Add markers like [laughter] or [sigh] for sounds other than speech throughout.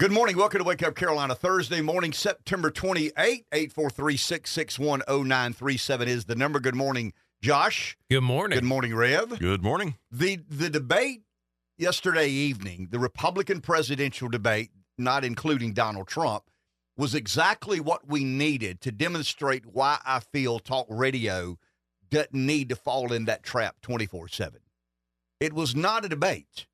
Good morning. Welcome to Wake Up Carolina. Thursday morning, September 28, 843 661 0937 is the number. Good morning, Josh. Good morning. Good morning, Rev. Good morning. The the debate yesterday evening, the Republican presidential debate, not including Donald Trump, was exactly what we needed to demonstrate why I feel talk radio doesn't need to fall in that trap 24 7. It was not a debate.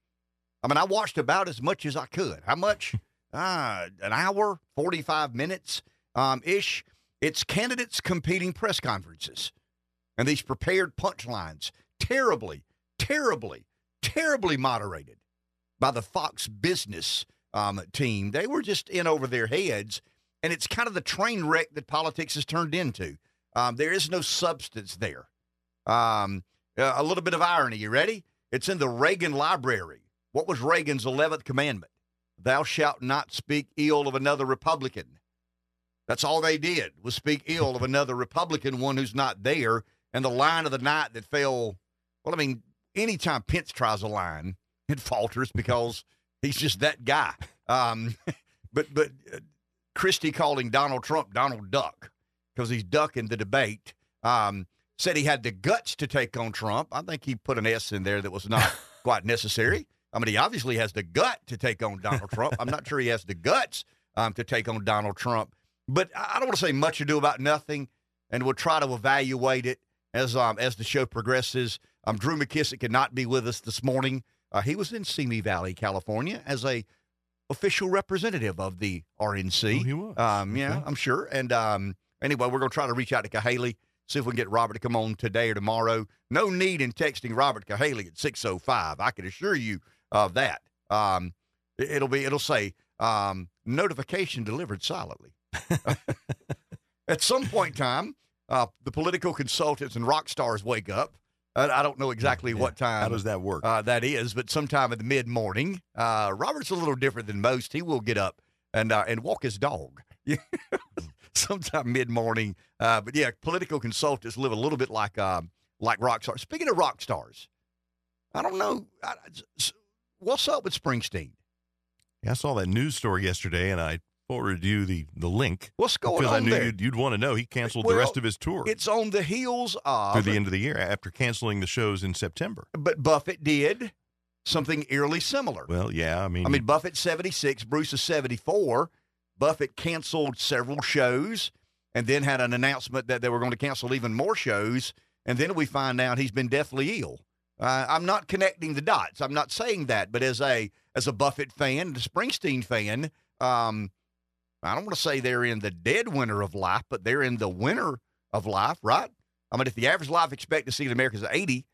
I mean, I watched about as much as I could. How much? Ah, an hour, 45 minutes um, ish. It's candidates competing press conferences and these prepared punchlines, terribly, terribly, terribly moderated by the Fox Business um, team. They were just in over their heads, and it's kind of the train wreck that politics has turned into. Um, there is no substance there. Um, a little bit of irony. You ready? It's in the Reagan Library. What was Reagan's 11th commandment? Thou shalt not speak ill of another Republican. That's all they did was speak ill of another Republican, one who's not there. And the line of the night that fell, well, I mean, anytime Pence tries a line, it falters because he's just that guy. Um, [laughs] but but uh, Christie calling Donald Trump Donald Duck because he's ducking the debate. Um, said he had the guts to take on Trump. I think he put an S in there that was not [laughs] quite necessary. I mean, he obviously has the gut to take on Donald Trump. I'm not sure he has the guts um, to take on Donald Trump. But I don't want to say much ado about nothing, and we'll try to evaluate it as um, as the show progresses. Um, Drew McKissick cannot be with us this morning. Uh, he was in Simi Valley, California, as a official representative of the RNC. Oh, he was. Um, yeah, Okay. I'm sure. And um, anyway, we're going to try to reach out to Cahaly, see if we can get Robert to come on today or tomorrow. No need in texting Robert Cahaly at 605. I can assure you of that. Um, it- it'll be, it'll say, um, notification delivered silently. [laughs] At some point in time, uh, the political consultants and rock stars wake up. I, I don't know exactly Yeah. what time How does that work? uh, that is, but sometime in the mid morning. Uh, Robert's a little different than most. He will get up and uh, and walk his dog. [laughs] sometime mid morning. Uh, but yeah, political consultants live a little bit like um, like rock stars. Speaking of rock stars, I don't know I, what's up with Springsteen. Yeah, I saw that news story yesterday, and I forwarded you the, the link What's going because I on knew there? you'd, you'd want to know. He canceled Well, the rest of his tour It's on the heels of through the end of the year after canceling the shows in September. but Buffett did something eerily similar. Well, yeah, I mean, I mean, Buffett's 76, Bruce is 74. Buffett canceled several shows and then had an announcement that they were going to cancel even more shows. And then we find out he's been deathly ill. Uh, I'm not connecting the dots. I'm not saying that, but as a as a Buffett fan, a Springsteen fan, um, I don't want to say they're in the dead winter of life, but they're in the winter of life, right? I mean, if the average life expectancy in America is 80,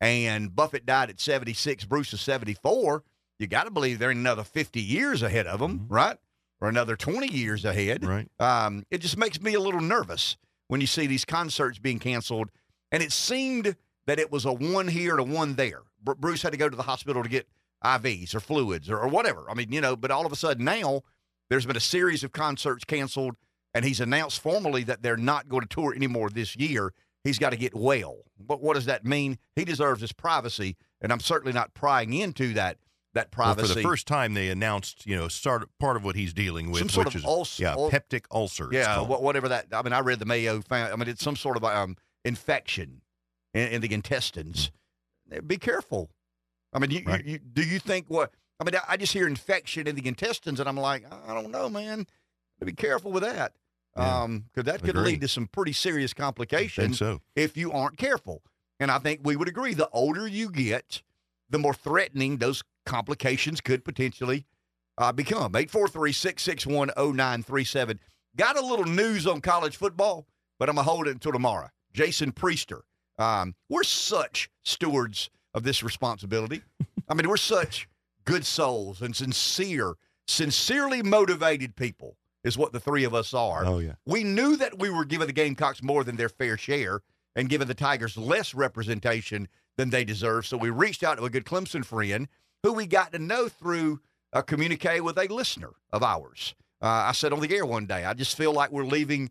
and Buffett died at 76, Bruce is 74, you got to believe they're another 50 years ahead of them, Mhm. right? Or another 20 years ahead. right? Um, it just makes me a little nervous when you see these concerts being canceled. And it seemed that it was a one here to one there. Br- Bruce had to go to the hospital to get IVs or fluids or, or whatever. I mean, you know, but all of a sudden now there's been a series of concerts canceled, and he's announced formally that they're not going to tour anymore this year. He's got to get well. But what does that mean? He deserves his privacy, and I'm certainly not prying into that that Well, privacy. for the first time, they announced, you know, start part of what he's dealing with, Some sort which of is ulcer- yeah, ul- peptic ulcer. Yeah, whatever that. I mean, I read the Mayo. Found, I mean, it's some sort of um, infection in, in the intestines. Be careful. I mean, you, Right. you, you, do you think what? I mean, I, I just hear infection in the intestines, and I'm like, I don't know, man. Be careful with that, Yeah. um, because that could Agree. lead to some pretty serious complications so. if you aren't careful. And I think we would agree the older you get, the more threatening those complications could potentially uh, become. 843 661 0937. Got a little news on college football, but I'm going to hold it until tomorrow. Jason Priester. Um, we're such stewards of this responsibility. I mean, we're such good souls and sincere, sincerely motivated people, is what the three of us are. Oh yeah, We knew that we were giving the Gamecocks more than their fair share and giving the Tigers less representation than they deserve. So we reached out to a good Clemson friend who we got to know through a communique with a listener of ours. Uh, I said on the air one day, I just feel like we're leaving,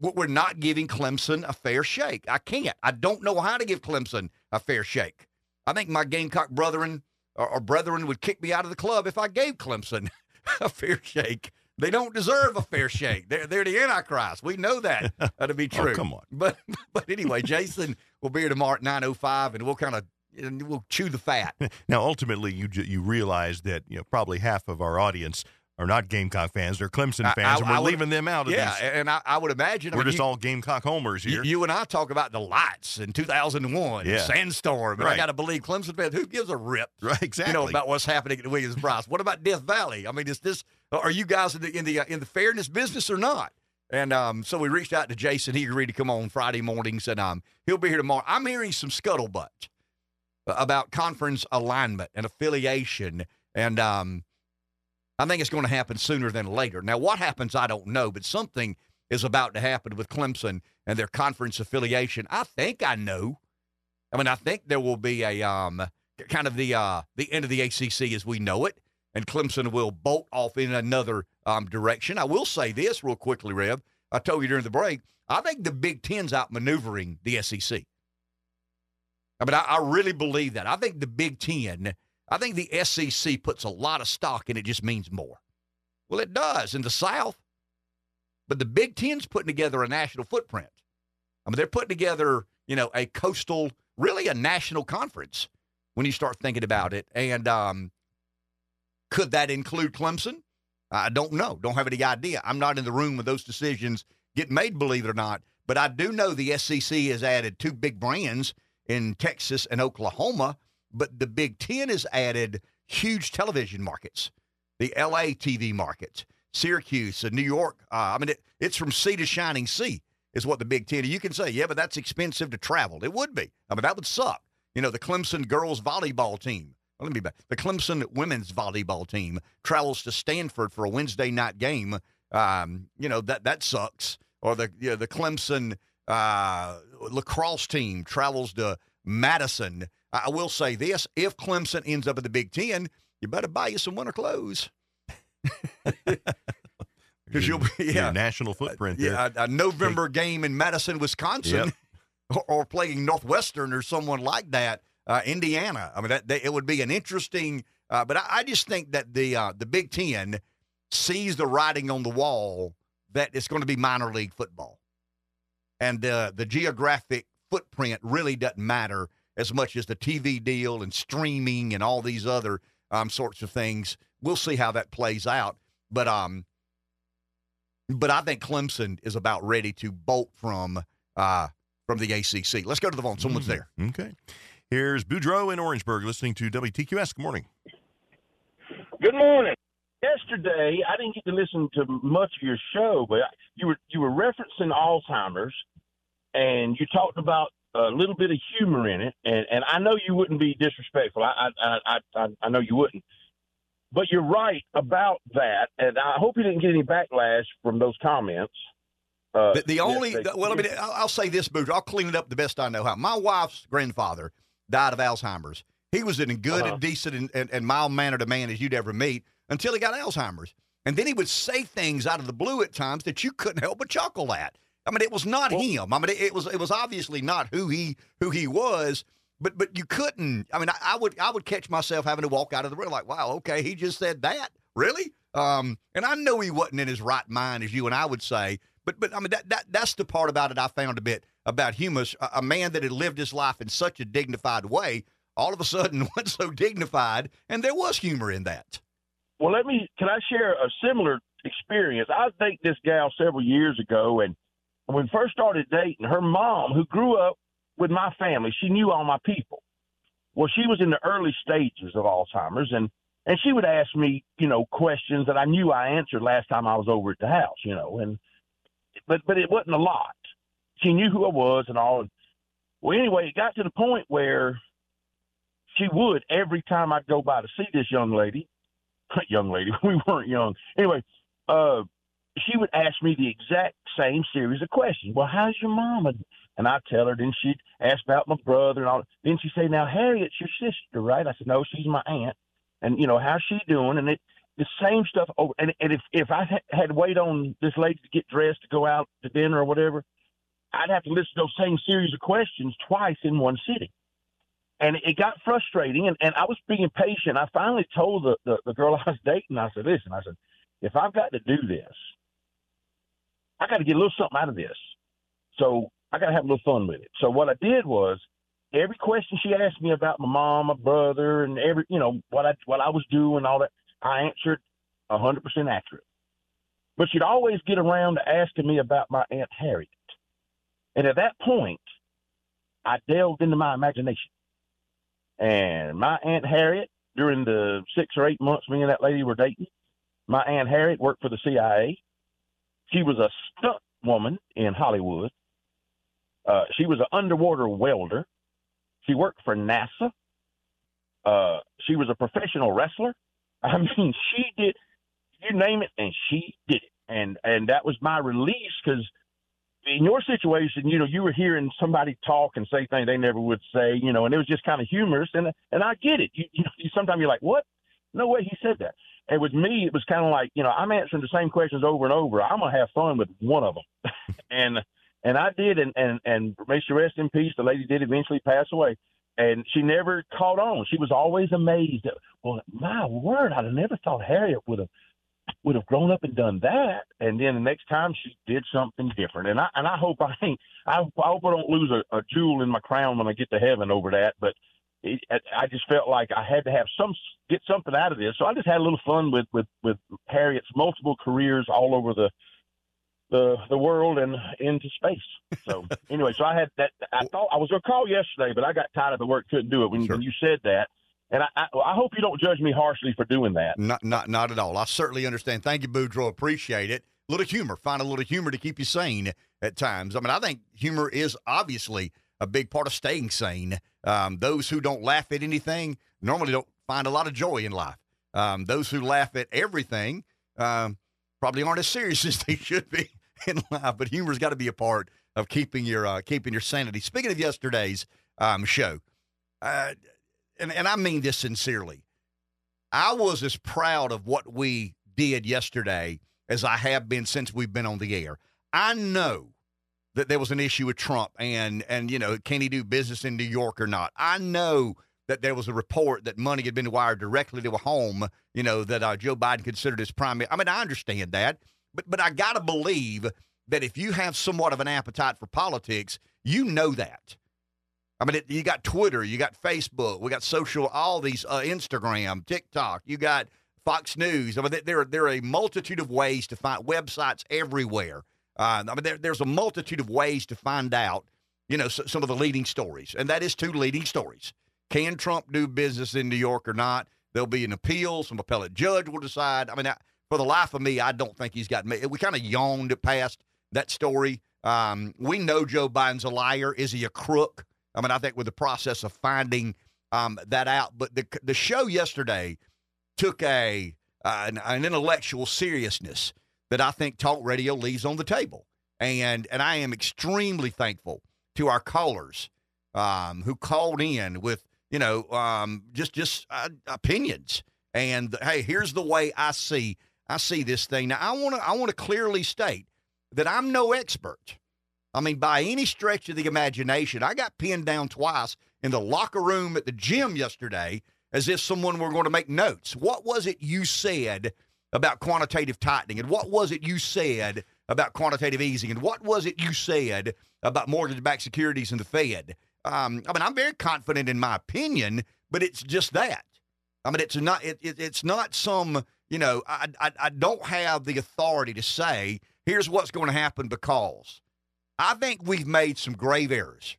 we're not giving Clemson a fair shake. I can't. I don't know how to give Clemson a fair shake. I think my Gamecock brethren or, our brethren would kick me out of the club if I gave Clemson [laughs] a fair shake. They don't deserve a fair shake. They're, they're the Antichrist. We know that uh, [laughs] to be Oh, true. come on. But [laughs] but anyway, Jason will be here tomorrow at nine oh five, and we'll kind of we'll chew the fat. Now, ultimately, you you realize that you know probably half of our audience are not Gamecock fans; they're Clemson fans, I- and we're would- leaving them out of this yeah, these. and I, I would imagine We're mean, just you, all Gamecock homers you, here. you and I talk about the lights in two thousand and one, Yeah. sandstorm, and I got to believe Clemson fans. Who gives a rip? [laughs] right? Exactly. you know about what's happening at Williams Brice. What about Death Valley? I mean, is this are you guys in the in the uh, in the fairness business or not? And um, so we reached out to Jason. He agreed to come on Friday mornings, and um, he'll be here tomorrow. I'm hearing some scuttlebutt about conference alignment and affiliation, and um, I think it's going to happen sooner than later. Now, what happens, I don't know, but something is about to happen with Clemson and their conference affiliation. I think I know. I mean, I think there will be a um, kind of the uh, the end of the ACC as we know it, and Clemson will bolt off in another um, direction. I will say this real quickly, Rev. I told you during the break. I think the Big Ten's outmaneuvering the SEC. I mean, I, I really believe that. I think the Big Ten, I think the SEC puts a lot of stock in it, just means more. Well, it does in the South, but the Big Ten's putting together a national footprint. I mean, they're putting together, you know, a coastal, really a national conference when you start thinking about it. And um, could that include Clemson? I don't know. Don't have any idea. I'm not in the room when those decisions get made, believe it or not. But I do know the SEC has added two big brands in Texas and Oklahoma, but the Big Ten has added huge television markets, the LA TV markets, Syracuse and New York. Uh, I mean, it, it's from sea to shining sea, is what the Big Ten. You can say, yeah, but that's expensive to travel. It would be. I mean, that would suck. You know, the Clemson girls volleyball team. Well, let me be back. The Clemson women's volleyball team travels to Stanford for a Wednesday night game. Um, you know that that sucks. Or the you know, the Clemson uh, lacrosse team travels to Madison. I will say this: if Clemson ends up in the Big Ten, you better buy you some winter clothes [laughs] because you'll be yeah national footprint. there. yeah a, a November game in Madison, Wisconsin, [laughs] or, or playing Northwestern or someone like that, uh, Indiana. I mean, that, that it would be an interesting. Uh, but I, I just think that the uh, the Big Ten sees the writing on the wall that it's going to be minor league football, and uh, the geographic footprint really doesn't matter as much as the TV deal and streaming and all these other um, sorts of things. We'll see how that plays out, but um, but I think Clemson is about ready to bolt from uh, from the ACC. Let's go to the phone. Someone's Mhm. there. Okay. Here's Boudreaux in Orangeburg listening to WTQS. Good morning. Good morning. Yesterday, I didn't get to listen to much of your show, but you were you were referencing Alzheimer's, and you talked about a little bit of humor in it. And, and I know you wouldn't be disrespectful. I I, I I I know you wouldn't. But you're right about that, and I hope you didn't get any backlash from those comments. Uh, The, the only yesterday. well, I mean, I'll, I'll say this, Boozer. I'll clean it up the best I know how. My wife's grandfather died of Alzheimer's. He was in good Uh-huh. and decent and, and, and mild mannered a man as you'd ever meet until he got Alzheimer's. And then he would say things out of the blue at times that you couldn't help but chuckle at. I mean, it was not Well- him. I mean, it, it was it was obviously not who he who he was. But but you couldn't. I mean, I, I would I would catch myself having to walk out of the room like, wow, okay, he just said that, really. Um, and I know he wasn't in his right mind, as you and I would say. But but I mean that, that that's the part about it I found a bit about humorous. A, a man that had lived his life in such a dignified way, all of a sudden [laughs] went so dignified, and there was humor in that. Well, let me. Can I share a similar experience? I think this gal several years ago, and when we first started dating, her mom, who grew up with my family, she knew all my people. Well, she was in the early stages of Alzheimer's, and and she would ask me, you know, questions that I knew I answered last time I was over at the house, you know, and but but it wasn't a lot. She knew who I was and all. Well, anyway, it got to the point where she would every time I'd go by to see this young lady [laughs] young lady. [laughs] We weren't young. Anyway, uh, she would ask me the exact same series of questions. Well, how's your mama? And I tell her. Then she'd ask about my brother and all. Then she'd say, "Now Harriet's your sister, right?" I said, "No, she's my aunt." And you know, how's she doing? And it the same stuff. Over. And, and if if I had to wait on this lady to get dressed to go out to dinner or whatever, I'd have to listen to those same series of questions twice in one sitting. and it got frustrating. And, and I was being patient. I finally told the, the the girl [laughs] I was dating. I said, "Listen, I said, if I've got to do this, I got to get a little something out of this. So I got to have a little fun with it. So what I did was every question she asked me about my mom, my brother, and every you know what I what I was doing, all that, I answered hundred percent accurate. But she'd always get around to asking me about my aunt Harriet, and at that point, I delved into my imagination. And my aunt Harriet, during the six or eight months me and that lady were dating, my aunt Harriet worked for the CIA. She was a stunt woman in Hollywood. Uh, she was an underwater welder. She worked for NASA. Uh, she was a professional wrestler. [laughs] I mean, she did you name it, and she did it. And and that was my release because in your situation, you know, you were hearing somebody talk and say things they never would say, you know, and it was just kind of humorous. And and I get it. You, you know, sometimes you're like, what? No way he said that. And with me, it was kind of like, you know, I'm answering the same questions over and over. I'm gonna have fun with one of them, [laughs] and and I did. And and and may she rest in peace. The lady did eventually pass away, and she never caught on. She was always amazed. At, well, my word, I'd have never thought Harriet would have would have grown up and done that, and then the next time she did something different. And I and I hope I ain't. I, I hope I don't lose a, a jewel in my crown when I get to heaven over that. But it, I just felt like I had to have some get something out of this. So I just had a little fun with with with Harriet's multiple careers all over the the the world and into space. So [laughs] anyway, so I had that. I thought I was gonna call yesterday, but I got tired of the work, couldn't do it when, sure. when you said that. And I, I, I, hope you don't judge me harshly for doing that. Not, not, not at all. I certainly understand. Thank you, Boudreaux. Appreciate it. A little humor. Find a little humor to keep you sane at times. I mean, I think humor is obviously a big part of staying sane. Um, those who don't laugh at anything normally don't find a lot of joy in life. Um, those who laugh at everything um, probably aren't as serious [laughs] as they should be in life. But humor's got to be a part of keeping your uh, keeping your sanity. Speaking of yesterday's um, show, uh, and, and I mean this sincerely, I was as proud of what we did yesterday as I have been since we've been on the air. I know that there was an issue with Trump and and you know can he do business in New York or not? I know that there was a report that money had been wired directly to a home, you know, that uh, Joe Biden considered his primary. I mean, I understand that, but but I gotta believe that if you have somewhat of an appetite for politics, you know that. I mean, it, you got Twitter, you got Facebook, we got social, all these uh, Instagram, TikTok, you got Fox News. I mean, there there are a multitude of ways to find websites everywhere. Uh, I mean, there, there's a multitude of ways to find out, you know, some of the leading stories, and that is two leading stories. Can Trump do business in New York or not? There'll be an appeal. Some appellate judge will decide. I mean, I, for the life of me, I don't think he's got. We kind of yawned past that story. Um, we know Joe Biden's a liar. Is he a crook? I mean, I think with the process of finding um, that out, but the the show yesterday took a uh, an, an, intellectual seriousness that I think talk radio leaves on the table, and and I am extremely thankful to our callers um, who called in with you know um, just just uh, opinions and hey, here's the way I see I see this thing. Now I want to I want to clearly state that I'm no expert. I mean, by any stretch of the imagination, I got pinned down twice in the locker room at the gym yesterday as if someone were going to make notes. What was it you said about quantitative tightening? And what was it you said about quantitative easing? And what was it you said about mortgage backed securities and the Fed? Um, I mean, I'm very confident in my opinion, but it's just that. I mean, it's not. It, it, it's not some. You know, I, I I don't have the authority to say here's what's going to happen because. I think we've made some grave errors.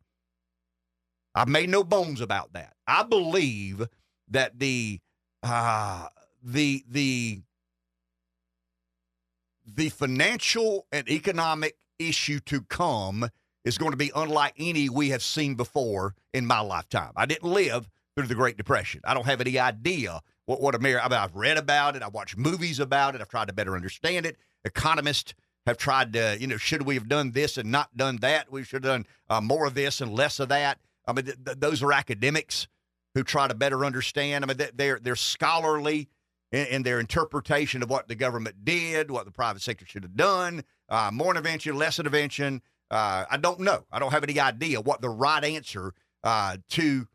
I've made no bones about that. I believe that the uh, the the the financial and economic issue to come is going to be unlike any we have seen before in my lifetime. I didn't live through the Great Depression. I don't have any idea what what America. I mean, I've read about it. I've watched movies about it. I've tried to better understand it. Economists have tried to, you know, should we have done this and not done that? We should have done uh, more of this and less of that. I mean, th- th- those are academics who try to better understand. I mean, they're they're scholarly in, in, their interpretation of what the government did, what the private sector should have done, uh, more intervention, less intervention. Uh, I don't know. I don't have any idea what the right answer uh, to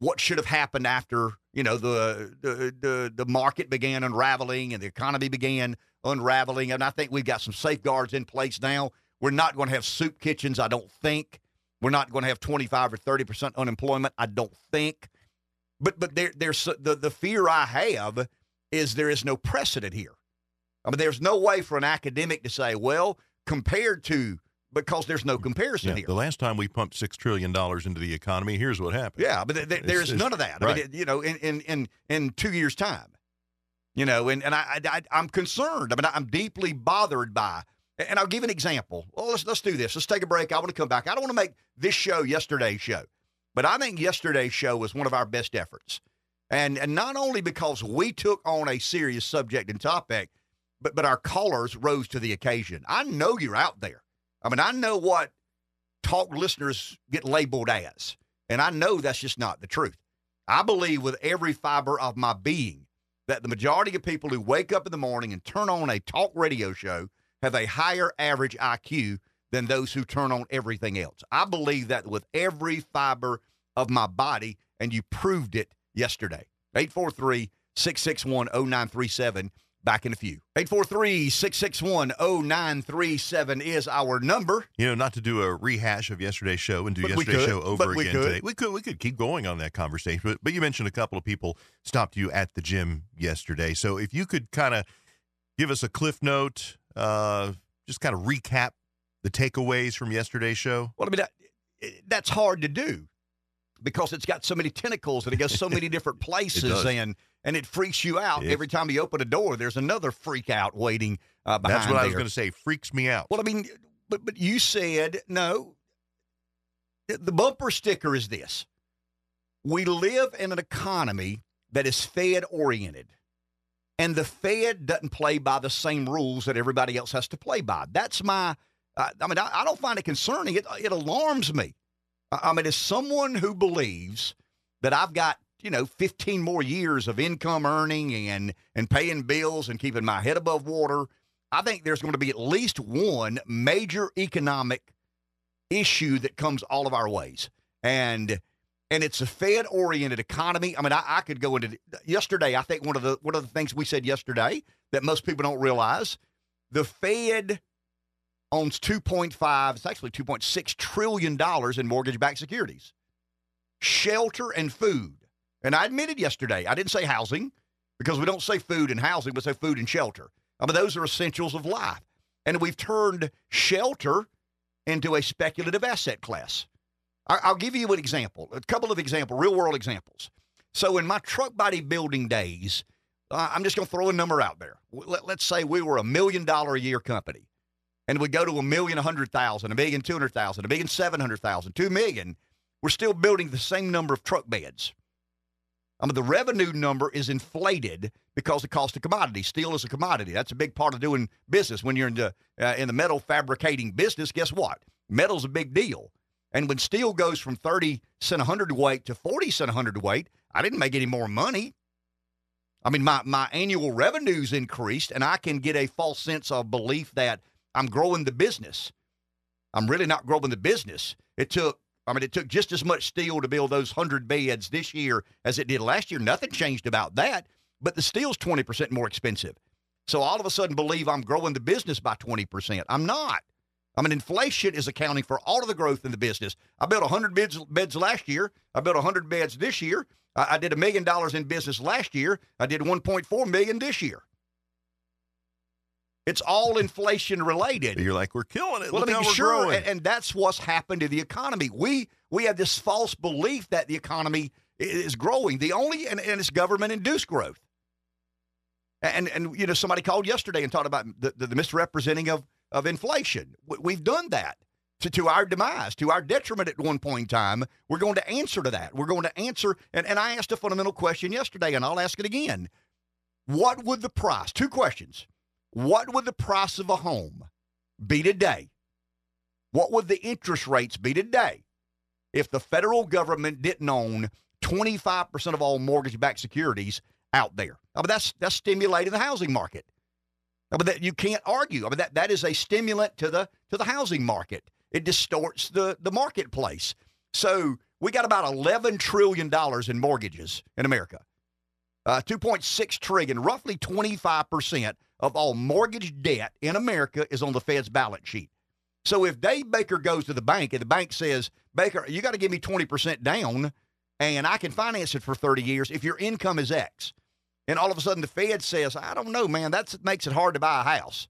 what should have happened after you know the, the the the market began unraveling and the economy began unraveling. And I think we've got some safeguards in place now. We're not going to have soup kitchens, I don't think. We're not going to have 25 or 30 percent unemployment, I don't think. But but there there's the the fear I have is there is no precedent here. I mean, there's no way for an academic to say, well, compared to because there's no comparison Yeah, here. the last time we pumped six trillion dollars into the economy, here's what happened. Yeah, but th- th- there's none of that. I mean, you know, in, in in in two years' time, you know, and and I, I I'm concerned. I mean, I'm deeply bothered by. And I'll give an example. Well, let's let's do this. Let's take a break. I want to come back. I don't want to make this show yesterday's show, but I think yesterday's show was one of our best efforts. And and not only because we took on a serious subject and topic, but but our callers rose to the occasion. I know you're out there. I mean, I know what talk listeners get labeled as. And I know that's just not the truth. I believe with every fiber of my being that the majority of people who wake up in the morning and turn on a talk radio show have a higher average IQ than those who turn on everything else. I believe that with every fiber of my body, and you proved it yesterday. 843 661 0937. Back in a few. 843 661 0937 is our number. You know, not to do a rehash of yesterday's show and do But yesterday's could, show over again today. We could we could keep going on that conversation. But but you mentioned a couple of people stopped you at the gym yesterday. So if you could kind of give us a cliff note, uh, just kind of recap the takeaways from yesterday's show. Well, I mean, that, that's hard to do because it's got so many tentacles and it goes so many [laughs] different places and and it freaks you out It- every time you open a door. There's another freak out waiting uh, behind That's what I was going to say. Freaks me out. Well, I mean, but but you said no. The bumper sticker is this: we live in an economy that is Fed oriented, and the Fed doesn't play by the same rules that everybody else has to play by. That's my. I I mean, I, I don't find it concerning. It it alarms me. I, mean, as someone who believes that I've got you know 15 more years of income earning and and paying bills and keeping my head above water. I think there's going to be at least one major economic issue that comes all of our ways. And and it's a Fed oriented economy. I mean, I, I could go into yesterday. I think one of the one of the things we said yesterday that most people don't realize, the Fed owns 2.5, it's actually 2.6 trillion dollars in mortgage backed securities. Shelter and food. And I admitted yesterday, I didn't say housing because we don't say food and housing, we say food and shelter. I mean, those are essentials of life. And we've turned shelter into a speculative asset class. I'll give you an example, a couple of examples, real world examples. So in my truck body building days, uh, I'm just going to throw a number out there. Let's say we were a million dollar a year company and we go to a million, a hundred thousand, a million, two hundred thousand, a million, seven hundred thousand, two million. We're still building the same number of truck beds. I mean, the revenue number is inflated because the cost of commodity. Steel is a commodity. That's a big part of doing business. When you're in the uh, in the metal fabricating business, guess what? Metal's a big deal. And when steel goes from 30 cent a hundredweight to 40 cent a hundredweight, I didn't make any more money. I mean, my, my annual revenues increased, and I can get a false sense of belief that I'm growing the business. I'm really not growing the business. It took, I mean, it took just as much steel to build those 100 beds this year as it did last year. Nothing changed about that, but the steel's 20% more expensive. So all of a sudden believe I'm growing the business by 20%. I'm not. I mean, inflation is accounting for all of the growth in the business. I built 100 beds, beds last year. I built 100 beds this year. I, I did a million dollars in business last year. I did 1.4 million this year. It's all inflation related. You're like, we're killing it. Well, Look I mean, how we're sure, growing. and, and that's what's happened to the economy. We we have this false belief that the economy is growing. The only and, and it's government induced growth. And and you know somebody called yesterday and talked about the, the, the misrepresenting of of inflation. We- We've done that to, to our demise, to our detriment at one point in time. We're going to answer to that. We're going to answer. And, and I asked a fundamental question yesterday, and I'll ask it again. What would the price? Two questions. What would the price of a home be today? What would the interest rates be today if the federal government didn't own 25% of all mortgage backed securities out there? I mean, that's, that's stimulating the housing market. I mean, that, you can't argue. I mean, that, that is a stimulant to the, to the housing market. It distorts the, the marketplace. So we got about $11 trillion in mortgages in America. Uh, 2.6 trillion, roughly 25% of all mortgage debt in America is on the Fed's balance sheet. So if Dave Baker goes to the bank and the bank says, Baker, you got to give me 20% down and I can finance it for 30 years if your income is X. And all of a sudden the Fed says, I don't know, man, that makes it hard to buy a house.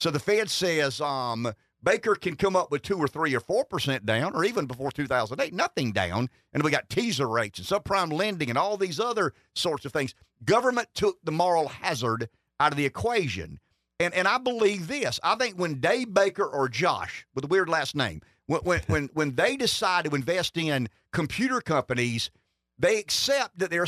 So the Fed says, um, Baker can come up with two or three or four percent down, or even before 2008, nothing down. And we got teaser rates and subprime lending and all these other sorts of things. Government took the moral hazard out of the equation. And and I believe this. I think when Dave Baker or Josh, with a weird last name, when when when, when they decide to invest in computer companies, they accept that they're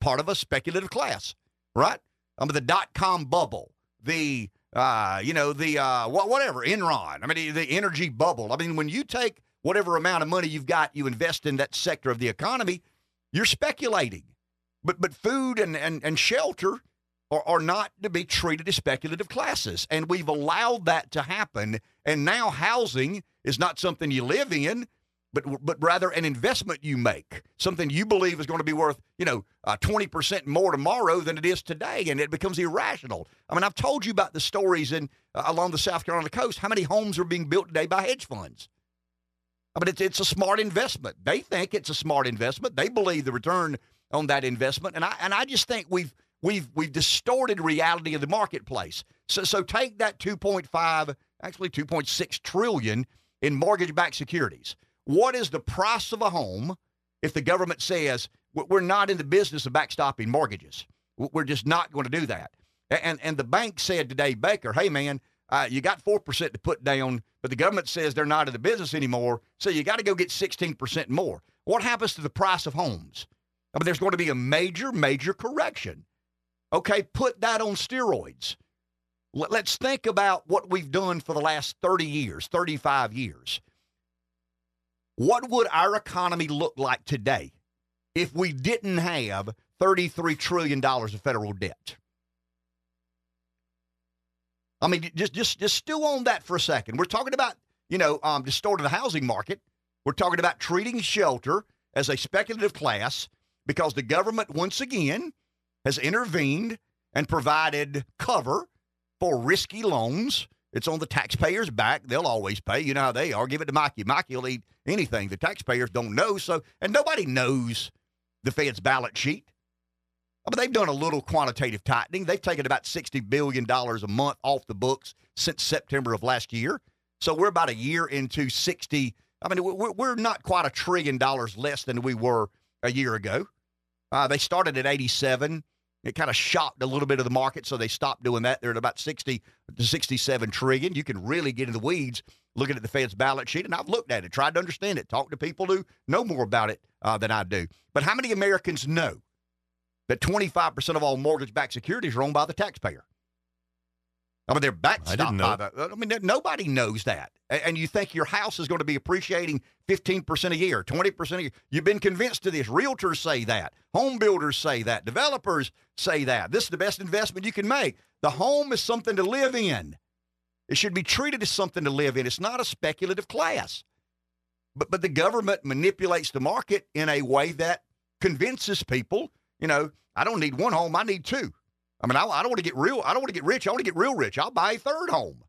part of a speculative class, right? I mean, the dot com bubble, the uh, you know, the uh, whatever, Enron. I mean, the energy bubble. I mean, when you take whatever amount of money you've got, you invest in that sector of the economy, you're speculating. But but food and and, and shelter are, are not to be treated as speculative classes, and we've allowed that to happen. And now housing is not something you live in but but rather an investment you make, something you believe is going to be worth, you know, uh, twenty percent more tomorrow than it is today, and it becomes irrational. I mean, I've told you about the stories in uh, along the South Carolina coast. How many homes are being built today by hedge funds? I mean, it's it's a smart investment. They think it's a smart investment. They believe the return on that investment, and I and I just think we've we've we've distorted reality of the marketplace. So so take that two point five, actually two point six trillion in mortgage-backed securities. What is the price of a home if the government says we're not in the business of backstopping mortgages? We're just not going to do that. And and the bank said today, Baker, hey man, uh, you got four percent to put down, but the government says they're not in the business anymore, so you got to go get sixteen percent more. What happens to the price of homes? I mean, there's going to be a major, major correction. Okay, put that on steroids. Let's think about what we've done for the last 30 years, 35 years. What would our economy look like today if we didn't have $33 trillion of federal debt? I mean, just just just stew on that for a second. We're talking about, you know, um, distorting the housing market. We're talking about treating shelter as a speculative class because the government once again has intervened and provided cover for risky loans it's on the taxpayers' back. They'll always pay. You know how they are. Give it to Mikey. Mikey will eat anything. The taxpayers don't know. So, and nobody knows the Fed's balance sheet. But they've done a little quantitative tightening. They've taken about $60 billion a month off the books since September of last year. So we're about a year into 60. I mean, we're not quite a trillion dollars less than we were a year ago. Uh, they started at 87. It kind of shocked a little bit of the market, so they stopped doing that. They're at about 60 to 67 trillion. You can really get in the weeds looking at the Fed's balance sheet, and I've looked at it, tried to understand it, talked to people who know more about it uh, than I do. But how many Americans know that 25% of all mortgage-backed securities are owned by the taxpayer? I mean, they're backstopped by the. I mean, nobody knows that. And you think your house is going to be appreciating 15% a year, 20% a year. You've been convinced of this. Realtors say that. Home builders say that. Developers say that. This is the best investment you can make. The home is something to live in. It should be treated as something to live in. It's not a speculative class. But, but the government manipulates the market in a way that convinces people, you know, I don't need one home, I need two. I mean, I, I don't want to get real. I don't want to get rich. I want to get real rich. I'll buy a third home.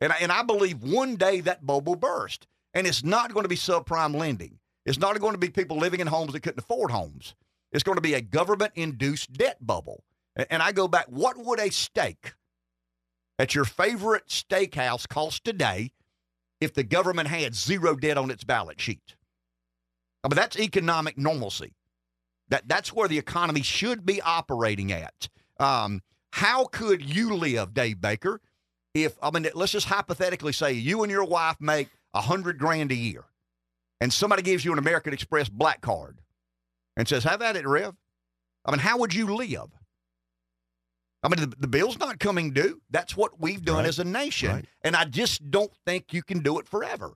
And I, and I believe one day that bubble burst. And it's not going to be subprime lending. It's not going to be people living in homes that couldn't afford homes. It's going to be a government induced debt bubble. And, I go back, what would a steak at your favorite steakhouse cost today if the government had zero debt on its balance sheet? I mean, that's economic normalcy. That, that's where the economy should be operating at. Um, how could you live, Dave Baker, if I mean, let's just hypothetically say you and your wife make a hundred grand a year, and somebody gives you an American Express black card and says, "Have at it, Rev." I mean, how would you live? I mean, the, the bill's not coming due. That's what we've done right. as a nation, right. and I just don't think you can do it forever.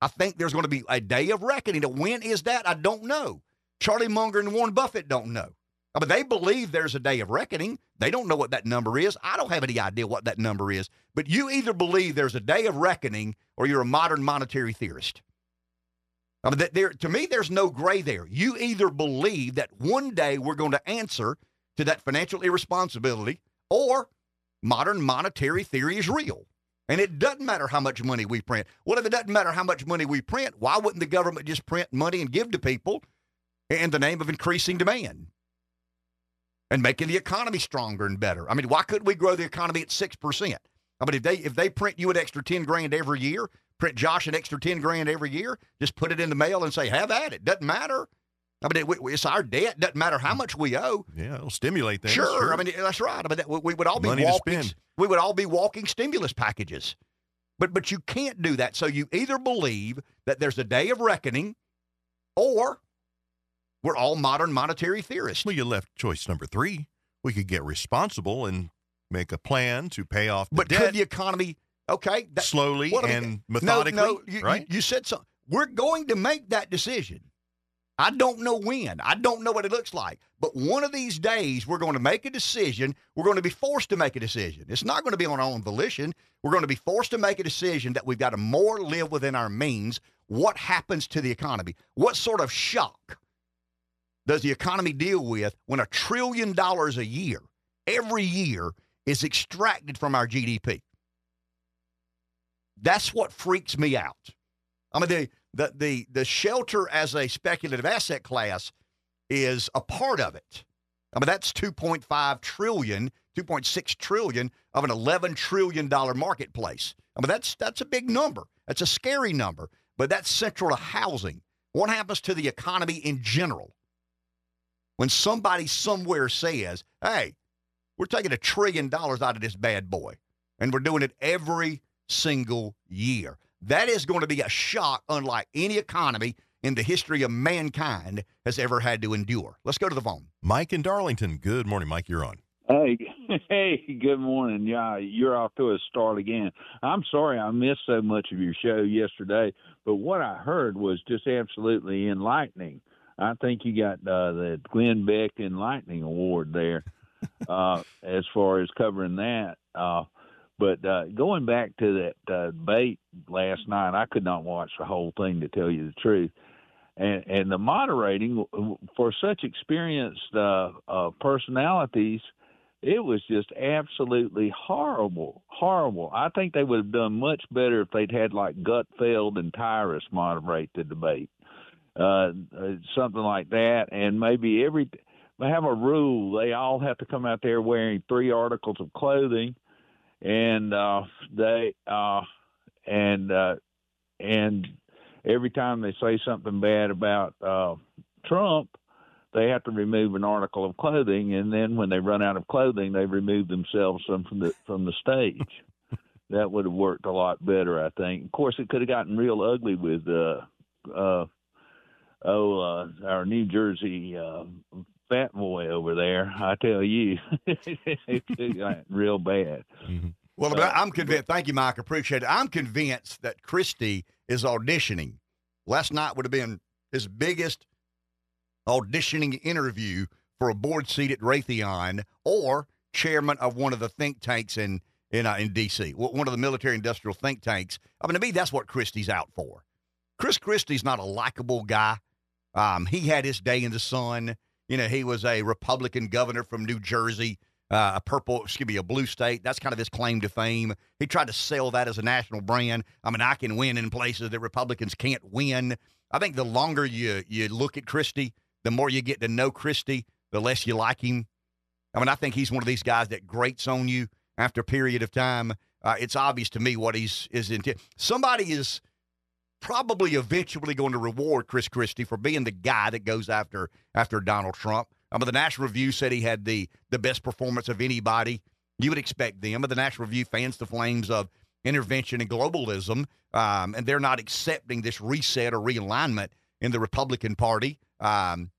I think there's going to be a day of reckoning. When is that? I don't know. Charlie Munger and Warren Buffett don't know. I mean, they believe there's a day of reckoning. They don't know what that number is. I don't have any idea what that number is. But you either believe there's a day of reckoning or you're a modern monetary theorist. I mean, there to me, there's no gray there. You either believe that one day we're going to answer to that financial irresponsibility, or modern monetary theory is real. And it doesn't matter how much money we print. Well, if it doesn't matter how much money we print, why wouldn't the government just print money and give to people in the name of increasing demand and making the economy stronger and better? I mean, why couldn't we grow the economy at six percent? I mean, if they if they print you an extra ten grand every year, print Josh an extra ten grand every year, just put it in the mail and say, "Have at it." Doesn't matter. I mean, it, it's our debt. Doesn't matter how much we owe. Yeah, it'll stimulate things. Sure. sure. I mean, that's right. I mean, we, we would all be Money walking. We would all be walking stimulus packages. But but you can't do that. So you either believe that there's a day of reckoning, or we're all modern monetary theorists. Well, you left choice number three. We could get responsible and make a plan to pay off the But debt could the economy? Okay, that, slowly what I mean, and no, methodically. No, you, right? you, you said something. We're going to make that decision. I don't know when. I don't know what it looks like. But one of these days, we're going to make a decision. We're going to be forced to make a decision. It's not going to be on our own volition. We're going to be forced to make a decision that we've got to more live within our means. What happens to the economy? What sort of shock does the economy deal with when a trillion dollars a year, every year, is extracted from our GDP? That's what freaks me out. I mean, the, the, the, the shelter as a speculative asset class is a part of it. I mean, that's 2.5 trillion, 2.6 trillion of an 11 trillion dollar marketplace. I mean, that's that's a big number. That's a scary number, but that's central to housing. What happens to the economy in general? When somebody somewhere says, "Hey, we're taking a trillion dollars out of this bad boy, and we're doing it every single year." That is going to be a shock unlike any economy in the history of mankind has ever had to endure. Let's go to the phone. Mike in Darlington. Good morning, Mike. You're on. Hey, [laughs] hey, good morning. Yeah, you're off to a start again. I'm sorry I missed so much of your show yesterday, but what I heard was just absolutely enlightening. I think you got uh, the Glenn Beck Enlightening Award there [laughs] uh, as far as covering that. Uh, but uh, going back to that uh, debate last night, I could not watch the whole thing to tell you the truth. And, and the moderating for such experienced uh, uh, personalities, it was just absolutely horrible, horrible. I think they would have done much better if they'd had like Gutfeld and Tyrus moderate the debate, uh, uh, something like that, and maybe every they have a rule they all have to come out there wearing three articles of clothing and uh, they uh, and uh, and every time they say something bad about uh, Trump, they have to remove an article of clothing, and then when they run out of clothing, they remove themselves from the from the stage. [laughs] that would have worked a lot better, I think. Of course, it could have gotten real ugly with uh, uh, oh uh, our New Jersey uh, fat boy over there. I tell you, [laughs] it's real bad. Mm-hmm. Well, but I'm convinced. Thank you, Mike. Appreciate it. I'm convinced that Christie is auditioning. Last night would have been his biggest auditioning interview for a board seat at Raytheon or chairman of one of the think tanks in in uh, in D.C. One of the military industrial think tanks. I mean, to me, that's what Christie's out for. Chris Christie's not a likable guy. Um, he had his day in the sun. You know, he was a Republican governor from New Jersey uh, a purple, excuse me, a blue state. That's kind of his claim to fame. He tried to sell that as a national brand. I mean, I can win in places that Republicans can't win. I think the longer you you look at Christie, the more you get to know Christie, the less you like him. I mean, I think he's one of these guys that grates on you after a period of time. Uh, it's obvious to me what he's is intent. Somebody is probably eventually going to reward Chris Christie for being the guy that goes after after Donald Trump. Um, the National Review said he had the the best performance of anybody. You would expect them, but the National Review fans the flames of intervention and globalism, um, and they're not accepting this reset or realignment in the Republican Party. Um,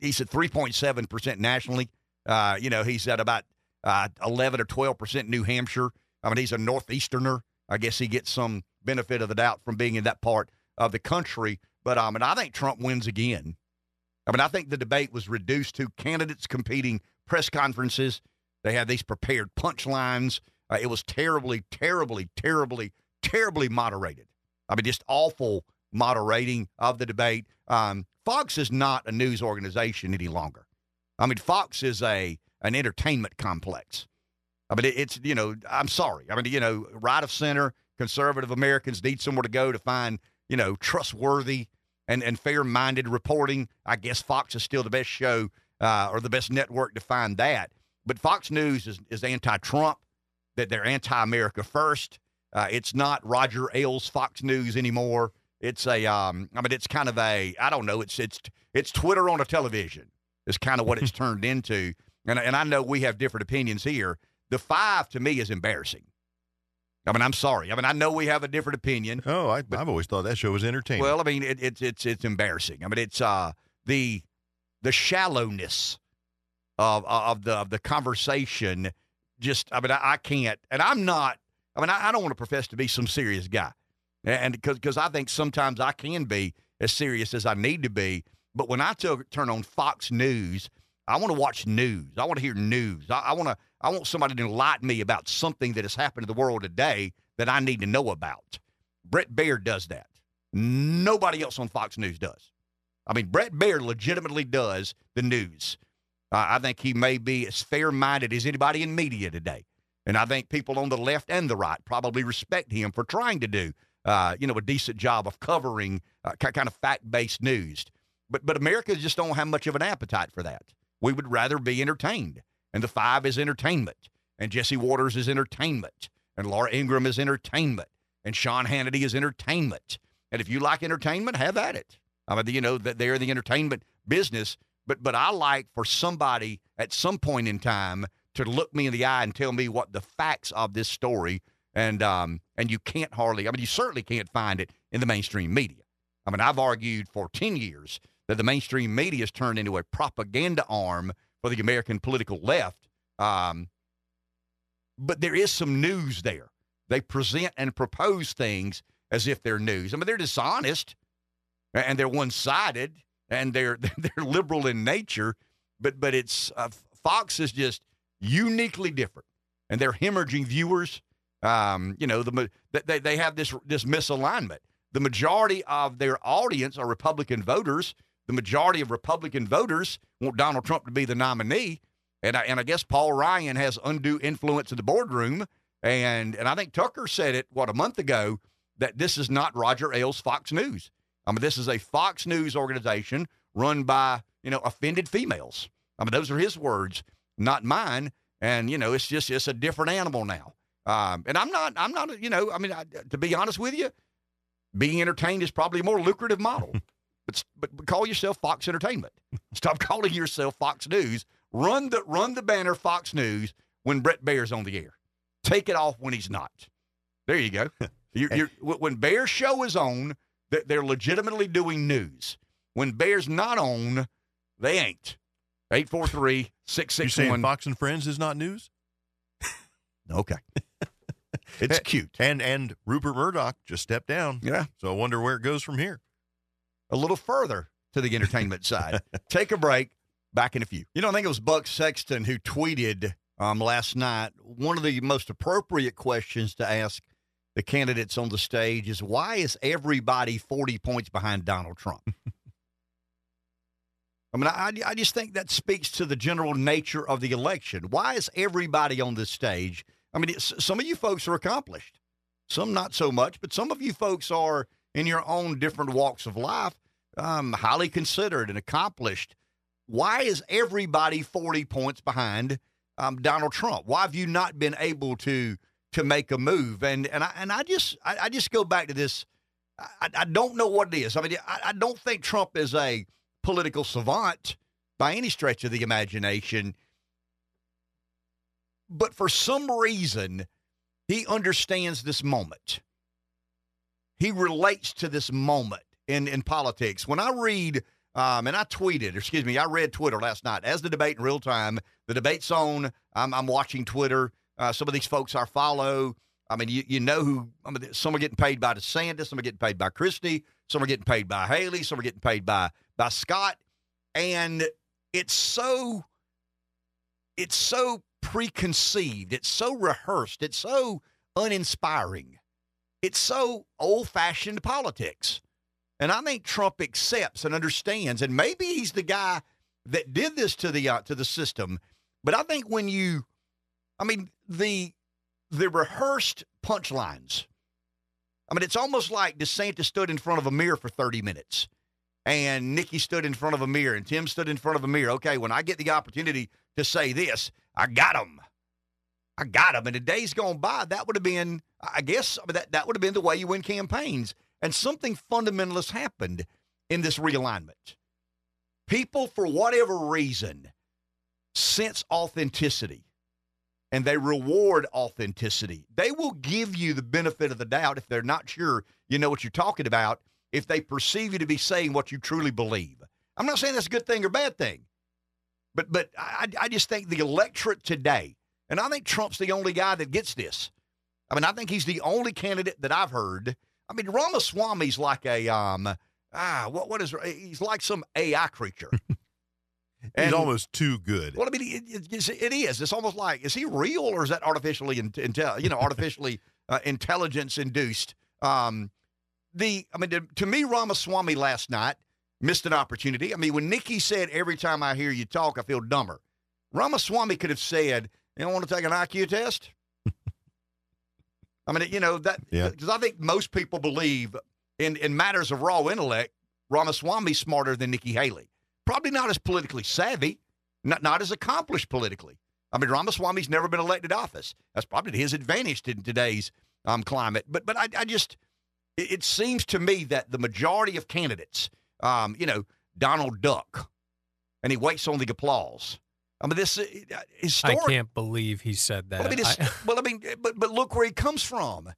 he's at 3.7 percent nationally. Uh, you know, he's at about uh, 11 or 12 percent New Hampshire. I mean, he's a northeasterner. I guess he gets some benefit of the doubt from being in that part of the country. But um, and I think Trump wins again. I mean, I think the debate was reduced to candidates competing press conferences. They had these prepared punchlines. Uh, it was terribly, terribly, terribly, terribly moderated. I mean, just awful moderating of the debate. Um, Fox is not a news organization any longer. I mean, Fox is a an entertainment complex. I mean, it, it's you know, I'm sorry. I mean, you know, right of center conservative Americans need somewhere to go to find you know trustworthy and and fair minded reporting. I guess Fox is still the best show uh, or the best network to find that. But Fox News is is anti Trump. That they're anti America first. Uh, it's not Roger Ailes Fox News anymore. It's a, um, I mean, it's kind of a, I don't know, it's it's it's Twitter on a television. Is kind of what it's [laughs] turned into. And and I know we have different opinions here. The five to me is embarrassing. I mean, I'm sorry. I mean, I know we have a different opinion. Oh, I, have always thought that show was entertaining. Well, I mean, it, it's it's it's embarrassing. I mean, it's uh the the shallowness of of the of the conversation. Just, I mean, I, I can't, and I'm not. I mean, I, I don't want to profess to be some serious guy, and because because I think sometimes I can be as serious as I need to be. But when I t- turn on Fox News, I want to watch news. I want to hear news. I, I want to I want somebody to enlighten me about something that has happened in the world today that I need to know about. Bret Baier does that. Nobody else on Fox News does. I mean, Bret Baier legitimately does the news. Uh, I think he may be as fair minded as anybody in media today. And I think people on the left and the right probably respect him for trying to do, uh, you know, a decent job of covering uh, kind of fact based news. But, but America just don't have much of an appetite for that. We would rather be entertained and the five is entertainment, and Jesse Watters is entertainment, and Laura Ingraham is entertainment, and Sean Hannity is entertainment. And if you like entertainment, have at it. I mean, you know that they're the entertainment business, but but I like for somebody at some point in time to look me in the eye and tell me what the facts of this story and um and you can't hardly I mean you certainly can't find it in the mainstream media. I mean I've argued for 10 years that the mainstream media has turned into a propaganda arm for the American political left. Um, but there is some news there. They present and propose things as if they're news. I mean, they're dishonest and they're one-sided and they're [laughs] they're liberal in nature. But but it's uh, Fox is just uniquely different, and they're hemorrhaging viewers. Um, you know, the they they have this this misalignment. The majority of their audience are Republican voters the majority of Republican voters want Donald Trump to be the nominee. And I, and I guess Paul Ryan has undue influence in the boardroom. And, and I think Tucker said it, what, a month ago, that this is not Roger Ailes Fox News. I mean, this is a Fox News organization run by, you know, offended females. I mean, those are his words, not mine. And, you know, it's just, it's a different animal now. Um, and I'm not, I'm not, you know, I mean, I, to be honest with you, being entertained is probably a more lucrative model. [laughs] but, but, but call yourself Fox Entertainment. [laughs] Stop calling yourself Fox News. Run the run the banner Fox News when Bret Baier's on the air. Take it off when he's not. There you go. [laughs] You're, you're, when Baier's show is on, they're legitimately doing news. When Baier's not on, they ain't. 843 661. Fox and Friends is not news? [laughs] okay. It's cute. And and Rupert Murdoch just stepped down. Yeah. So I wonder where it goes from here a little further to the entertainment side. [laughs] Take a break. Back in a few. You know, I think it was Buck Sexton who tweeted um, last night one of the most appropriate questions to ask the candidates on the stage is why is everybody 40 points behind Donald Trump? [laughs] I mean, I, I just think that speaks to the general nature of the election. Why is everybody on this stage? I mean, some of you folks are accomplished, some not so much, but some of you folks are in your own different walks of life um, highly considered and accomplished. Why is everybody 40 points behind um, Donald Trump? Why have you not been able to to make a move? And and I and I just I, I just go back to this. I, I, don't know what it is. I mean, I, I don't think Trump is a political savant by any stretch of the imagination. But for some reason, he understands this moment. He relates to this moment in, in politics. When I read, um, and I tweeted, excuse me, I read Twitter last night as the debate in real time. The debate's on. I'm, I'm watching Twitter. Uh, some of these folks I follow. I mean, you, you know who, I mean, some are getting paid by DeSantis, some are getting paid by Christie, some are getting paid by Haley, some are getting paid by, by Scott. And it's so, it's so preconceived, it's so rehearsed, it's so uninspiring, it's so old fashioned politics. And I think Trump accepts and understands, and maybe he's the guy that did this to the uh, to the system. But I think when you, I mean the the rehearsed punchlines. I mean, it's almost like DeSantis stood in front of a mirror for 30 minutes and Nikki stood in front of a mirror and Tim stood in front of a mirror. Okay, when I get the opportunity to say this, I got him. I got him. And the days gone by, that would have been, I guess, that, that would have been the way you win campaigns. And something fundamentalist happened in this realignment. People, for whatever reason, sense authenticity and they reward authenticity. They will give you the benefit of the doubt if they're not sure you know what you're talking about, if they perceive you to be saying what you truly believe. I'm not saying that's a good thing or bad thing, but but I, I just think the electorate today, and I think Trump's the only guy that gets this. I mean, I think he's the only candidate that I've heard. I mean, Ramaswamy's like a um ah what what is he's like some AI creature. [laughs] And, He's almost too good. Well, I mean, it, it, it is. It's almost like is he real or is that artificially, intel, you know, artificially uh, intelligence induced? Um, the I mean, to, to, me, Ramaswamy last night missed an opportunity. I mean, when Nikki said, "Every time I hear you talk, I feel dumber," Ramaswamy could have said, "You don't want to take an IQ test." I mean, you know that because yeah. I think most people believe in in matters of raw intellect, Ramaswamy's smarter than Nikki Haley. Probably not as politically savvy, not, not as accomplished politically. I mean, Ramaswamy's never been elected office. That's probably to his advantage in today's um, climate. But but I, I just it, it, seems to me that the majority of candidates, um, you know, Donald Duck, and he waits on the applause. I mean, this uh, historic. I can't believe he said that. Well, I mean, I, well, I mean, but but look where he comes from.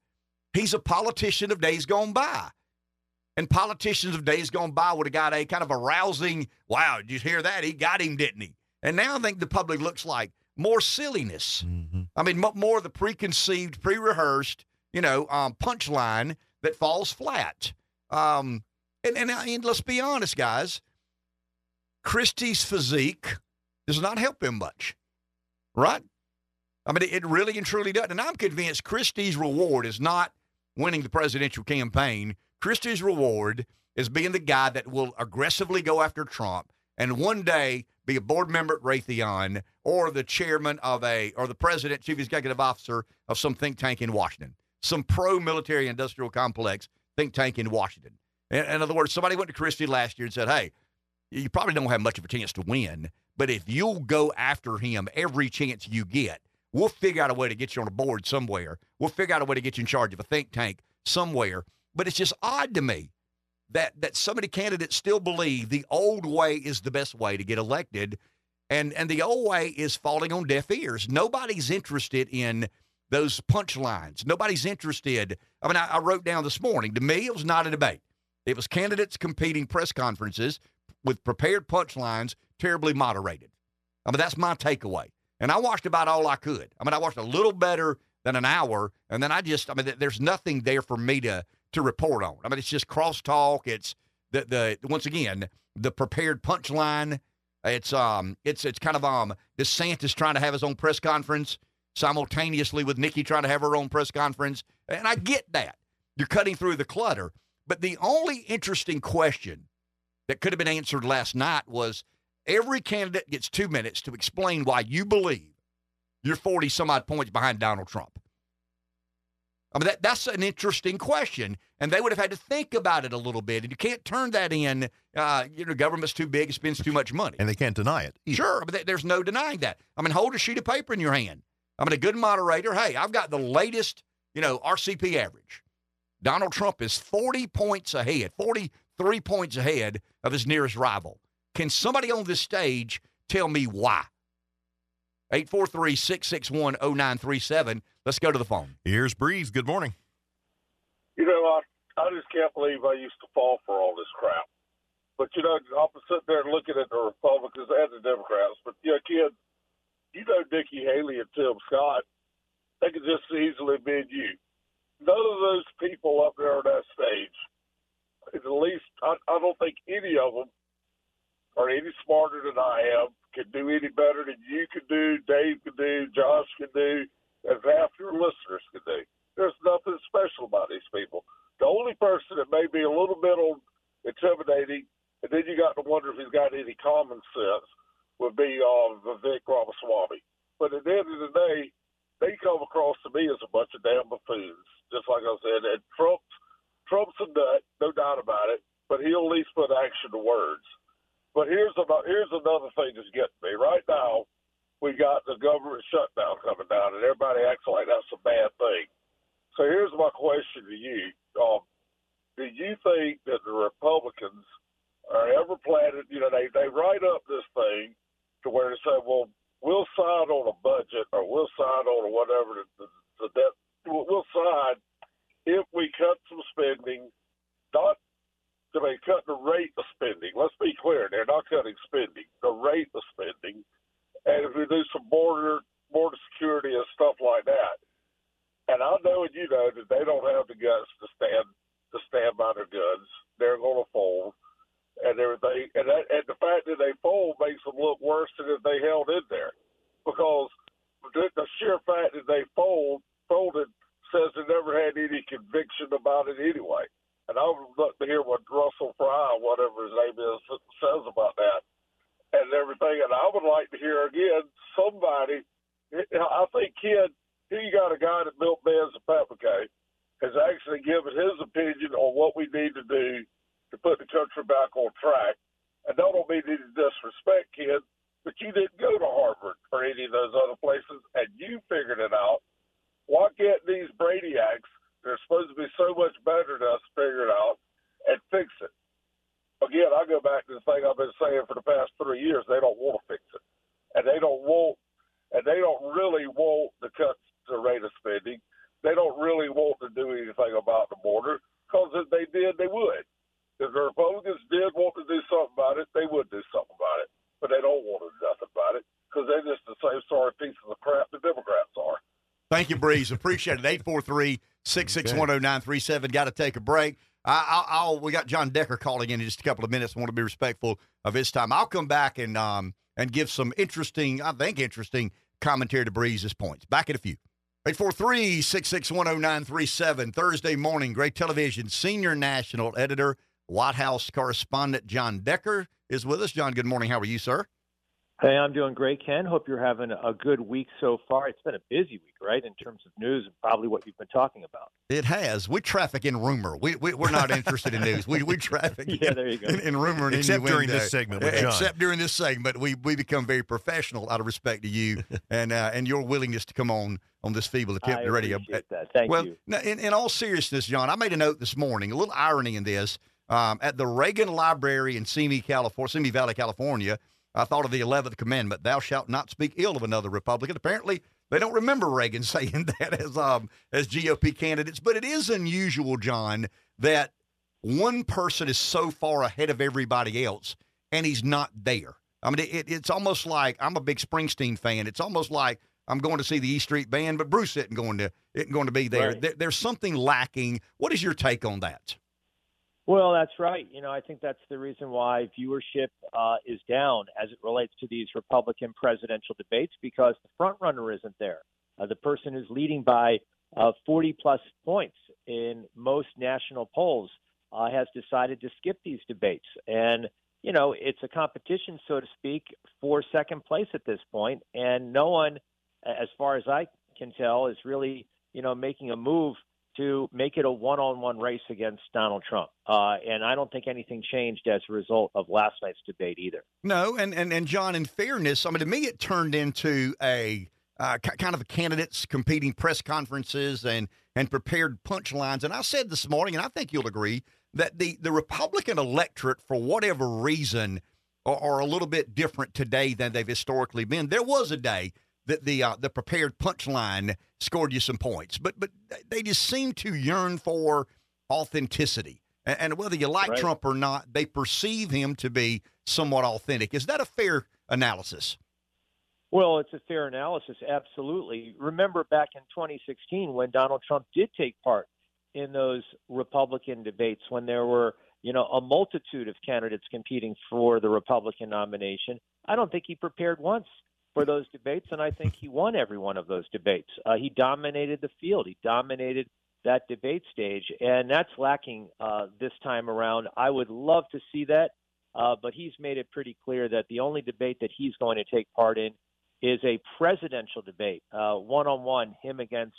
He's a politician of days gone by. And politicians of days gone by would have got a kind of a rousing, wow, did you hear that? He got him, didn't he? And now I think the public looks like more silliness. Mm-hmm. I mean, more of the preconceived, pre rehearsed, you know, um, punchline that falls flat. Um, and, and, and let's be honest, guys, Christie's physique does not help him much, right? I mean, it really and truly doesn't. And I'm convinced Christie's reward is not winning the presidential campaign. Christie's reward is being the guy that will aggressively go after Trump and one day be a board member at Raytheon or the chairman of a or the president, chief executive officer of some think tank in Washington, some pro-military industrial complex think tank in Washington. In, in other words, somebody went to Christie last year and said, "Hey, you probably don't have much of a chance to win, but if you'll go after him every chance you get, we'll figure out a way to get you on a board somewhere. We'll figure out a way to get you in charge of a think tank somewhere." But it's just odd to me that that so many candidates still believe the old way is the best way to get elected, and and the old way is falling on deaf ears. Nobody's interested in those punchlines. Nobody's interested. I mean, I, I wrote down this morning. To me, it was not a debate. It was candidates competing press conferences with prepared punchlines, terribly moderated. I mean, that's my takeaway. And I watched about all I could. I mean, I watched a little better than an hour, and then I just, I mean, there's nothing there for me to to report on. I mean, it's just crosstalk. It's the the once again the prepared punchline. It's um it's it's kind of um DeSantis trying to have his own press conference simultaneously with Nikki trying to have her own press conference, and I get that you're cutting through the clutter. But the only interesting question that could have been answered last night was every candidate gets two minutes to explain why you believe you're 40 some odd points behind Donald Trump. I mean, that, that's an interesting question. And they would have had to think about it a little bit. And you can't turn that in. Uh, you know, government's too big, it spends too much money. And they can't deny it. Either. Sure, but there's no denying that. I mean, hold a sheet of paper in your hand. I mean, a good moderator, hey, I've got the latest, you know, RCP average. Donald Trump is 40 points ahead, 43 points ahead of his nearest rival. Can somebody on this stage tell me why? 843 661 0937. Let's go to the phone. Here's Breeze. Good morning. You know, I, I just can't believe I used to fall for all this crap. But, you know, I'm sitting there looking at the Republicans and the Democrats. But, you know, kid, you know Nikki Haley and Tim Scott. They could just easily bid you. None of those people up there on that stage, at least, I, I don't think any of them are any smarter than I am, could do any better than you could do, Dave could do, Josh could do, As half your listeners could do. There's nothing special about these people. The only person that may be a little bit intimidating, and then you got to wonder if he's got any common sense, would be uh, Vivek Ramaswamy. But at the end of the day, they come across to me as a bunch of damn buffoons, just like I said. And Trump's Trump's a nut, no doubt about it. But he'll at least put action to words. But here's about here's another thing that's getting me right now. We got the government shutdown coming down, and everybody acts like that's a bad thing. So here's my question to you: um, Do you think that the Republicans are ever planning? You know, they they write up this thing to where they say, "Well, we'll sign on a budget, or we'll sign on whatever the, the, the debt. We'll sign if we cut some spending, not to be cut the rate of spending. Let's be clear, they're not cutting spending, the rate of spending. And if we do some border border security and stuff like that. And I know and you know that they don't have the guts to stand to stand by their guns. They're gonna fold and everything. And that and the fact that they fold makes them look worse than if they held in there. Because the, the sheer fact that they fold folded says they never had any conviction about it anyway. And I would love to hear what Russell Fry, whatever his name is, says about that and everything. And I would like to hear again somebody. I think Ken, here you got a guy that built Ben's and Paprika, has actually given his opinion on what we need to do to put the country back on track. And don't mean to disrespect Ken, but you didn't go to Harvard or any of those other places, and you figured it out. Why can't these brainiacs they're supposed to be so much better than us figure it out and fix it. Again, I go back to the thing I've been saying for the past three years. They don't want to fix it, and they don't want, and they don't really want to cut the rate of spending. They don't really want to do anything about the border because if they did, they would. If the Republicans did want to do something about it, they would do something about it. But they don't want to do nothing about it because they're just the same sorry pieces of crap the Democrats are. Thank you, Breeze. Appreciate it. 843 661 0937. Got to take a break. I, I'll, we got John Decker calling in in just a couple of minutes. I want to be respectful of his time. I'll come back and um and give some interesting, I think interesting commentary to Breeze's points. Back in a few. 843 661 0937. Thursday morning, Gray Television, senior national editor, White House correspondent John Decker is with us. John, good morning. How are you, sir? Hey, I'm doing great, Ken. Hope you're having a good week so far. It's been a busy week, right, in terms of news and probably what you've been talking about. It has. We traffic in rumor. We, we are not interested in news. We we traffic. [laughs] yeah, in, there you go. In, in rumor, and except during this segment. With John. Except during this segment, we we become very professional out of respect to you [laughs] and uh, and your willingness to come on on this feeble attempt I to radio. Appreciate that. Thank well, you. in, in all seriousness, John, I made a note this morning. A little irony in this. Um, at the Reagan Library in Simi, California, Simi Valley, California I thought of the 11th commandment, thou shalt not speak ill of another Republican. Apparently, they don't remember Reagan [laughs] saying that as um, as GOP candidates, but it is unusual, John, that one person is so far ahead of everybody else and he's not there. I mean, it, it's almost like I'm a big Springsteen fan. It's almost like I'm going to see the E Street Band, but Bruce isn't going to isn't going to be there. Right. there. There's something lacking. What is your take on that? Well, that's right. You know, I think that's the reason why viewership uh, is down as it relates to these Republican presidential debates because the front runner isn't there. Uh, the person who's leading by uh, 40 plus points in most national polls uh, has decided to skip these debates. And, you know, it's a competition, so to speak, for second place at this point. And no one, as far as I can tell, is really, you know, making a move to make it a one-on-one race against Donald Trump. Uh, and I don't think anything changed as a result of last night's debate either. No, and and and Jon, in fairness, I mean to me it turned into a uh, kind of a candidates competing press conferences and and prepared punchlines. And I said this morning, and I think you'll agree that the the Republican electorate, for whatever reason, are a little bit different today than they've historically been. There was a day that the uh, the prepared punchline scored you some points, but but they just seem to yearn for authenticity. And, and whether you like right. Trump or not, they perceive him to be somewhat authentic. Is that a fair analysis? Well, it's a fair analysis, absolutely. Remember back in 2016 when Donald Trump did take part in those Republican debates when there were, you know, a multitude of candidates competing for the Republican nomination. I don't think he prepared once for those debates, and I think he won every one of those debates. Uh, he dominated the field. He dominated that debate stage, and that's lacking uh, this time around. I would love to see that, uh, but he's made it pretty clear that the only debate that he's going to take part in is a presidential debate, one on one, him against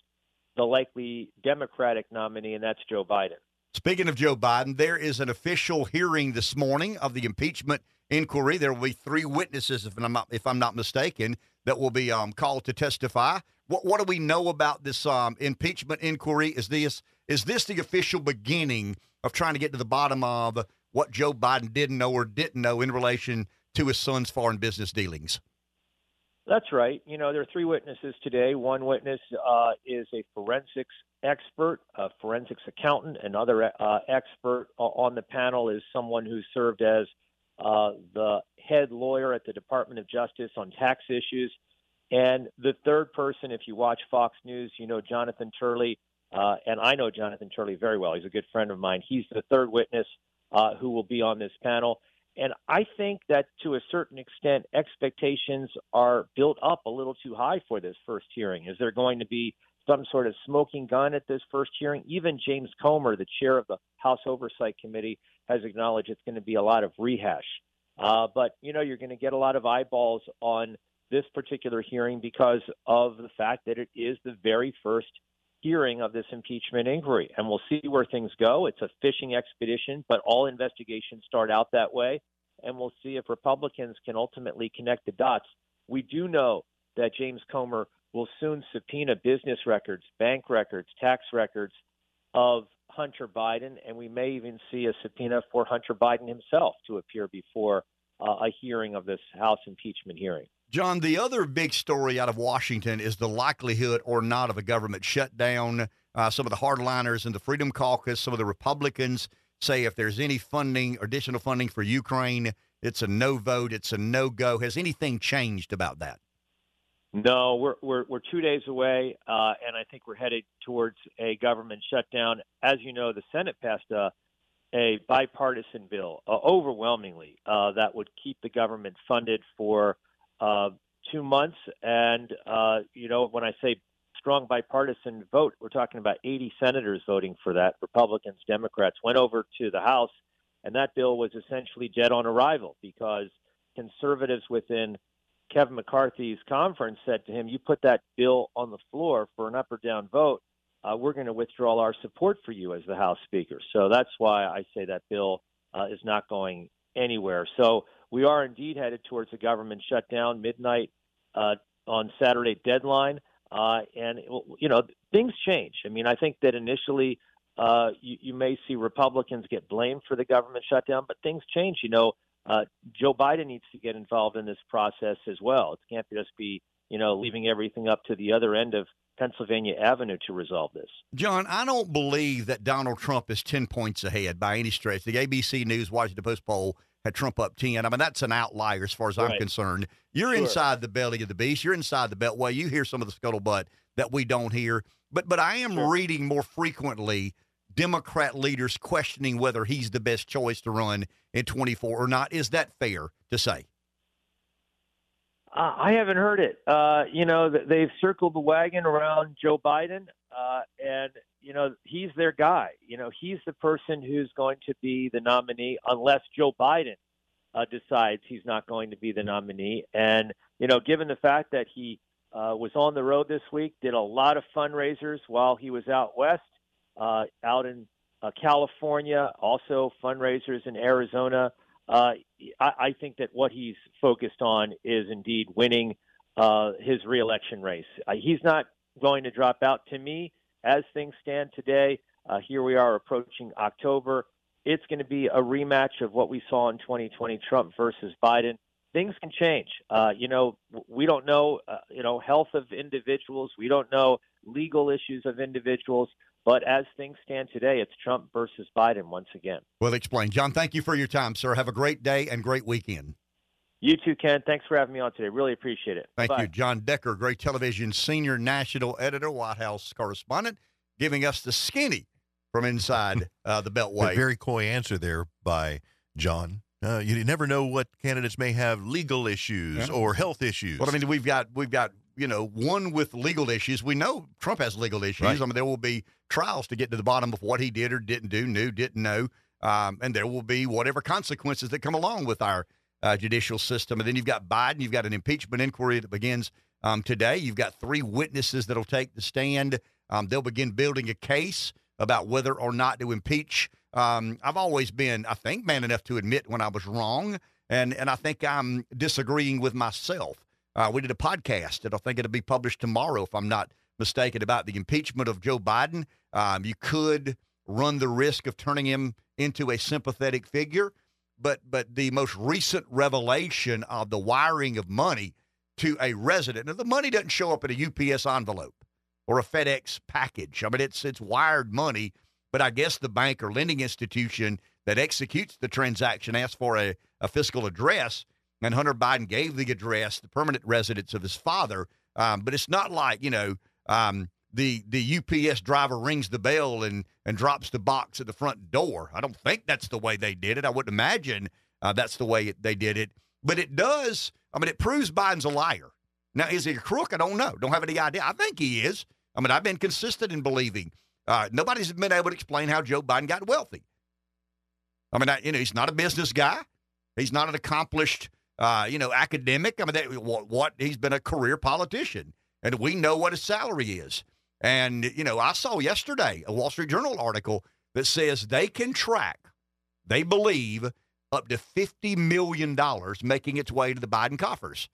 the likely Democratic nominee, and that's Joe Biden. Speaking of Joe Biden, there is an official hearing this morning of the impeachment inquiry. There will be three witnesses, if I'm not, if I'm not mistaken, that will be um, called to testify. What, what do we know about this um, impeachment inquiry? Is this is this the official beginning of trying to get to the bottom of what Joe Biden didn't know or didn't know in relation to his son's foreign business dealings? That's right. You know, there are three witnesses today. One witness uh, is a forensics expert, a forensics accountant. Another uh, expert on the panel is someone who served as uh, the head lawyer at the Department of Justice on tax issues. And the third person, if you watch Fox News, you know Jonathan Turley, uh, and I know Jonathan Turley very well. He's a good friend of mine. He's the third witness uh, who will be on this panel. And I think that to a certain extent, expectations are built up a little too high for this first hearing. Is there going to be some sort of smoking gun at this first hearing? Even James Comer, the chair of the House Oversight Committee, has acknowledged it's going to be a lot of rehash. Uh, but, you know, you're going to get a lot of eyeballs on this particular hearing because of the fact that it is the very first hearing of this impeachment inquiry. And we'll see where things go. It's a fishing expedition, but all investigations start out that way. And we'll see if Republicans can ultimately connect the dots. We do know that James Comer will soon subpoena business records, bank records, tax records of Hunter Biden, and we may even see a subpoena for Hunter Biden himself to appear before uh, a hearing of this House impeachment hearing. John, the other big story out of Washington is the likelihood or not of a government shutdown. Uh, some of the hardliners in the Freedom Caucus, some of the Republicans say if there's any funding, additional funding for Ukraine, it's a no vote, it's a no go. Has anything changed about that? No, we're we're we're two days away, uh, and I think we're headed towards a government shutdown. As you know, the Senate passed a a bipartisan bill, uh, overwhelmingly, uh, that would keep the government funded for uh, two months. And, uh, you know, when I say strong bipartisan vote, we're talking about 80 senators voting for that. Republicans, Democrats went over to the House, and that bill was essentially dead on arrival because conservatives within Kevin McCarthy's conference said to him, You put that bill on the floor for an up or down vote. Uh, we're going to withdraw our support for you as the House Speaker. So that's why I say that bill uh, is not going anywhere. So we are indeed headed towards a government shutdown, midnight uh, on Saturday deadline. Uh, and, you know, things change. I mean, I think that initially uh, you, you may see Republicans get blamed for the government shutdown, but things change. You know, uh, Joe Biden needs to get involved in this process as well. It can't just be, you know, leaving everything up to the other end of Pennsylvania Avenue to resolve this. John, I don't believe that Donald Trump is 10 points ahead by any stretch. The ABC News Washington Post poll had Trump up 10. I mean, that's an outlier as far as right. I'm concerned. You're sure. inside the belly of the beast. You're inside the beltway. You hear some of the scuttlebutt that we don't hear. But but I am sure. reading more frequently Democrat leaders questioning whether he's the best choice to run in 24 or not. Is that fair to say? Uh, I haven't heard it. Uh, you know, they've circled the wagon around Joe Biden, uh, and you know, he's their guy. You know, he's the person who's going to be the nominee unless Joe Biden uh, decides he's not going to be the nominee. And, you know, given the fact that he uh, was on the road this week, did a lot of fundraisers while he was out west, uh, out in uh, California, also fundraisers in Arizona. Uh, I, I think that what he's focused on is indeed winning uh, his reelection race. Uh, he's not going to drop out. To me, as things stand today, uh, here we are approaching October. It's going to be a rematch of what we saw in 2020, Trump versus Biden. Things can change. Uh, you know, we don't know, uh, you know, health of individuals. We don't know legal issues of individuals. But as things stand today, it's Trump versus Biden once again. Well explained. John, thank you for your time, sir. Have a great day and great weekend. You too, Ken. Thanks for having me on today. Really appreciate it. Thank Bye. you. John Decker, Gray Television Senior National Editor, White House Correspondent, giving us the skinny from inside [laughs] uh, the Beltway. A very coy answer there by John. Uh, you never know what candidates may have legal issues yeah. or health issues. Well, I mean, we've got we've got you know one with legal issues. We know Trump has legal issues. Right. I mean, there will be trials to get to the bottom of what he did or didn't do, knew, didn't know, um, and there will be whatever consequences that come along with our uh, judicial system. And then you've got Biden. You've got an impeachment inquiry that begins um, today. You've got three witnesses that'll take the stand. Um, they'll begin building a case about whether or not to impeach. Um, I've always been, I think, man enough to admit when I was wrong, and and I think I'm disagreeing with myself. Uh, we did a podcast that I think it'll be published tomorrow, if I'm not mistaken, about the impeachment of Joe Biden. Um, you could run the risk of turning him into a sympathetic figure, but but the most recent revelation of the wiring of money to a resident. Now, the money doesn't show up in a UPS envelope or a FedEx package. I mean, it's it's wired money, but I guess the bank or lending institution that executes the transaction asks for a, a fiscal address and Hunter Biden gave the address, the permanent residence of his father. Um, but it's not like you know um, the the UPS driver rings the bell and and drops the box at the front door. I don't think that's the way they did it. I wouldn't imagine uh, that's the way it, they did it. But it does. I mean, it proves Biden's a liar. Now, is he a crook? I don't know. Don't have any idea. I think he is. I mean, I've been consistent in believing. Uh, nobody's been able to explain how Joe Biden got wealthy. I mean, I, you know, he's not a business guy. He's not an accomplished uh, you know, academic. I mean, they, what, what he's been a career politician, and we know what his salary is. And you know, I saw yesterday a Wall Street Journal article that says they can track, they believe, up to fifty million dollars making its way to the Biden coffers.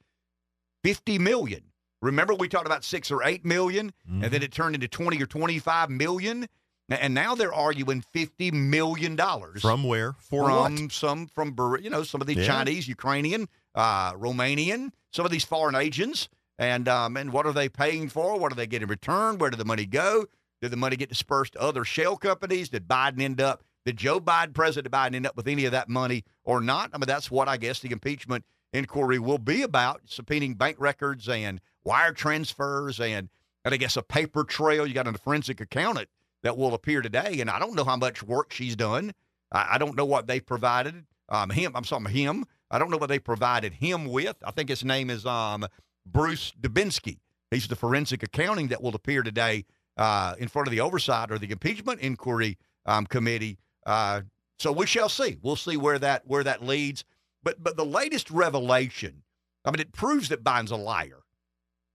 Fifty million. Remember, we talked about six or eight million, mm-hmm. and then it turned into twenty or twenty-five million. And now they're arguing fifty million dollars from where for from what? some from you know some of these yeah. Chinese, Ukrainian, uh, Romanian, some of these foreign agents, and um, and what are they paying for? What do they get in return? Where did the money go? Did the money get dispersed to other shell companies? Did Biden end up? Did Joe Biden, President Biden, end up with any of that money or not? I mean, that's what I guess the impeachment inquiry will be about: subpoenaing bank records and wire transfers and and I guess a paper trail. You got a forensic accountant that will appear today. And I don't know how much work she's done. I, I don't know what they provided um, him. I'm sorry, him. I don't know what they provided him with. I think his name is um, Bruce Dubinsky. He's the forensic accounting that will appear today uh, in front of the oversight or the impeachment inquiry um, committee. Uh, so we shall see. We'll see where that where that leads. But but the latest revelation, I mean, it proves that Biden's a liar.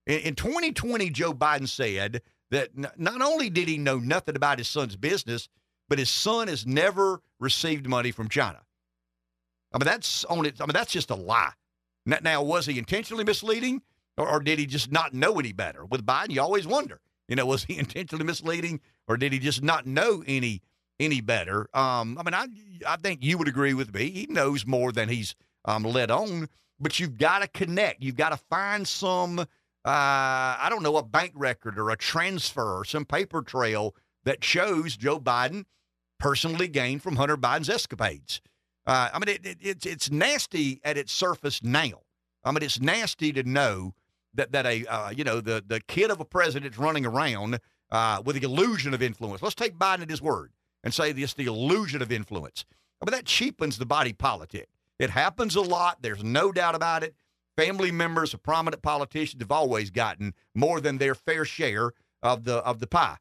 In, in 2020, Joe Biden said that n- not only did he know nothing about his son's business, but his son has never received money from China. I mean, that's on it. I mean, that's just a lie. Now, was he intentionally misleading, or, or, did he just not know any better? With Biden, you always wonder. You know, was he [laughs] intentionally misleading, or did he just not know any any better? Um, I mean, I I think you would agree with me. He knows more than he's um, let on. But you've got to connect. You've got to find some uh, I don't know, a bank record or a transfer or some paper trail that shows Joe Biden personally gained from Hunter Biden's escapades. Uh, I mean, it, it, it's it's nasty at its surface now. I mean, it's nasty to know that that a uh, you know the the kid of a president's running around uh, with the illusion of influence. Let's take Biden at his word and say this: the illusion of influence. I mean, that cheapens the body politic. It happens a lot. There's no doubt about it family members of prominent politicians have always gotten more than their fair share of the of the pie.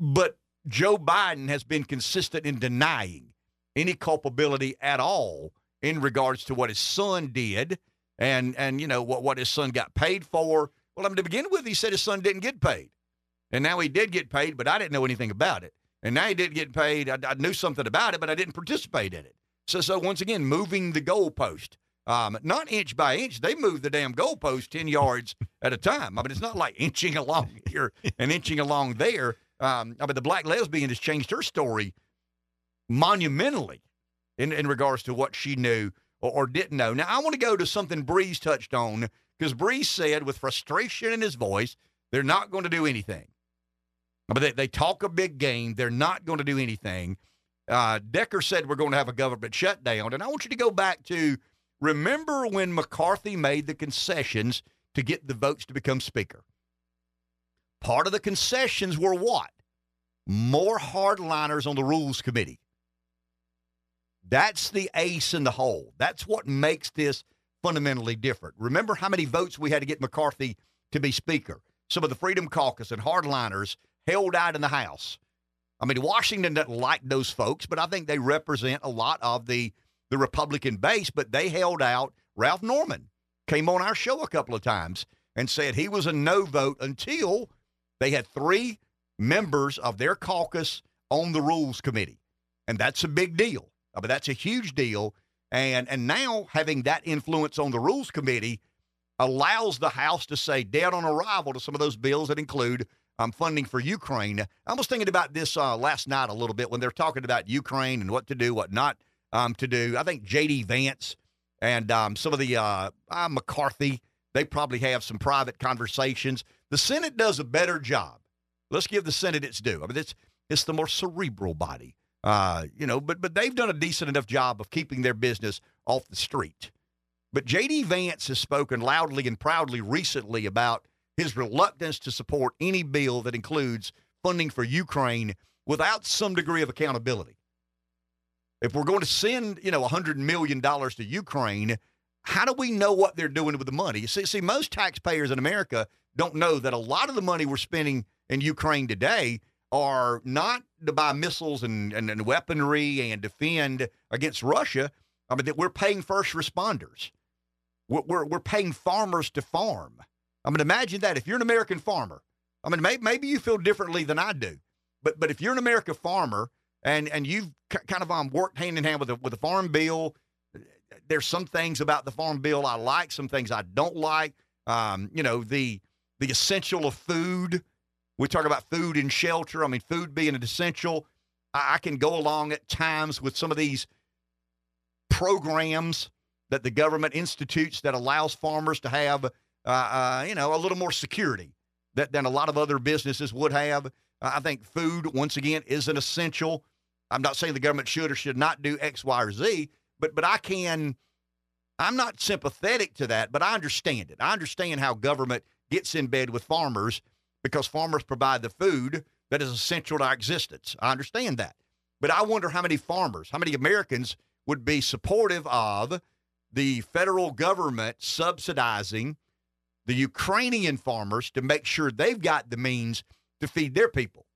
But Joe Biden has been consistent in denying any culpability at all in regards to what his son did and and you know what what his son got paid for. Well, I mean to begin with, he said his son didn't get paid, and now he did get paid, but I didn't know anything about it. And now he didn't get paid. I, I knew something about it, but I didn't participate in it. So, so once again, moving the goalpost. Um, not inch by inch. They move the damn goalpost 10 yards at a time. I mean, it's not like inching [laughs] along here and inching along there. Um, I mean, the black lesbian has changed her story monumentally in, in regards to what she knew or, or didn't know. Now, I want to go to something Breeze touched on because Breeze said with frustration in his voice, they're not going to do anything. But they, they talk a big game. They're not going to do anything. Uh, Decker said we're going to have a government shutdown. And I want you to go back to remember when McCarthy made the concessions to get the votes to become Speaker? Part of the concessions were what? More hardliners on the Rules Committee. That's the ace in the hole. That's what makes this fundamentally different. Remember how many votes we had to get McCarthy to be Speaker? Some of the Freedom Caucus and hardliners held out in the House. I mean, Washington doesn't like those folks, but I think they represent a lot of the the Republican base, but they held out. Ralph Norman came on our show a couple of times and said he was a no vote until they had three members of their caucus on the rules committee. And that's a big deal. I mean, that's a huge deal. And and now having that influence on the rules committee allows the House to say dead on arrival to some of those bills that include um, funding for Ukraine. I was thinking about this uh, last night a little bit when they're talking about Ukraine and what to do, what not um, to do. I think J.D. Vance and um, some of the uh, uh, McCarthy, they probably have some private conversations. The Senate does a better job. Let's give the Senate its due. I mean, it's it's the more cerebral body, uh, you know. But but they've done a decent enough job of keeping their business off the street. But J.D. Vance has spoken loudly and proudly recently about his reluctance to support any bill that includes funding for Ukraine without some degree of accountability. If we're going to send, you know, $100 million to Ukraine, how do we know what they're doing with the money? See, see, most taxpayers in America don't know that a lot of the money we're spending in Ukraine today are not to buy missiles and, and, and weaponry and defend against Russia. I mean, that we're paying first responders. We're, we're, we're paying farmers to farm. I mean, imagine that. If you're an American farmer, I mean, maybe, you feel differently than I do, but but if you're an American farmer and and you've kind of um, worked hand in hand with the, with the farm bill, there's some things about the farm bill I like, some things I don't like. Um, you know, the the essential of food. We talk about food and shelter. I mean, food being an essential. I, I can go along at times with some of these programs that the government institutes that allows farmers to have, uh, uh, you know, a little more security that, than a lot of other businesses would have. I think food, once again, is an essential. I'm not saying the government should or should not do X, Y, or Z, but but I can. I'm not sympathetic to that, but I understand it. I understand how government gets in bed with farmers because farmers provide the food that is essential to our existence. I understand that. But I wonder how many farmers, how many Americans would be supportive of the federal government subsidizing the Ukrainian farmers to make sure they've got the means to feed their people,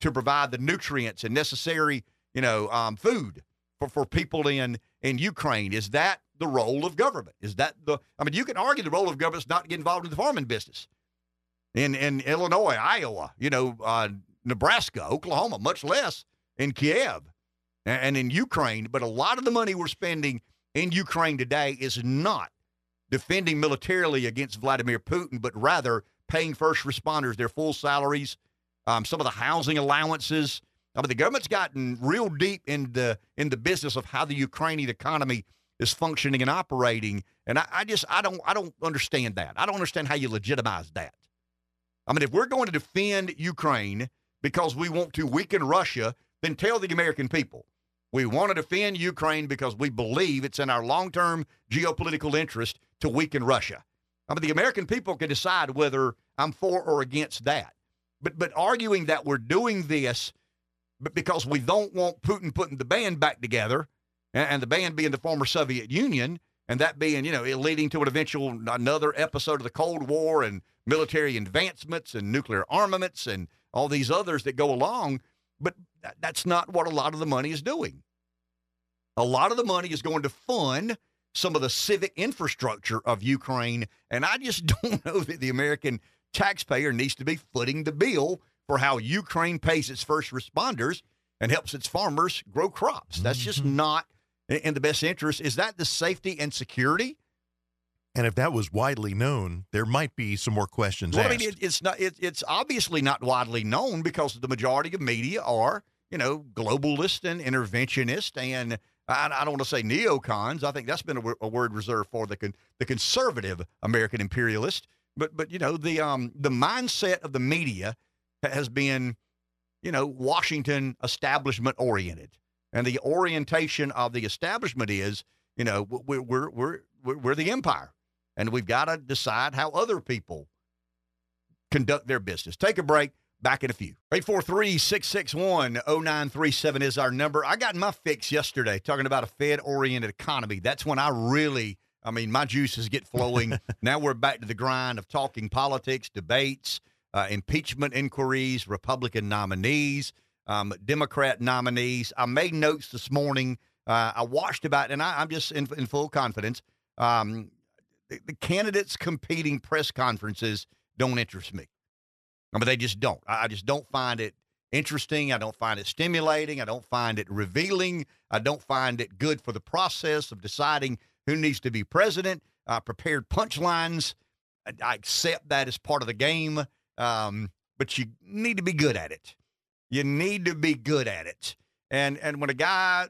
to provide the nutrients and necessary, you know, um, food for, for people in in Ukraine. Is that the role of government? Is that the? I mean, you can argue the role of government is not to get involved in the farming business. In in Illinois, Iowa, you know, uh, Nebraska, Oklahoma, much less in Kiev and, and in Ukraine. But a lot of the money we're spending in Ukraine today is not defending militarily against Vladimir Putin, but rather paying first responders their full salaries, um, some of the housing allowances. I mean, the government's gotten real deep in the in the business of how the Ukrainian economy is functioning and operating, and I, I just I don't I don't understand that. I don't understand how you legitimize that. I mean, if we're going to defend Ukraine because we want to weaken Russia, then tell the American people we want to defend Ukraine because we believe it's in our long term geopolitical interest to weaken Russia. I mean, the American people can decide whether I'm for or against that. But, but arguing that we're doing this because we don't want Putin putting the band back together, and, and the band being the former Soviet Union, and that being, you know, leading to an eventual another episode of the Cold War and military advancements and nuclear armaments and all these others that go along. But that's not what a lot of the money is doing. A lot of the money is going to fund some of the civic infrastructure of Ukraine. And I just [laughs] don't know that the American taxpayer needs to be footing the bill for how Ukraine pays its first responders and helps its farmers grow crops. That's just Mhm. not in the best interest. Is that the safety and security? And if that was widely known, there might be some more questions Well, I mean, it, it's not. It, it's obviously not widely known because the majority of media are, you know, globalist and interventionist, and I, I don't want to say neocons. I think that's been a, a word reserved for the con, the conservative American imperialist. But but you know the um the mindset of the media has been, you know, Washington establishment oriented, and the orientation of the establishment is, you know, we're we're we're, we're the empire, and we've got to decide how other people conduct their business. Take a break. Back in a few. 843 661 0937 is our number. I got my fix yesterday talking about a Fed oriented economy. That's when I really, I mean, my juices get flowing. [laughs] now we're back to the grind of talking politics, debates, uh, impeachment inquiries, Republican nominees, um, Democrat nominees. I made notes this morning Uh, I watched about, and I, am just in, in, full confidence. Um, the, the, candidates competing press conferences don't interest me. I mean, they just don't. I, I just don't find it interesting. I don't find it stimulating. I don't find it revealing. I don't find it good for the process of deciding who needs to be president. Prepared punchlines. I, I, accept that as part of the game, um, but you need to be good at it. You need to be good at it. And and when a guy,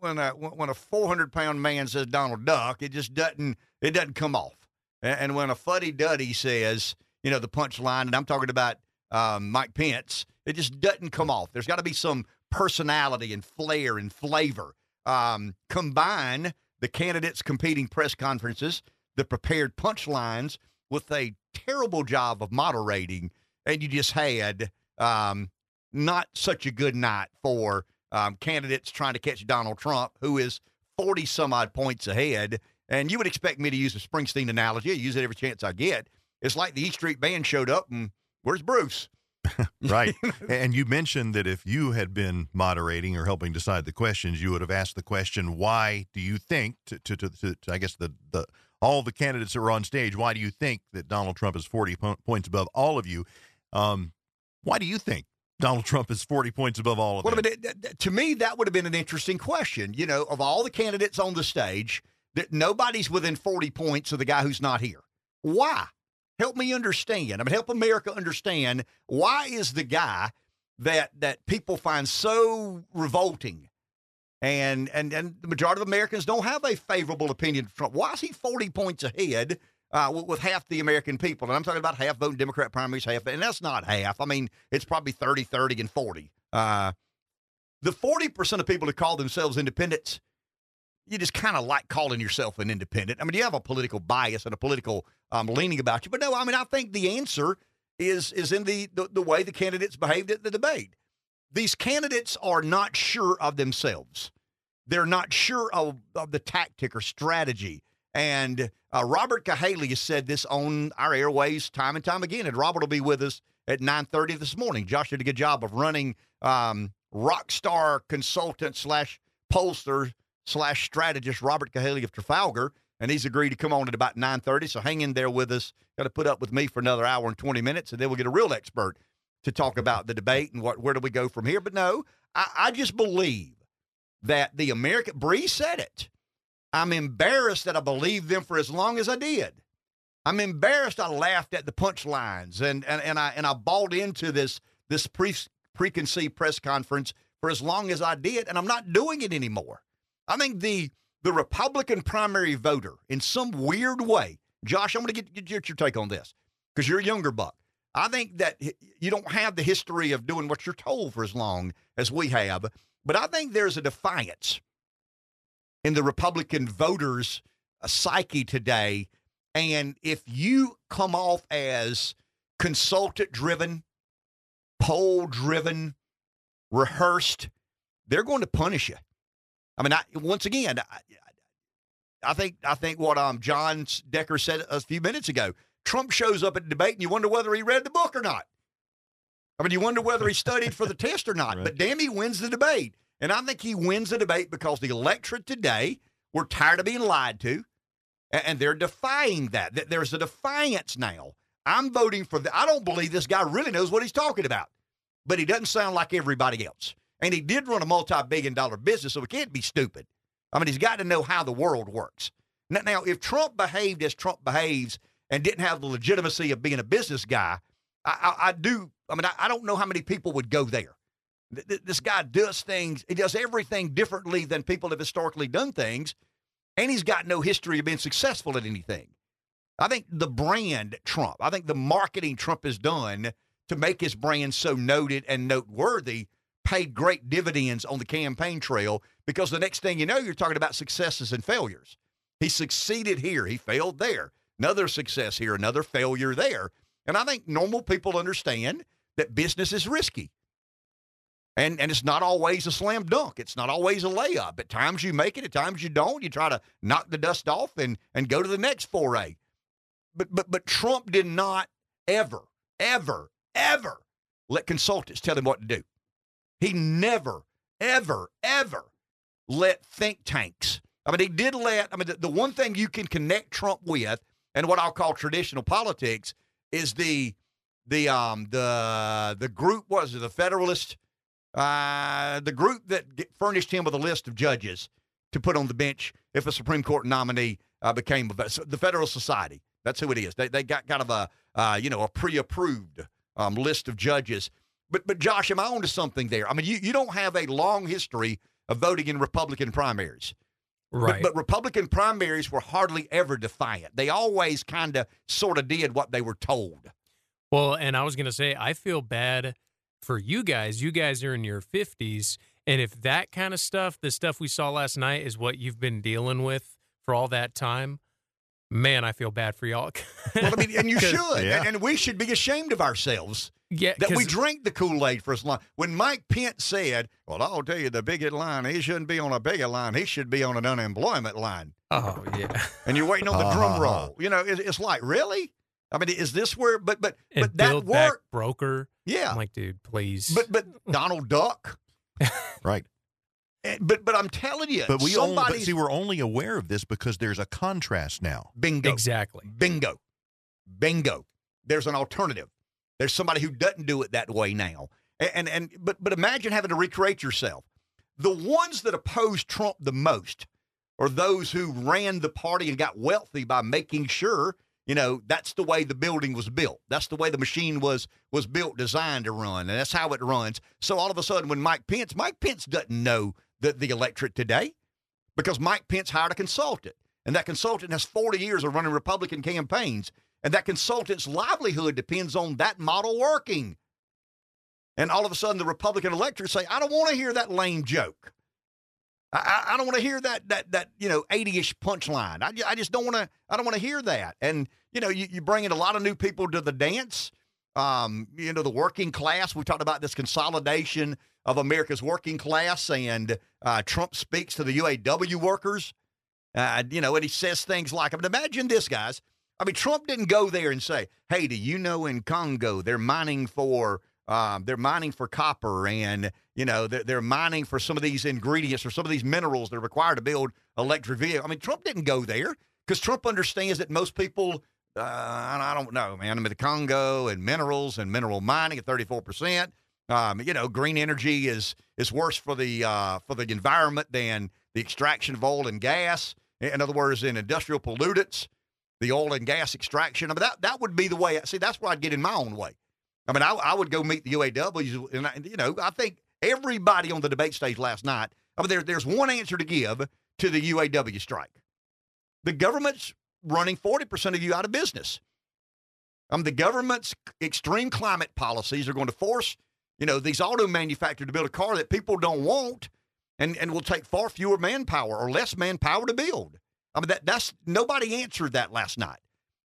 when a when a 400 pound man says Donald Duck, it just doesn't it doesn't come off. And, and when a fuddy duddy says, you know, the punchline, and I'm talking about um, Mike Pence, it just doesn't come off. There's got to be some personality and flair and flavor. Um, combine the candidates' competing press conferences, the prepared punchlines, with a terrible job of moderating, and you just had um, not such a good night for um, candidates trying to catch Donald Trump, who is 40 some odd points ahead. And you would expect me to use a Springsteen analogy. I use it every chance I get. It's like the East Street Band showed up and where's Bruce? [laughs] right. [laughs] and you mentioned that if you had been moderating or helping decide the questions, you would have asked the question, why do you think, to, to, to, to I guess, the, the all the candidates that were on stage, why do you think that Donald Trump is 40 po- points above all of you? Um, why do you think Donald Trump is 40 points above all of them? Well, I mean, to me, that would have been an interesting question. You know, of all the candidates on the stage, nobody's within 40 points of the guy who's not here. Why? Help me understand. I mean, help America understand why is the guy that that people find so revolting and and and the majority of Americans don't have a favorable opinion of Trump. Why is he 40 points ahead uh, with, with, half the American people? And I'm talking about half voting Democrat primaries, half, and that's not half. I mean, it's probably 30, 30, and 40. Uh, the 40% of people who call themselves independents you just kind of like calling yourself an independent. I mean, you have a political bias and a political um, leaning about you, but no, I mean, I think the answer is is in the, the the way the candidates behaved at the debate. These candidates are not sure of themselves. They're not sure of, of the tactic or strategy. And uh, Robert Cahaly has said this on our airways time and time again. And Robert will be with us at 9.30 this morning. Josh did a good job of running um, rock star consultant slash pollster slash strategist Robert Cahaly of Trafalgar, and he's agreed to come on at about 9.30, so hang in there with us. Got to put up with me for another hour and 20 minutes, and then we'll get a real expert to talk about the debate and what, where do we go from here. But no, I, I just believe that the American, Bree said it. I'm embarrassed that I believed them for as long as I did. I'm embarrassed I laughed at the punchlines and, and, and I and I bought into this this pre, preconceived press conference for as long as I did, and I'm not doing it anymore. I think the the Republican primary voter, in some weird way, Josh, I'm going to get, get your, take on this because you're a younger buck. I think that you don't have the history of doing what you're told for as long as we have, but I think there's a defiance in the Republican voters' psyche today. And if you come off as consultant driven, poll driven, rehearsed, they're going to punish you. I mean, I, once again, I, I think I think what um John Decker said a few minutes ago. Trump shows up at debate, and you wonder whether he read the book or not. I mean, you wonder whether he studied for the test or [laughs] not. Right. But damn, he wins the debate, and I think he wins the debate because the electorate today we're tired of being lied to, and they're defying that. that. There's a defiance now. I'm voting for the. I don't believe this guy really knows what he's talking about, but he doesn't sound like everybody else. And he did run a multi billion dollar business, so he can't be stupid. I mean, he's got to know how the world works. Now, if Trump behaved as Trump behaves and didn't have the legitimacy of being a business guy, I, I, I do. I mean, I, I, don't know how many people would go there. This guy does things, he does everything differently than people have historically done things, and he's got no history of being successful at anything. I think the brand Trump, I think the marketing Trump has done to make his brand so noted and noteworthy paid great dividends on the campaign trail because the next thing you know, you're talking about successes and failures. He succeeded here, he failed there. Another success here, another failure there. And I think normal people understand that business is risky. And, and it's not always a slam dunk. It's not always a layup. At times you make it, at times you don't. You try to knock the dust off and, and go to the next foray. But, but, but Trump did not ever, ever, ever let consultants tell him what to do. He never, ever, ever let think tanks. I mean, he did let. I mean, the, the one thing you can connect Trump with, and what I'll call traditional politics, is the the um the the group was the Federalist, uh, the group that furnished him with a list of judges to put on the bench if a Supreme Court nominee uh, became the Federal Society. That's who it is. They they got kind of a uh, you know a pre-approved um, list of judges. But but Josh, am I onto something there? I mean, you, you don't have a long history of voting in Republican primaries. Right. But, but Republican primaries were hardly ever defiant. They always kind of sort of did what they were told. Well, and I was going to say, I feel bad for you guys. You guys are in your 50s. And if that kind of stuff, the stuff we saw last night, is what you've been dealing with for all that time, man, I feel bad for y'all. [laughs] well, I mean, and you [laughs] should. Yeah. And, and we should be ashamed of ourselves yeah, that we drank the Kool Aid for as long. When Mike Pence said, Well, I'll tell you, the bigot line, he shouldn't be on a bigot line. He should be on an unemployment line. Oh yeah, [laughs] And you're waiting on the drum Uh-huh. roll. You know, it, it's like, really? I mean, is this where, but, but, and but that work broker. Yeah. I'm like, dude, please. But, but [laughs] Donald Duck. [laughs] Right. Eh, But, but I'm telling you, But we only, but somebody's see, we're only aware of this because there's a contrast now. bingo. exactly. Bingo. Bingo. There's an alternative. There's somebody who doesn't do it that way now. And, and but but imagine having to recreate yourself. The ones that oppose Trump the most are those who ran the party and got wealthy by making sure, you know, that's the way the building was built. That's the way the machine was was built, designed to run, and that's how it runs. So all of a sudden when Mike Pence, Mike Pence doesn't know the, the electorate today because Mike Pence hired a consultant. And that consultant has 40 years of running Republican campaigns. And that consultant's livelihood depends on that model working. And all of a sudden, the Republican electorate say, I don't want to hear that lame joke. I, I, I don't want to hear that that that you know 80ish punchline. I, I just don't want to. I don't want to hear that. And you know, you, you bring in a lot of new people to the dance. Um, you know, the working class. We talked about this consolidation of America's working class, and uh, Trump speaks to the UAW workers. Uh, you know, and he says things like, I mean, imagine this, guys. I mean, Trump didn't go there and say, "Hey, do you know in Congo they're mining for um, they're mining for copper and you know they're, they're mining for some of these ingredients or some of these minerals that are required to build electric vehicles." I mean, Trump didn't go there because Trump understands that most people. Uh, I don't know, man. I mean, the Congo and minerals and mineral mining at thirty four percent. Um, you know, green energy is is worse for the uh, for the environment than the extraction of oil and gas. In other words, in industrial pollutants, the oil and gas extraction. I mean, that that would be the way. See, that's where I'd get in my own way. I mean, I, I would go meet the UAWs, and I, you know, I think everybody on the debate stage last night. I mean, there, there's one answer to give to the UAW strike. The government's running forty percent of you out of business. Um, the government's extreme climate policies are going to force, you know, these auto manufacturers to build a car that people don't want, and and will take far fewer manpower or less manpower to build. I mean, that that's nobody answered that last night.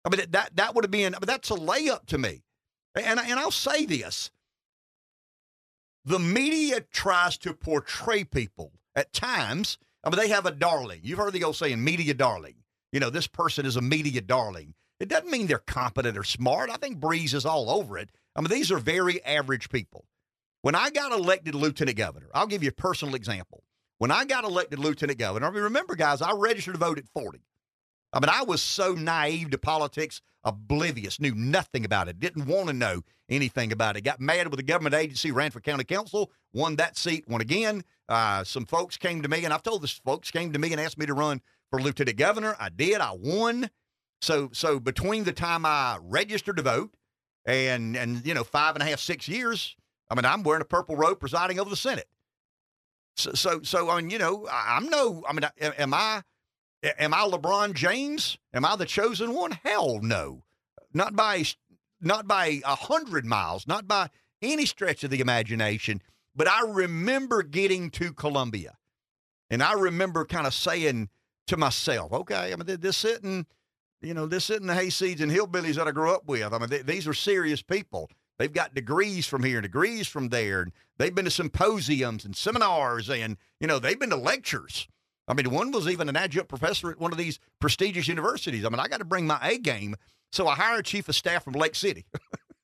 I mean, that that, would have been. I mean, that's a layup to me. And and I'll say this: the media tries to portray people at times. I mean, they have a darling. You've heard the old saying, "Media darling." You know, this person is a media darling. It doesn't mean they're competent or smart. I think Breeze is all over it. I mean, these are very average people. When I got elected lieutenant governor, I'll give you a personal example. When I got elected lieutenant governor, I mean, remember, guys, I registered to vote at 40. I mean, I was so naive to politics, oblivious, knew nothing about it, didn't want to know anything about it. Got mad with a government agency, ran for county council, won that seat, won again. Uh, some folks came to me, and I've told this folks came to me and asked me to run for lieutenant governor. I did. I won. So, so between the time I registered to vote and and you know five and a half, six years, I mean, I'm wearing a purple robe, presiding over the Senate. So, so, so I mean, you know, I'm no. I mean, am I? Am I LeBron James? Am I the chosen one? Hell no, not by not by a hundred miles, not by any stretch of the imagination. But I remember getting to Columbia, and I remember kind of saying to myself, "Okay, I mean, this sitting, you know, this sitting the hayseeds and hillbillies that I grew up with. I mean, th- these are serious people. They've got degrees from here and degrees from there, and they've been to symposiums and seminars, and you know, they've been to lectures." I mean, one was even an adjunct professor at one of these prestigious universities. I mean, I got to bring my A game. So I hired a chief of staff from Lake City.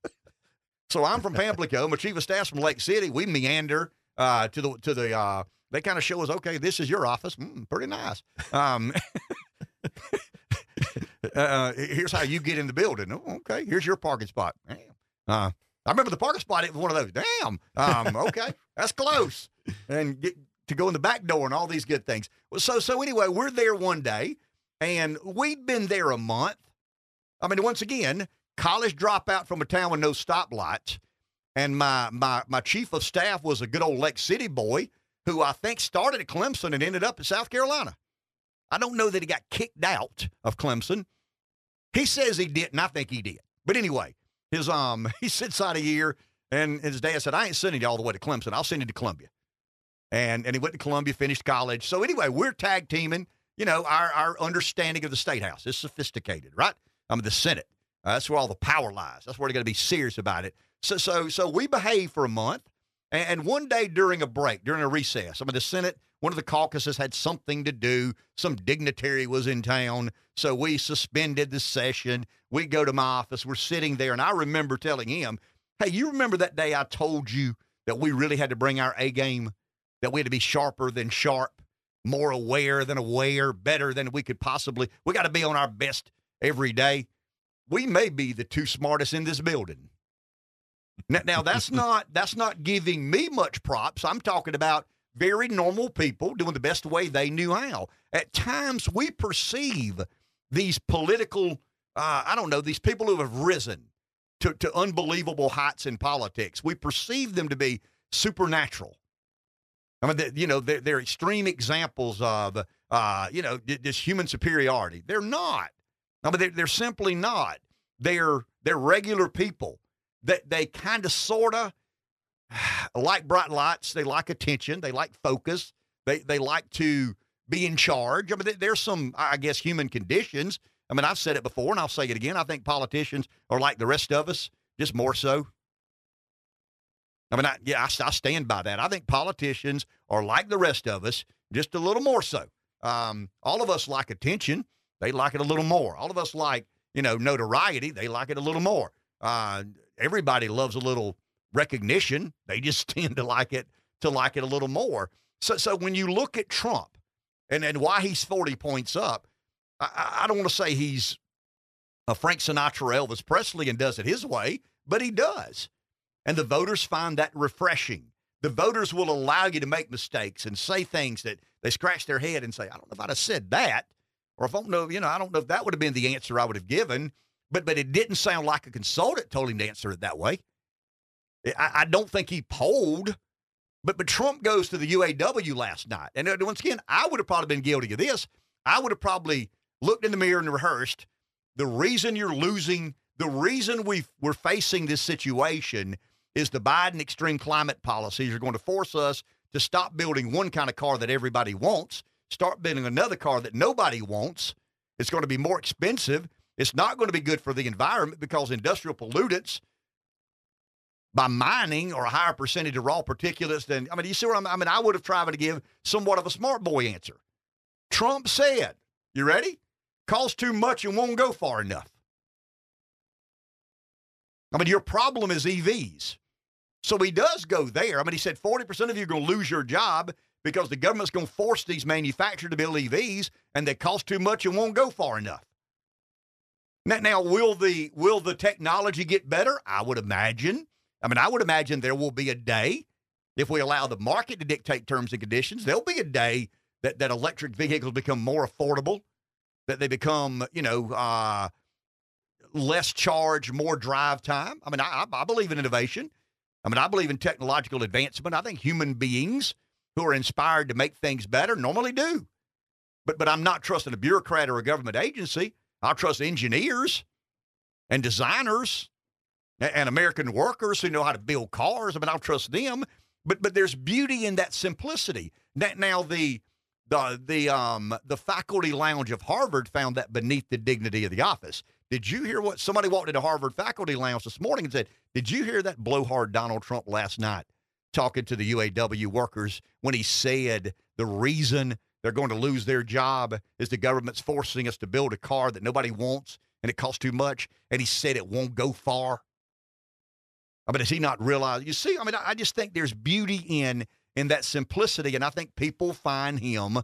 [laughs] so I'm from Pamplico. My chief of staff's from Lake City. We meander uh, to the to the uh, they kind of show us, okay, this is your office. Mm, pretty nice. Um, [laughs] uh, here's how you get in the building. Oh, okay, here's your parking spot. Uh, I remember the parking spot. It was one of those. Damn. Um, okay, that's close. And get to go in the back door and all these good things. So so anyway, we're there one day, and we'd been there a month. I mean, once again, college dropout from a town with no stoplights, and my my my chief of staff was a good old Lake City boy who I think started at Clemson and ended up at South Carolina. I don't know that he got kicked out of Clemson. He says he didn't. I think he did. But anyway, his um [laughs] he sits out a year, and his dad said, "I ain't sending you all the way to Clemson. I'll send you to Columbia." And and he went to Columbia, finished college. So anyway, we're tag teaming. You know, our our understanding of the state house is sophisticated, right? I mean, the Senate. Uh, that's where all the power lies. That's where they got to be serious about it. So so so we behave for a month, and, and one day during a break, during a recess, I mean, the Senate one of the caucuses had something to do. Some dignitary was in town. So we suspended the session. We go to my office. We're sitting there. And I remember telling him, Hey, you remember that day I told you that we really had to bring our A game, that we had to be sharper than sharp, more aware than aware, better than we could possibly. We got to be on our best every day. We may be the two smartest in this building. Now, now that's [laughs] not that's not giving me much props. I'm talking about very normal people doing the best way they knew how. At times, we perceive these political, uh, I don't know, these people who have risen to, to unbelievable heights in politics, we perceive them to be supernatural. I mean, you know, they're, they're extreme examples of, uh, you know, this human superiority. They're not. I mean, they're, they're simply not. They're they're regular people that they kind of, sort of, [sighs] like bright lights. They like attention. They like focus. They they like to be in charge. I mean, there's some, I guess, human conditions. I mean, I've said it before, and I'll say it again. I think politicians are like the rest of us, just more so. I mean, I, yeah, I, I stand by that. I think politicians are like the rest of us, just a little more so. Um, all of us like attention. They like it a little more. All of us like, you know, notoriety. They like it a little more. Uh, everybody loves a little recognition. They just [laughs] tend to like it to like it a little more. So, so when you look at Trump and, and why he's 40 points up, I, I don't want to say he's a Frank Sinatra, Elvis Presley, and does it his way, but he does. And the voters find that refreshing. The voters will allow you to make mistakes and say things that they scratch their head and say, I don't know if I'd have said that. Or if I don't know, you know, I don't know if that would have been the answer I would have given. But but it didn't sound like a consultant told him to answer it that way. I, I don't think he polled, but but Trump goes to the UAW last night, and uh, once again, I would have probably been guilty of this. I would have probably looked in the mirror and rehearsed the reason you're losing, the reason we we're facing this situation is the Biden extreme climate policies are going to force us to stop building one kind of car that everybody wants, start building another car that nobody wants. It's going to be more expensive. It's not going to be good for the environment because industrial pollutants by mining or a higher percentage of raw particulates than I mean, you see what I'm, I mean? I would have tried to give somewhat of a smart boy answer. Trump said, "You ready? Costs too much and won't go far enough." I mean, your problem is EVs. So he does go there. I mean, he said 40% of you are going to lose your job because the government's going to force these manufacturers to build EVs and they cost too much and won't go far enough. Now, now will the will the technology get better? I would imagine. I mean, I would imagine there will be a day, if we allow the market to dictate terms and conditions, there'll be a day that, that electric vehicles become more affordable, that they become, you know, uh, less charge, more drive time. I mean, I, I believe in innovation. I mean, I believe in technological advancement. I think human beings who are inspired to make things better normally do. But but I'm not trusting a bureaucrat or a government agency. I'll trust engineers and designers and American workers who know how to build cars. I mean, I'll trust them. But but there's beauty in that simplicity. Now the the the um the faculty lounge of Harvard found that beneath the dignity of the office. Did you hear what somebody walked into Harvard faculty lounge this morning and said? Did you hear that blowhard Donald Trump last night talking to the UAW workers when he said the reason they're going to lose their job is the government's forcing us to build a car that nobody wants and it costs too much, and he said it won't go far. I mean, does he not realize? You see, I mean, I just think there's beauty in in that simplicity, and I think people find him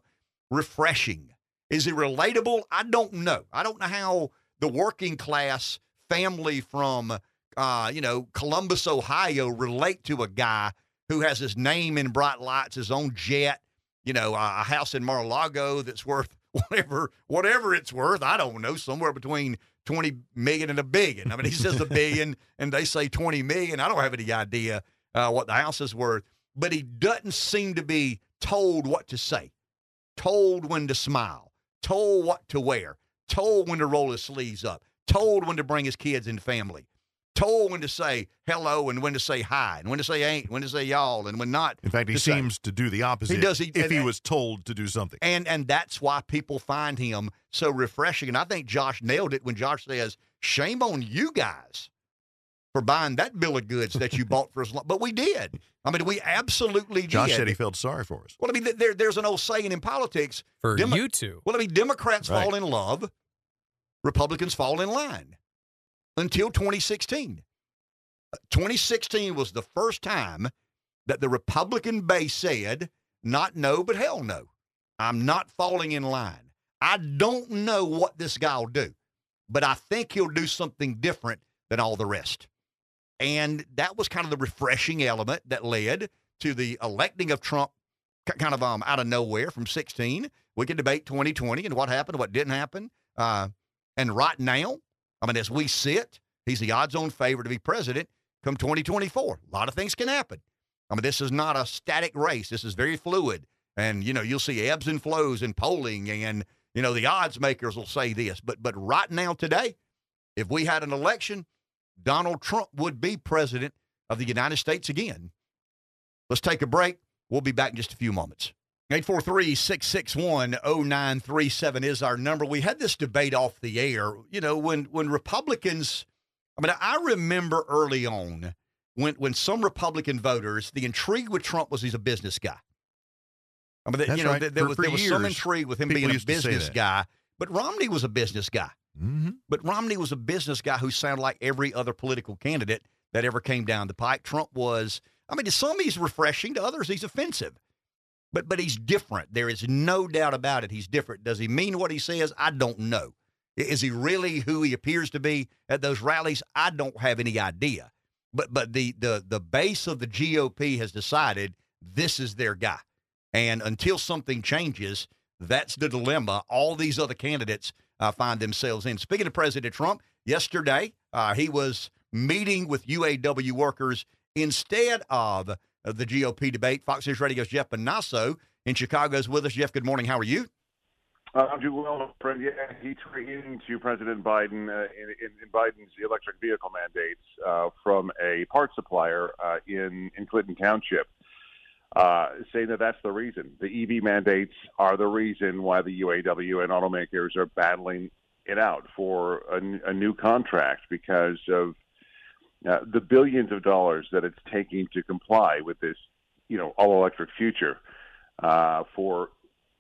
refreshing. Is he relatable? I don't know. I don't know how the working class family from uh, you know Columbus, Ohio, relate to a guy who has his name in bright lights, his own jet, you know, a house in Mar-a-Lago that's worth [laughs] whatever whatever it's worth. I don't know, somewhere between 20 million and a billion. I mean, he says a [laughs] billion and they say 20 million. I don't have any idea uh, what the house is worth, but he doesn't seem to be told what to say, told when to smile, told what to wear, told when to roll his sleeves up, told when to bring his kids and family told when to say hello and when to say hi and when to say ain't, when to say y'all, and when not. In fact, he to seems say. to do the opposite. He does. He, if and, he was told to do something, and and that's why people find him so refreshing. And I think Josh nailed it when Josh says, "Shame on you guys." For buying that bill of goods that you [laughs] bought for us, but we did. I mean, we absolutely did. Josh said he felt sorry for us. Well, I mean, there, there's an old saying in politics for Demo- you two. Well, I mean, Democrats Right. fall in love, Republicans fall in line until 2016. 2016 was the first time that the Republican base said, not no, but hell no. I'm not falling in line. I don't know what this guy will do, but I think he'll do something different than all the rest. And that was kind of the refreshing element that led to the electing of Trump kind of um, out of nowhere from 16. We can debate 2020 and what happened, what didn't happen. Uh, and right now, I mean, as we sit, he's the odds on favorite to be president come 2024. A lot of things can happen. I mean, this is not a static race. This is very fluid. And, you know, you'll see ebbs and flows in polling and, you know, the odds makers will say this. But but right now today, if we had an election, Donald Trump would be president of the United States again. Let's take a break. We'll be back in just a few moments. 843 661 0937 is our number. We had this debate off the air. You know, when, when Republicans, I mean, I remember early on when, when some Republican voters, the intrigue with Trump was he's a business guy. I mean, That's you know, right. there, there For- was, for there was some intrigue with him being a used to say business guy, but Romney was a business guy. Mm-hmm. But Romney was a business guy who sounded like every other political candidate that ever came down the pike. Trump was, I mean, to some he's refreshing, to others he's offensive. But but he's different. There is no doubt about it. He's different. Does he mean what he says? I don't know. Is he really who he appears to be at those rallies? I don't have any idea. But but the the the base of the GOP has decided this is their guy. And until something changes, that's the dilemma all these other candidates uh, find themselves in. Speaking of President Trump, yesterday uh, he was meeting with UAW workers instead of uh, the GOP debate. Fox News Radio's Jeff Monosso in Chicago is with us. Jeff, good morning. How are you? Uh, I'm doing well, friend. Yeah, he tweeted into President Biden uh, in, in, Biden's electric vehicle mandates uh, from a parts supplier uh, in in Clinton Township, uh, saying that that's the reason. The EV mandates are the reason why the UAW and automakers are battling it out for a new contract because of uh, the billions of dollars that it's taking to comply with this, you know, all electric future uh, for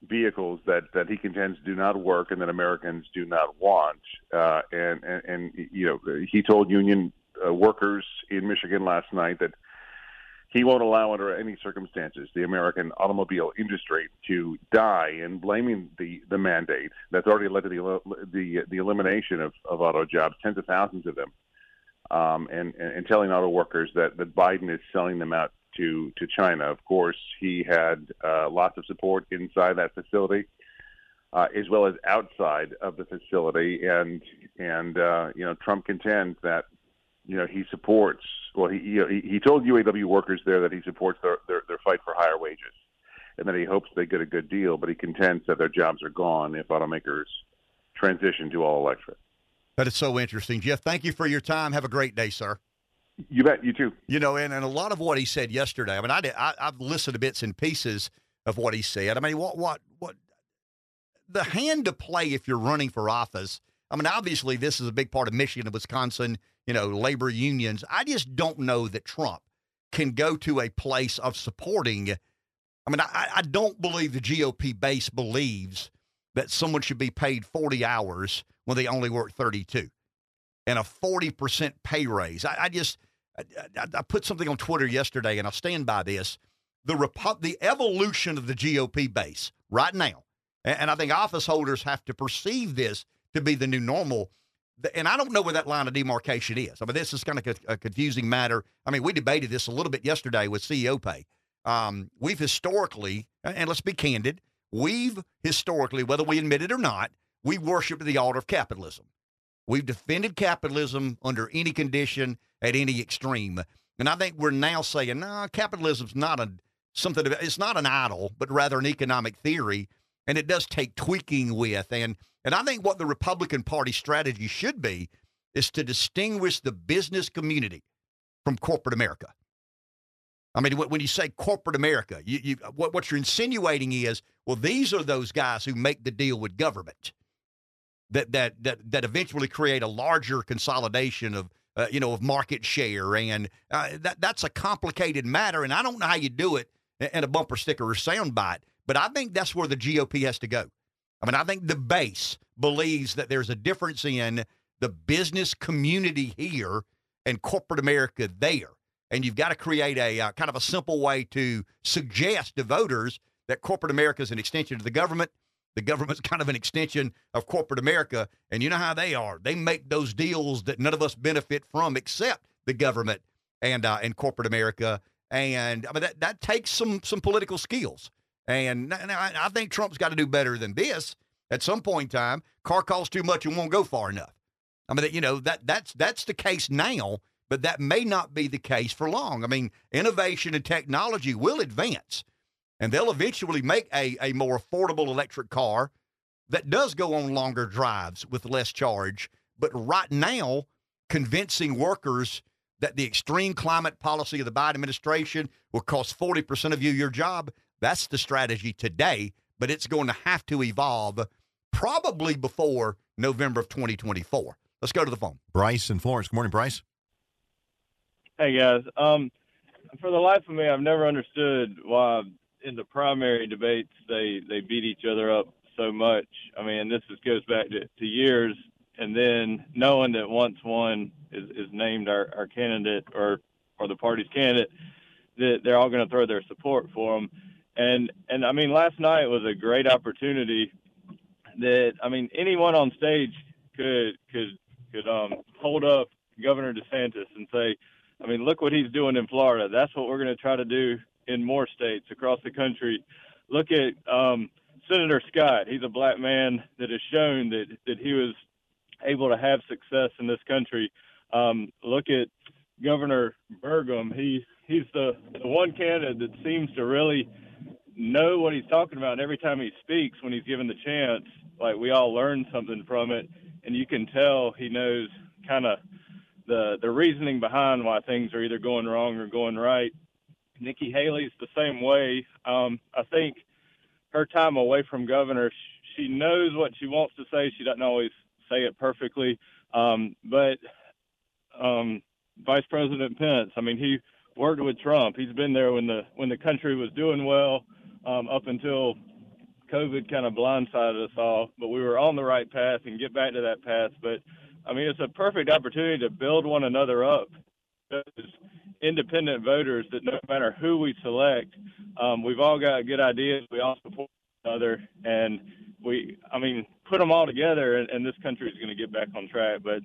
vehicles that, that he contends do not work and that Americans do not want. Uh, and, and, and, you know, he told union uh, workers in Michigan last night that he won't allow under any circumstances the American automobile industry to die and blaming the, the mandate that's already led to the, the, the elimination of, of auto jobs, tens of thousands of them. Um, and, and, telling auto workers that, that Biden is selling them out to to China. Of course, he had uh, lots of support inside that facility, uh, as well as outside of the facility. And and uh, you know, Trump contends that you know he supports. Well, he he, he told UAW workers there that he supports their, their their fight for higher wages, and that he hopes they get a good deal. But he contends that their jobs are gone if automakers transition to all electric. That is so interesting. Jeff, thank you for your time. Have a great day, sir. You bet. You too. You know, and, and a lot of what he said yesterday. I mean, I did. I, I've listened to bits and pieces of what he said. I mean, what what what the hand to play if you're running for office. I mean, obviously, this is a big part of Michigan and Wisconsin. You know, labor unions. I just don't know that Trump can go to a place of supporting. I mean, I, I don't believe the GOP base believes that someone should be paid 40 hours when they only work 32 and a 40% pay raise. I, I just, I, I, I put something on Twitter yesterday, and I'll stand by this. the Repu- the evolution of the GOP base right now, and, and I think office holders have to perceive this to be the new normal. And I don't know where that line of demarcation is. I mean, this is kind of a, a confusing matter. I mean, we debated this a little bit yesterday with CEO pay. Um, we've historically, and let's be candid, we've historically, whether we admit it or not, we worship the altar of capitalism. We've defended capitalism under any condition at any extreme. And I think we're now saying, no, nah, capitalism's not a something. It's not an idol, but rather an economic theory, and it does take tweaking with. And and I think what the Republican Party strategy should be is to distinguish the business community from corporate America. I mean, when you say corporate America, you, you, what, what you're insinuating is, well, these are those guys who make the deal with government that that that that eventually create a larger consolidation of uh, you know of market share, and uh, that that's a complicated matter. And I don't know how you do it in a bumper sticker or soundbite, but I think that's where the GOP has to go. I mean, I think the base believes that there's a difference in the business community here and corporate America there. And you've got to create a uh, kind of a simple way to suggest to voters that corporate America is an extension of the government. The government's [laughs] kind of an extension of corporate America. And you know how they are. They make those deals that none of us benefit from except the government and uh, and corporate America. And I mean that that takes some some political skills. And I think Trump's got to do better than this. At some point in time, car costs too much and won't go far enough. I mean, you know that that's that's the case now, but that may not be the case for long. I mean, innovation and technology will advance, and they'll eventually make a, a more affordable electric car that does go on longer drives with less charge. But right now, convincing workers that the extreme climate policy of the Biden administration will cost 40% of you your job, that's the strategy today, but it's going to have to evolve probably before November of 2024. Let's go to the phone. Bryce in Florence. Good morning, Bryce. Hey, guys. Um, for the life of me, I've never understood why in the primary debates they, they beat each other up so much. I mean, this is, goes back to, to years, and then knowing that once one is, is named our, our candidate or, or the party's candidate, that they're all going to throw their support for them and and I mean last night was a great opportunity that I mean anyone on stage could could could um hold up Governor DeSantis and say, I mean look what he's doing in Florida. That's what we're going to try to do in more states across the country. Look at um, Senator Scott. He's a black man that has shown that that he was able to have success in this country. Um, look at Governor Burgum. He he's the, the one candidate that seems to really know what he's talking about. And every time he speaks, when he's given the chance, like we all learn something from it, and you can tell he knows kind of the the reasoning behind why things are either going wrong or going right. Nikki Haley's the same way. Um, I think her time away from governor, she knows what she wants to say. She doesn't always say it perfectly, um, but um, Vice President Pence, I mean, he worked with Trump. He's been there when the when the country was doing well um, up until COVID kind of blindsided us all. But we were on the right path and get back to that path. But I mean, it's a perfect opportunity to build one another up as independent voters. That no matter who we select, um, we've all got good ideas. We all support each other, and we, I mean, put them all together, and, and this country is going to get back on track. But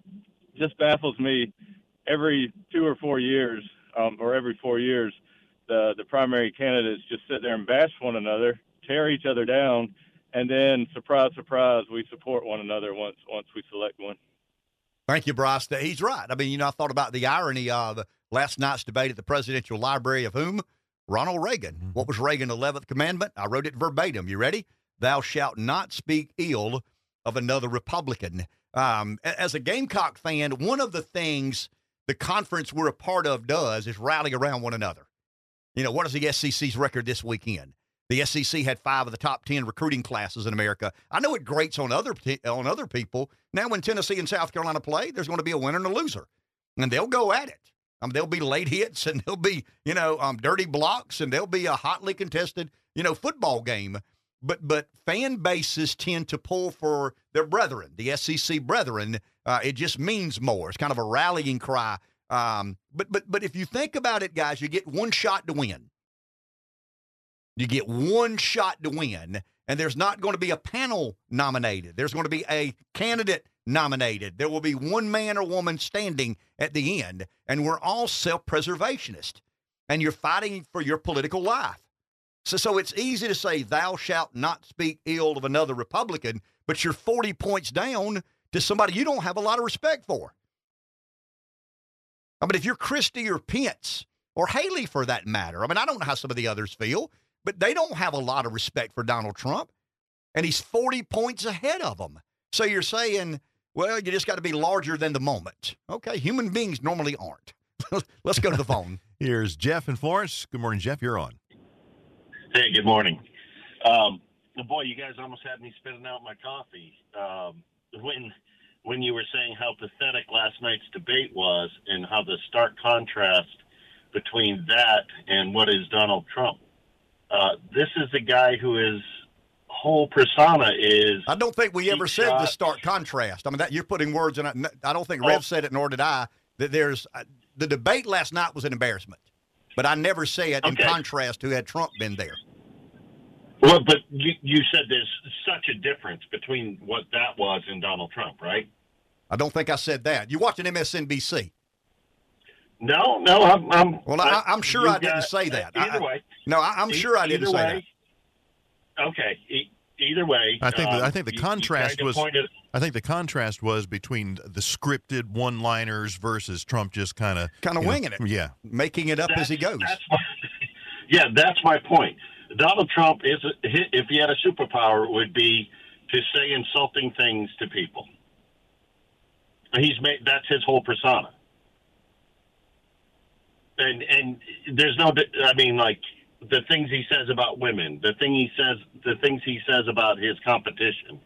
just baffles me every two or four years, um, or every four years, the the primary candidates just sit there and bash one another, tear each other down, and then surprise, surprise, we support one another once once we select one. Thank you, Bryce. He's right. I mean, you know, I thought about the irony of last night's debate at the presidential library of whom? Ronald Reagan. Mm-hmm. What was Reagan's 11th commandment? I wrote it verbatim. You ready? Thou shalt not speak ill of another Republican. Um, as a Gamecock fan, one of the things the conference we're a part of does is rally around one another. You know, what is the SEC's record this weekend? The SEC had five of the top ten recruiting classes in America. I know it grates on other on other people. Now, when Tennessee and South Carolina play, there's going to be a winner and a loser, and they'll go at it. Um, there'll be late hits, and there'll be you know um, dirty blocks, and there'll be a hotly contested you know football game. But but fan bases tend to pull for their brethren, the SEC brethren. Uh, it just means more. It's kind of a rallying cry um, but but but if you think about it, guys, you get one shot to win. You get one shot to win, and there's not going to be a panel nominated. There's going to be a candidate nominated. There will be one man or woman standing at the end, and we're all self preservationists. And you're fighting for your political life. So, so it's easy to say, thou shalt not speak ill of another Republican, but you're 40 points down to somebody you don't have a lot of respect for. I mean, if you're Christie or Pence or Haley for that matter, I mean, I don't know how some of the others feel, but they don't have a lot of respect for Donald Trump. And he's 40 points ahead of them. So you're saying, well, you just got to be larger than the moment. Okay, human beings normally aren't. [laughs] Let's go to the phone. [laughs] Here's Jeff in Florence. Good morning, Jeff. You're on. Hey, good morning. Um, boy, you guys almost had me spitting out my coffee um, when when you were saying how pathetic last night's debate was, and how the stark contrast between that and what is Donald Trump. Uh, this is the guy who is whole persona is. I don't think we ever said the stark contrast. I mean, that you're putting words in. I don't think Rev oh. said it, nor did I. That there's uh, the debate last night was an embarrassment, but I never said okay. in contrast who had Trump been there. Well, but you, you said there's such a difference between what that was and Donald Trump, right? I don't think I said that. You watching MSNBC? No, no, I'm. I'm well, I, am sure I didn't say that. Either I, way, no, I, am sure I didn't way, say that. Okay, e- either way, I think um, I think the you, contrast you was. Pointed, I think the contrast was between the scripted one-liners versus Trump just kind of kind of winging know, it, yeah, making it up as he goes. That's my, [laughs] yeah, that's my point. Donald Trump is, if he had a superpower, would be to say insulting things to people. He's made that's his whole persona. And and there's no, I mean, like the things he says about women, the thing he says, the things he says about his competition,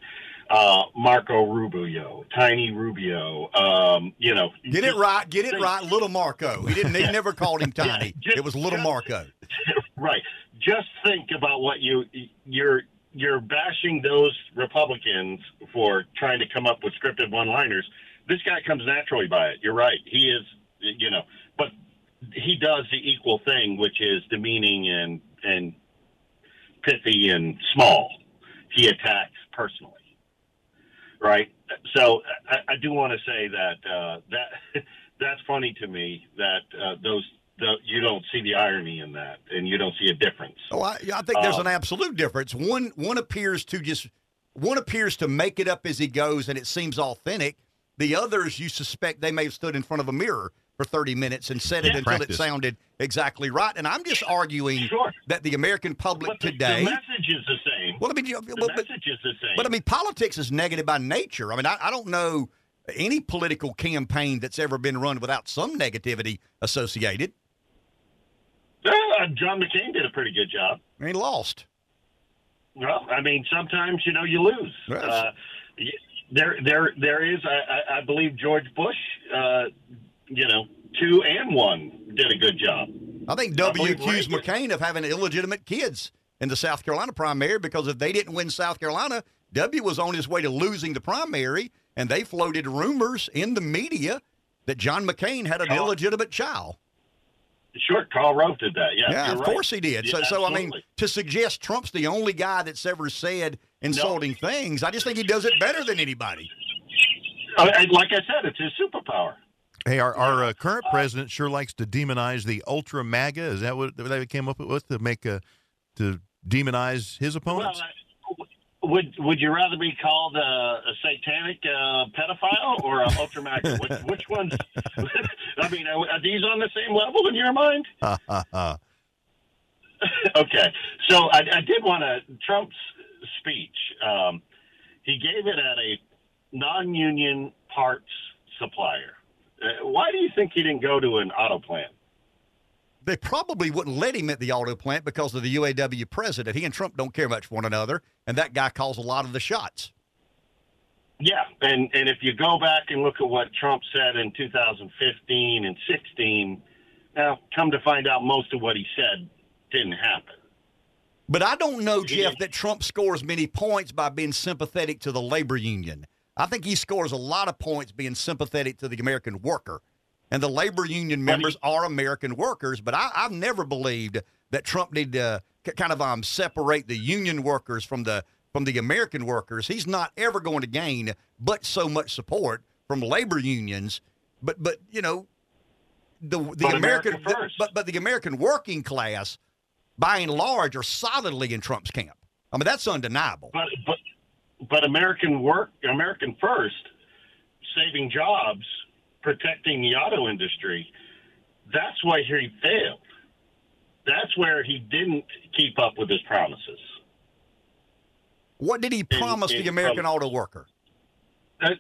uh, Marco Rubio, Tiny Rubio, um, you know. Get it right, get it right, little Marco. He didn't. He never called him [laughs] Tiny. Yeah, just, it was little just, Marco. [laughs] Right. Just think about what you you're you're bashing those Republicans for trying to come up with scripted one-liners this guy comes naturally by it. You're right. He is, you know, he does the equal thing, which is demeaning and and pithy and small. He attacks personally, right? So I, I do want to say that uh, that [laughs] that's funny to me that uh, those the, you don't see the irony in that, and you don't see a difference. Oh, I, I think there's uh, an absolute difference. One one appears to just one appears to make it up as he goes, and it seems authentic. The others, you suspect they may have stood in front of a mirror for 30 minutes and said it until Practice. it sounded exactly right. And I'm just arguing sure. that the American public but the, today. The message is the same. Well, I mean, the but, message is the same. But I mean, politics is negative by nature. I mean, I, I don't know any political campaign that's ever been run without some negativity associated. Uh, John McCain did a pretty good job. And he lost. Well, I mean, sometimes you know you lose. Yes. Uh, there, there, there is. I, I believe George Bush, uh, you know, two and one did a good job. I think W accused McCain of having illegitimate kids in the South Carolina primary because if they didn't win South Carolina, W was on his way to losing the primary, and they floated rumors in the media that John McCain had an illegitimate child. Sure, Karl Rove did that. Yeah, yeah, of right. course he did. Yeah, so, so I mean, to suggest Trump's the only guy that's ever said insulting no. things, I just think he does it better than anybody. I, like I said, it's his superpower. Hey, our, our uh, current president sure likes to demonize the ultra MAGA. Is that what they came up with to make a to demonize his opponents? Well, would would you rather be called a, a satanic uh, pedophile or an ultra MAGA? which, [laughs] which one's? [laughs] I mean, are, are, these on the same level in your mind? [laughs] okay, so I, I did want to Trump's speech. Um, he gave it at a non-union parts supplier. Uh, why do you think he didn't go to an auto plant? They probably wouldn't let him at the auto plant because of the UAW president. He and Trump don't care much for one another, and that guy calls a lot of the shots. Yeah, and and if you go back and look at what Trump said in 2015 and 16, now come to find out, most of what he said didn't happen. But I don't know, Jeff, that Trump scores many points by being sympathetic to the labor union. I think he scores a lot of points being sympathetic to the American worker. And the labor union members are American workers, but I, have never believed that Trump need to kind of um, separate the union workers from the from the American workers. He's not ever going to gain but so much support from labor unions. But but you know the the But American America but but the American working class, by and large, are solidly in Trump's camp. I mean that's undeniable. But but but American work, American first, saving jobs, protecting the auto industry. That's why he failed. That's where he didn't keep up with his promises. What did he promise the American from- auto worker? Uh,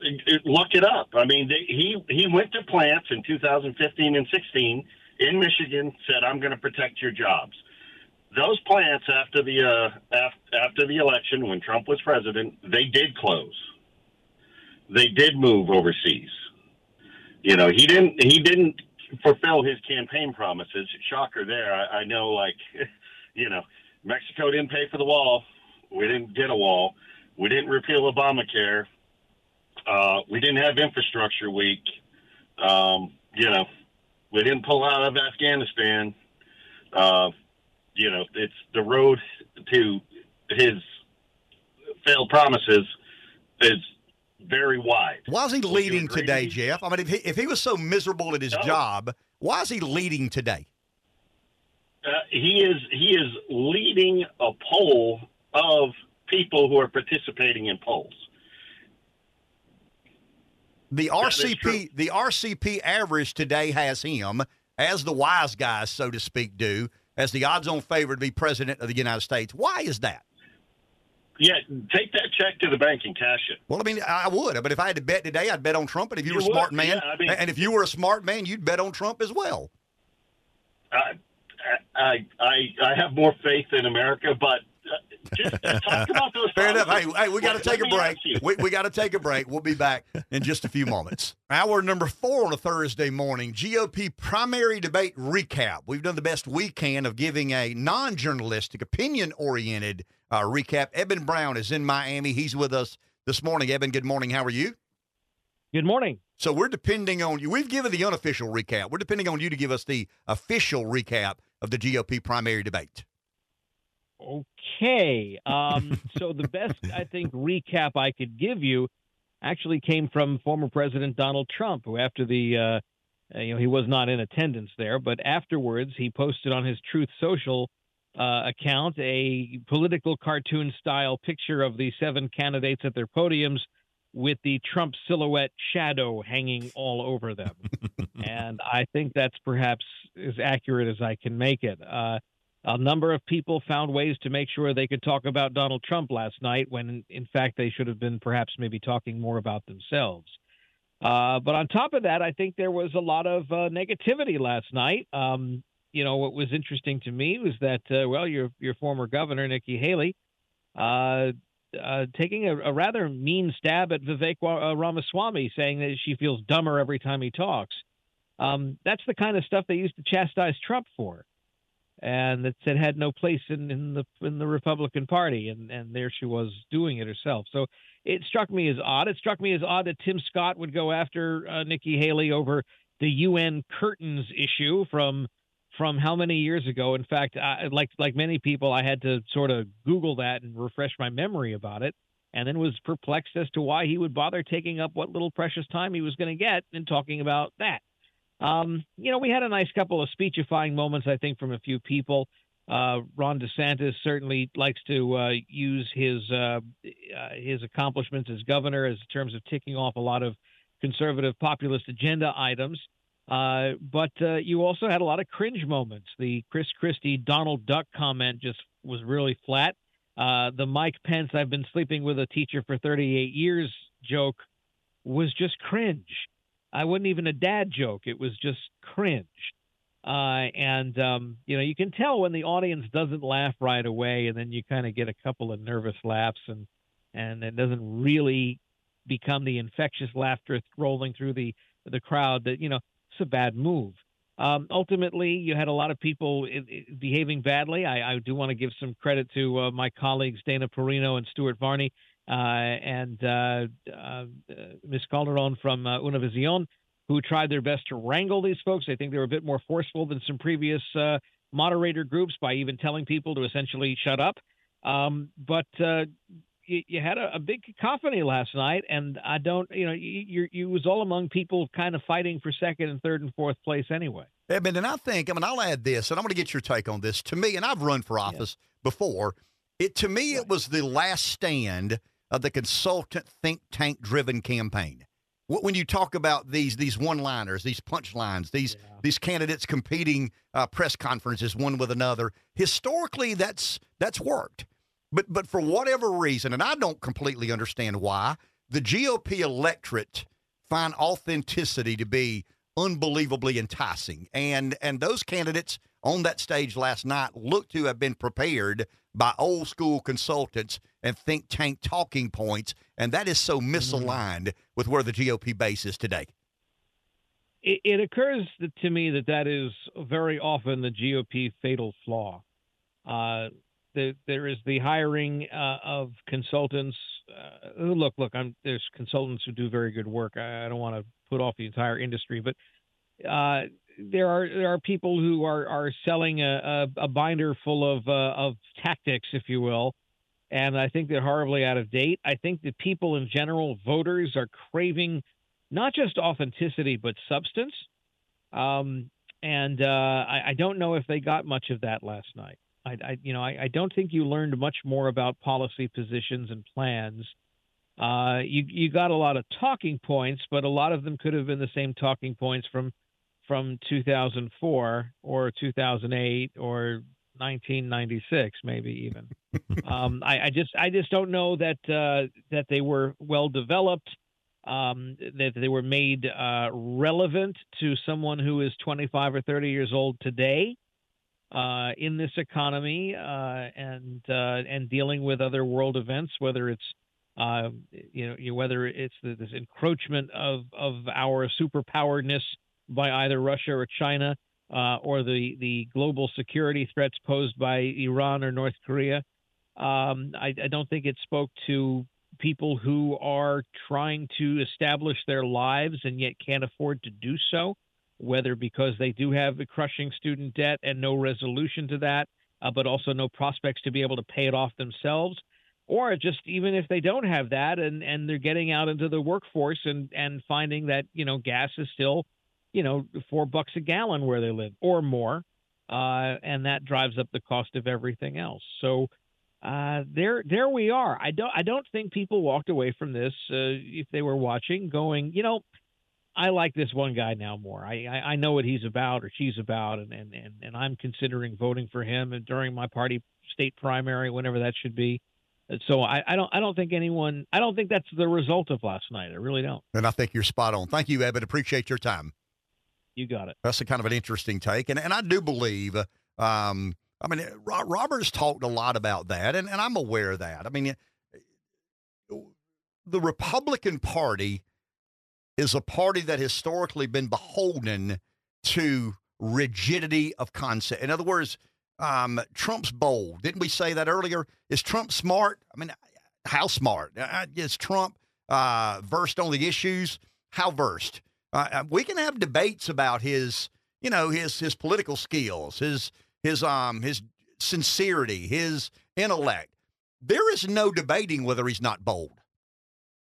Look it up. I mean, they, he he went to plants in 2015 and 16 in Michigan. Said, "I'm going to protect your jobs." Those plants after the uh, af- after the election, when Trump was president, they did close. They did move overseas. You know, he didn't he didn't fulfill his campaign promises. Shocker there. I, I know, like, [laughs] you know, Mexico didn't pay for the wall. We didn't get a wall. We didn't repeal Obamacare. Uh, we didn't have infrastructure week. Um, you know, we didn't pull out of Afghanistan. Uh, you know, it's the road to his failed promises is very wide. Why is he Would leading today, Jeff? I mean, if he, if he was so miserable at his No. job, why is he leading today? Uh, he is he is leading a poll of people who are participating in polls. The That is true. RCP, the RCP average today has him, as the wise guys, so to speak, do, as the odds-on favorite to be president of the United States. Why is that? Yeah, take that check to the bank and cash it. Well, I mean, I would, but if I had to bet today, I'd bet on Trump. And if you, You were a smart man, yeah, I mean- and if you were a smart man, you'd bet on Trump as well. I I I, I have more faith in America, but just talk about those. Fair enough. Hey, hey, we got to take a break. We, we got to take a break. We'll be back in just a few moments. Hour number four on a Thursday morning, GOP primary debate recap. We've done the best we can of giving a non journalistic, opinion oriented uh, recap. Eben Brown is in Miami. He's with us this morning. Eben, good morning. How are you? Good morning. So we're depending on you. We've given the unofficial recap. We're depending on you to give us the official recap of the GOP primary debate. Okay. Um, [laughs] so the best, I think, recap I could give you actually came from former President Donald Trump, who after the, uh, uh, you know, he was not in attendance there, but afterwards he posted on his Truth Social uh, account a political cartoon style picture of the seven candidates at their podiums with the Trump silhouette shadow hanging all over them. [laughs] and I think that's perhaps as accurate as I can make it. Uh, a number of people found ways to make sure they could talk about Donald Trump last night when, in fact, they should have been perhaps maybe talking more about themselves. Uh, but on top of that, I think there was a lot of uh, negativity last night. Um, you know, what was interesting to me was that, uh, well, your your former governor Nikki Haley uh, uh, taking a, a rather mean stab at Vivek uh, Ramaswamy, saying that she feels dumber every time he talks. Um, that's the kind of stuff they used to chastise Trump for, and that said had no place in, in the in the Republican Party, and and there she was doing it herself. So it struck me as odd. It struck me as odd that Tim Scott would go after uh, Nikki Haley over the UN curtains issue from from how many years ago? In fact, I, like like many people, I had to sort of Google that and refresh my memory about it, and then was perplexed as to why he would bother taking up what little precious time he was going to get in talking about that. Um, you know, we had a nice couple of speechifying moments, I think, from a few people. Uh, Ron DeSantis certainly likes to uh, use his uh, uh, his accomplishments as governor as terms of ticking off a lot of conservative populist agenda items. Uh, but uh, you also had a lot of cringe moments. The Chris Christie Donald Duck comment just was really flat. The Mike Pence I've been sleeping with a teacher for 38 years joke was just cringe. I wasn't even a dad joke. It was just cringe. Uh, and um, you know, you can tell when the audience doesn't laugh right away, and then you kind of get a couple of nervous laughs, and and it doesn't really become the infectious laughter rolling through the the crowd. That you know, it's a bad move. Um, ultimately, you had a lot of people i- i- behaving badly. I, I do want to give some credit to uh, my colleagues Dana Perino and Stuart Varney and uh, uh, Ms. Calderon from uh, Univision, who tried their best to wrangle these folks. I think they were a bit more forceful than some previous uh, moderator groups by even telling people to essentially shut up. Um, but uh, you, you, had a, a, big cacophony last night, and I don't, you know, you, you was all among people kind of fighting for second and third and fourth place anyway. Edmund, and I think, I mean, I'll add this, and I'm going to get your take on this. To me, and I've run for office yeah. before, it to me right. it was the last stand of the consultant think tank driven campaign when you talk about these these one liners, these punchlines, these yeah. these candidates competing uh, press conferences one with another, historically that's that's worked. But but for whatever reason, and I don't completely understand why, the GOP electorate find authenticity to be unbelievably enticing, and and those candidates on that stage last night look to have been prepared by old school consultants and think tank talking points, and that is so mm-hmm. misaligned with where the GOP base is today. It, it, occurs to me that that is very often the GOP fatal flaw. Uh, the, there is the hiring uh, of consultants. Uh, look, look, I'm, there's consultants who do very good work. I, I don't want to put off the entire industry, but uh, there are there are people who are are selling a, a, a binder full of uh, of tactics, if you will, and I think they're horribly out of date. I think that people in general, voters, are craving not just authenticity but substance. Um, and uh, I, I, don't know if they got much of that last night. I, I you know, I, I, don't think you learned much more about policy positions and plans. Uh, you you got a lot of talking points, but a lot of them could have been the same talking points from from 2004 or 2008 or 1996, maybe even. [laughs] um, I, I, just I just don't know that uh, that they were well developed, um, that they were made uh, relevant to someone who is 25 or 30 years old today. Uh, in this economy uh, and uh, and dealing with other world events, whether it's uh, you know whether it's the, this encroachment of of our superpoweredness by either Russia or China, uh, or the, the global security threats posed by Iran or North Korea. Um, I, I, don't think it spoke to people who are trying to establish their lives and yet can't afford to do so, whether because they do have a crushing student debt and no resolution to that, uh, but also no prospects to be able to pay it off themselves. Or just even if they don't have that and, and they're getting out into the workforce and, and finding that, you know, gas is still you know, four bucks a gallon where they live or more. Uh, and that drives up the cost of everything else. So uh, there, there we are. I don't, I don't think people walked away from this uh, if they were watching, going, you know, I like this one guy now more. I, I, I know what he's about or she's about, and, and, and, and I'm considering voting for him and during my party state primary, whenever that should be. So I, I, don't I don't think anyone I don't think that's the result of last night. I really don't. And I think you're spot on. Thank you, Eben. Appreciate your time. You got it. That's a kind of an interesting take, and and I do believe. Um, I mean, Robert's talked a lot about that, and, and I'm aware of that. I mean, the Republican Party is a party that historically been beholden to rigidity of concept. In other words, um, Trump's bold. Didn't we say that earlier? Is Trump smart? I mean, how smart? Is Trump uh, versed on the issues? How versed? Uh, uh, we can have debates about his, you know, his his political skills, his his um his sincerity, his intellect. There is no debating whether he's not bold.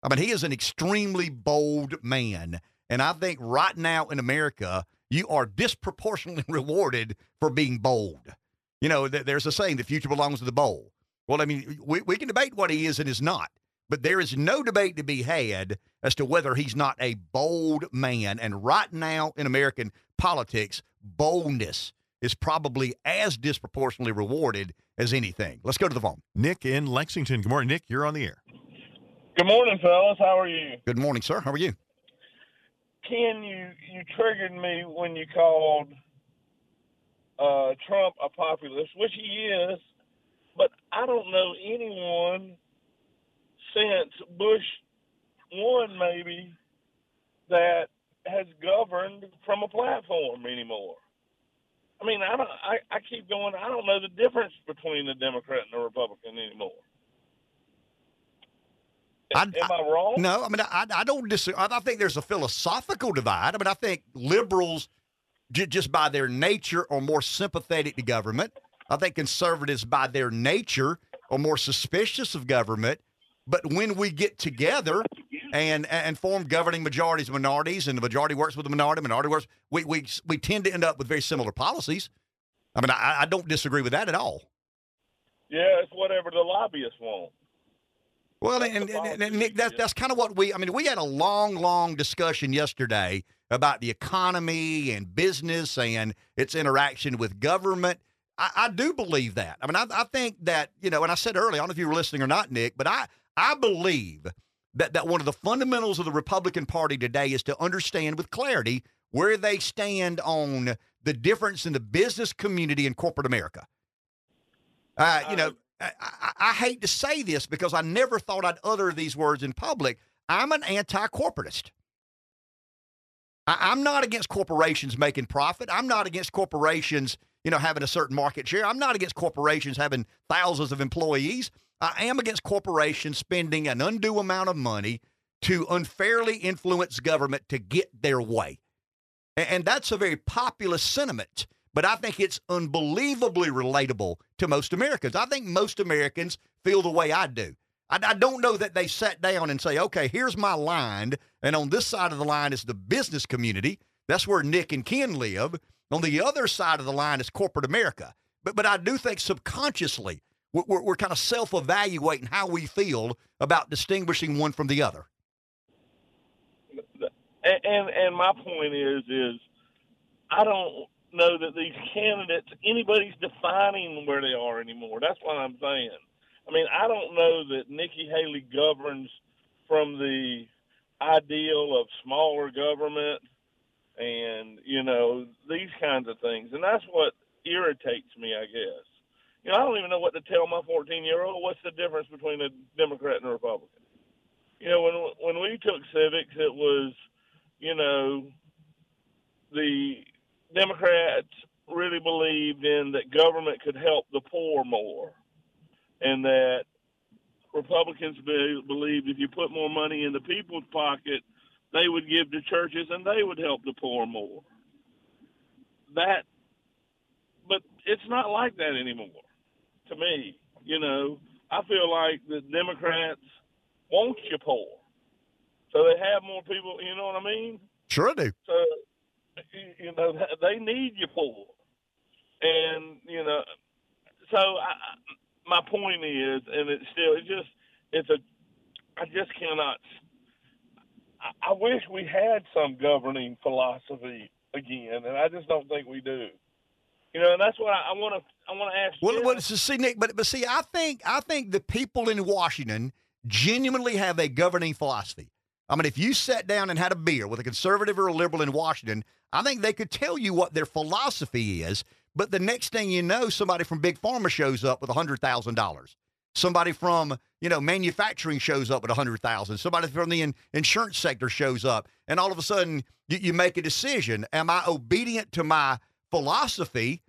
I mean, he is an extremely bold man, and I think right now in America, you are disproportionately [laughs] rewarded for being bold. You know, there's a saying, "The future belongs to the bold." Well, I mean, we, we can debate what he is and is not. But there is no debate to be had as to whether he's not a bold man. And right now in American politics, boldness is probably as disproportionately rewarded as anything. Let's go to the phone. Nick in Lexington. Good morning, Nick. You're on the air. Good morning, fellas. How are you? Good morning, sir. How are you? Ken, you you triggered me when you called uh, Trump a populist, which he is, but I don't know anyone since Bush one, maybe, that has governed from a platform anymore. I mean, I don't. I, I keep going. I don't know the difference between the Democrat and the Republican anymore. I, Am I wrong? No, I mean I, I don't disagree. I think there's a philosophical divide. I mean I think liberals j- just by their nature are more sympathetic to government. I think conservatives, by their nature, are more suspicious of government. But when we get together and and form governing majorities and minorities, and the majority works with the minority, minority works, we we we tend to end up with very similar policies. I mean, I, I don't disagree with that at all. Yeah, it's whatever the lobbyists want. Well, and, and, and Nick, that's that's kind of what we. I mean, we had a long, long discussion yesterday about the economy and business and its interaction with government. I, I do believe that. I mean, I, I think that you know, and I said earlier, I don't know if you were listening or not, Nick, but I I believe that that one of the fundamentals of the Republican Party today is to understand with clarity where they stand on the difference in the business community and corporate America. Uh, you know, I, I, I, hate to say this because I never thought I'd utter these words in public. I'm an anti-corporatist. I, am not against corporations making profit. I'm not against corporations, you know, having a certain market share. I'm not against corporations having thousands of employees. I am against corporations spending an undue amount of money to unfairly influence government to get their way. And, that's a very populist sentiment but I think it's unbelievably relatable to most Americans. I think most Americans feel the way I do. I, I, don't know that they sat down and say, okay, here's my line. And on this side of the line is the business community. That's where Nick and Ken live. On the other side of the line is corporate America. But, but I do think subconsciously we're, we're, kind of self evaluating how we feel about distinguishing one from the other. And, and, and my point is, is I don't know that these candidates, anybody's defining where they are anymore. That's what I'm saying. I mean, I don't know that Nikki Haley governs from the ideal of smaller government and, you know, these kinds of things. And that's what irritates me, I guess. You know, I don't even know what to tell my 14 year old. What's the difference between a Democrat and a Republican? You know, when when we took civics, it was, you know, the Democrats really believed in that government could help the poor more, and that Republicans be, believed if you put more money in the people's pocket, they would give to churches and they would help the poor more. That, but it's not like that anymore. To me, you know, I feel like the Democrats want you poor, so they have more people. You know what I mean? Sure do. So you know they need you for, and you know, so I, my point is, and it's still it's just it's a I just cannot. I, I wish we had some governing philosophy again, and I just don't think we do. You know, and that's what I want to I want to ask. You. Well, well, so see, Nick, but but see, I think I think the people in Washington genuinely have a governing philosophy. I mean, if you sat down and had a beer with a conservative or a liberal in Washington, I think they could tell you what their philosophy is. But the next thing you know, somebody from Big Pharma shows up with $100,000. Somebody from, you know, manufacturing shows up with 100,000. Somebody from the in- insurance sector shows up. And all of a sudden, you, you make a decision. Am I obedient to my philosophy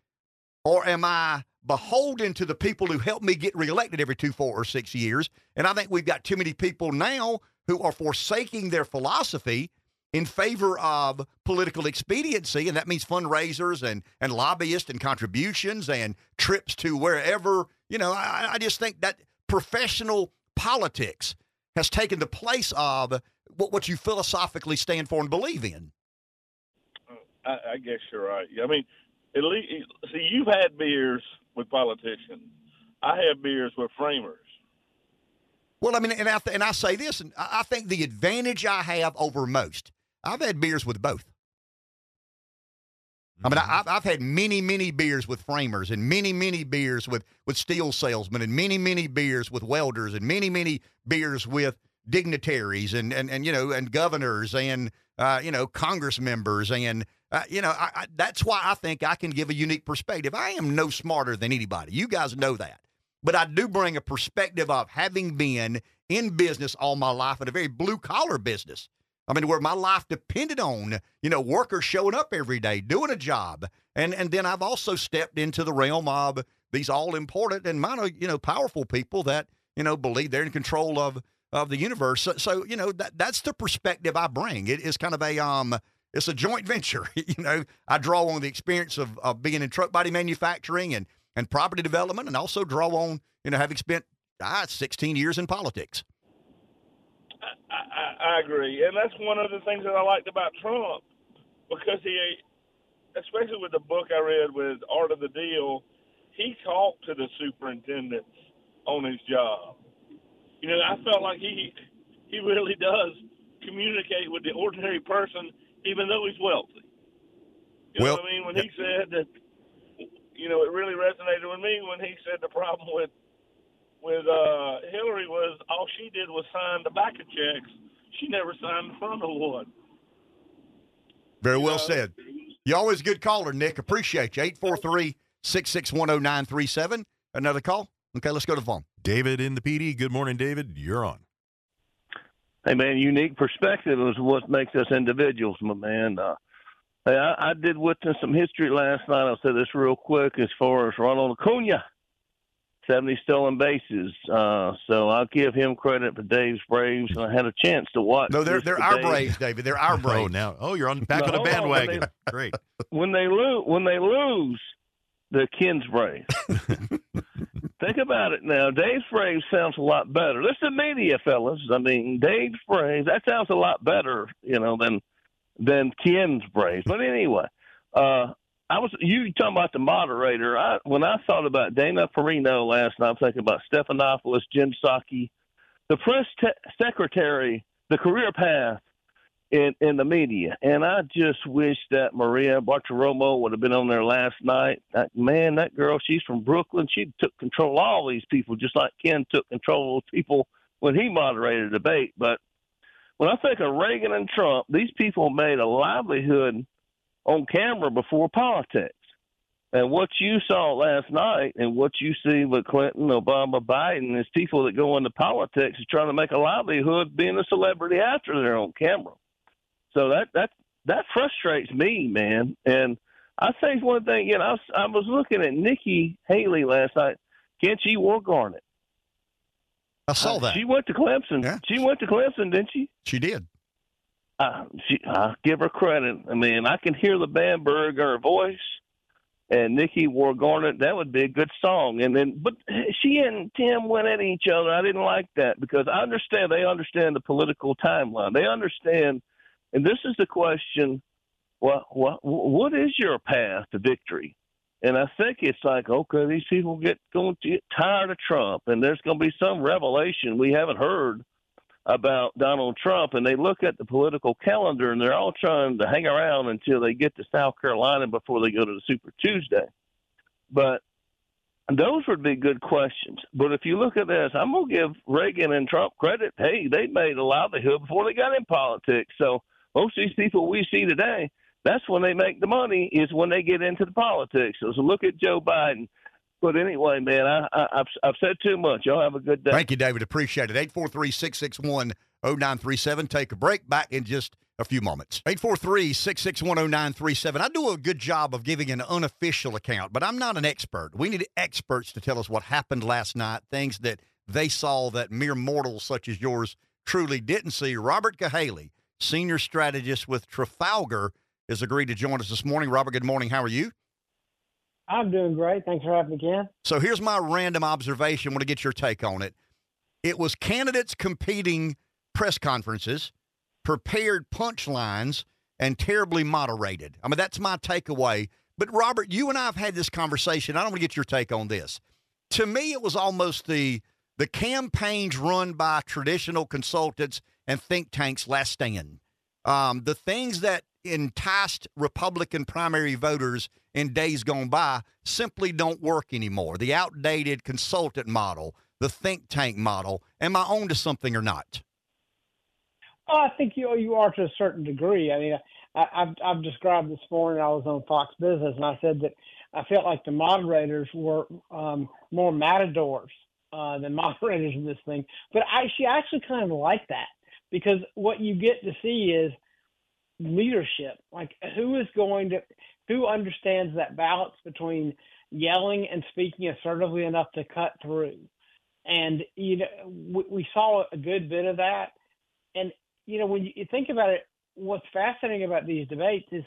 or am I beholden to the people who help me get reelected every two, four, or six years? And I think we've got too many people now who are forsaking their philosophy in favor of political expediency, and that means fundraisers and, and lobbyists and contributions and trips to wherever. You know, I, I just think that professional politics has taken the place of what, what you philosophically stand for and believe in. I, I guess you're right. I mean, at least see, you've had beers with politicians. I have beers with framers. Well, I mean, and I, and I say this, and I think the advantage I have over most, I've had beers with both. I mean, I've, I've had many, many beers with framers and many, many beers with, with steel salesmen and many, many beers with welders and many, many beers with dignitaries and, and, and you know, and governors and, uh, you know, Congress members. And, uh, you know, I, I, that's why I think I can give a unique perspective. I am no smarter than anybody. You guys know that but I do bring a perspective of having been in business all my life in a very blue collar business. I mean, where my life depended on, you know, workers showing up every day, doing a job. And and then I've also stepped into the realm of these all important and minor, you know, powerful people that, you know, believe they're in control of of the universe. So, so you know, that that's the perspective I bring. It is kind of a um it's a joint venture. [laughs] you know, I draw on the experience of, of being in truck body manufacturing and and property development, and also draw on you know having spent ah, 16 years in politics. I, I agree, and that's one of the things that I liked about Trump because he, especially with the book I read with Art of the Deal, he talked to the superintendents on his job. You know, I felt like he he really does communicate with the ordinary person, even though he's wealthy. You know Well, what I mean? When he said that, you know, it really resonated with me when he said the problem with with uh, Hillary was all she did was sign the back of checks. She never signed the front of one. Very well said. You always a good caller, Nick. Appreciate you. 843 661 0937. Another call? Okay, let's go to the phone. David in the Pee Dee. Good morning, David. You're on. Hey man, unique perspective is what makes us individuals, my man. Uh, hey, I, I did witness some history last night. I'll say this real quick as far as Ronald Acuna, seventy stolen bases. Uh, so I'll give him credit for Dave's Braves, and I had a chance to watch. No, they're they're our. Braves, David. They're our [laughs] Braves. Oh, now. Oh, you're on back No, on the hold on, when bandwagon. they- Great. [laughs] when they lose when they lose the Ken's Braves. [laughs] Think about it now. Dave's phrase sounds a lot better. Listen to media, fellas. I mean, Dave's phrase that sounds a lot better, you know, than than Ken's phrase. But anyway, uh, I was you talking about the moderator. I when I thought about Dana Perino last night, I'm thinking about Stephanopoulos, Jen Psaki, the press te- secretary, the career path in in the media. And I just wish that Maria Bartiromo would have been on there last night. That, man, that girl, she's from Brooklyn. She took control of all these people, just like Ken took control of people when he moderated a debate. But when I think of Reagan and Trump, these people made a livelihood on camera before politics. And what you saw last night and what you see with Clinton, Obama, Biden is people that go into politics is trying to make a livelihood being a celebrity after they're on camera. So that that that frustrates me, man. And I think one thing, you know, I was, I was looking at Nikki Haley last night. Kent, she wore garnet. I saw that. She went to Clemson. She went to Clemson, didn't she? She did. Uh, she, I give her credit. I mean, I can hear the Bamberg her voice, and Nikki wore garnet. That would be a good song. And then, but she and Tim went at each other. I didn't like that because I understand they understand the political timeline. They understand, and this is the question: what what what is your path to victory? And I think it's like, okay, these people get going to get tired of Trump, and there's going to be some revelation we haven't heard about Donald Trump, and they look at the political calendar, and they're all trying to hang around until they get to South Carolina before they go to the Super Tuesday. But those would be good questions. But if you look at this, I'm going to give Reagan and Trump credit. Hey, they made a livelihood before they got in politics. So most of these people we see today, that's when they make the money is when they get into the politics. So, look at Joe Biden. But anyway, man, I, I, I've, I've said too much. Y'all have a good day. Thank you, David. Appreciate it. 843 661 0937. Take a break. Back in just a few moments. 843 661 0937. I do a good job of giving an unofficial account, but I'm not an expert. We need experts to tell us what happened last night, things that they saw that mere mortals such as yours truly didn't see. Robert Cahaly, senior strategist with Trafalgar, has agreed to join us this morning. Robert, good morning. How are you? I'm doing great. Thanks for having me again. So here's my random observation. I want to get your take on it. It was candidates competing press conferences, prepared punchlines, and terribly moderated. I mean, that's my takeaway. But Robert, you and I have had this conversation. I don't want to get your take on this. To me, it was almost the the campaigns run by traditional consultants and think tanks last stand. Um, the things that enticed Republican primary voters in days gone by simply don't work anymore. The outdated consultant model, the think tank model. Am I on to something or not? Oh, I think you you are to a certain degree. I mean, I, I've I've described this morning. I was on Fox Business, and I said that I felt like the moderators were um, more matadors uh, than [laughs] moderators in this thing. But I I actually kind of like that because what you get to see is leadership. Like who is going to who understands that balance between yelling and speaking assertively enough to cut through. And you know, we, we saw a good bit of that. And you know, when you think about it, what's fascinating about these debates is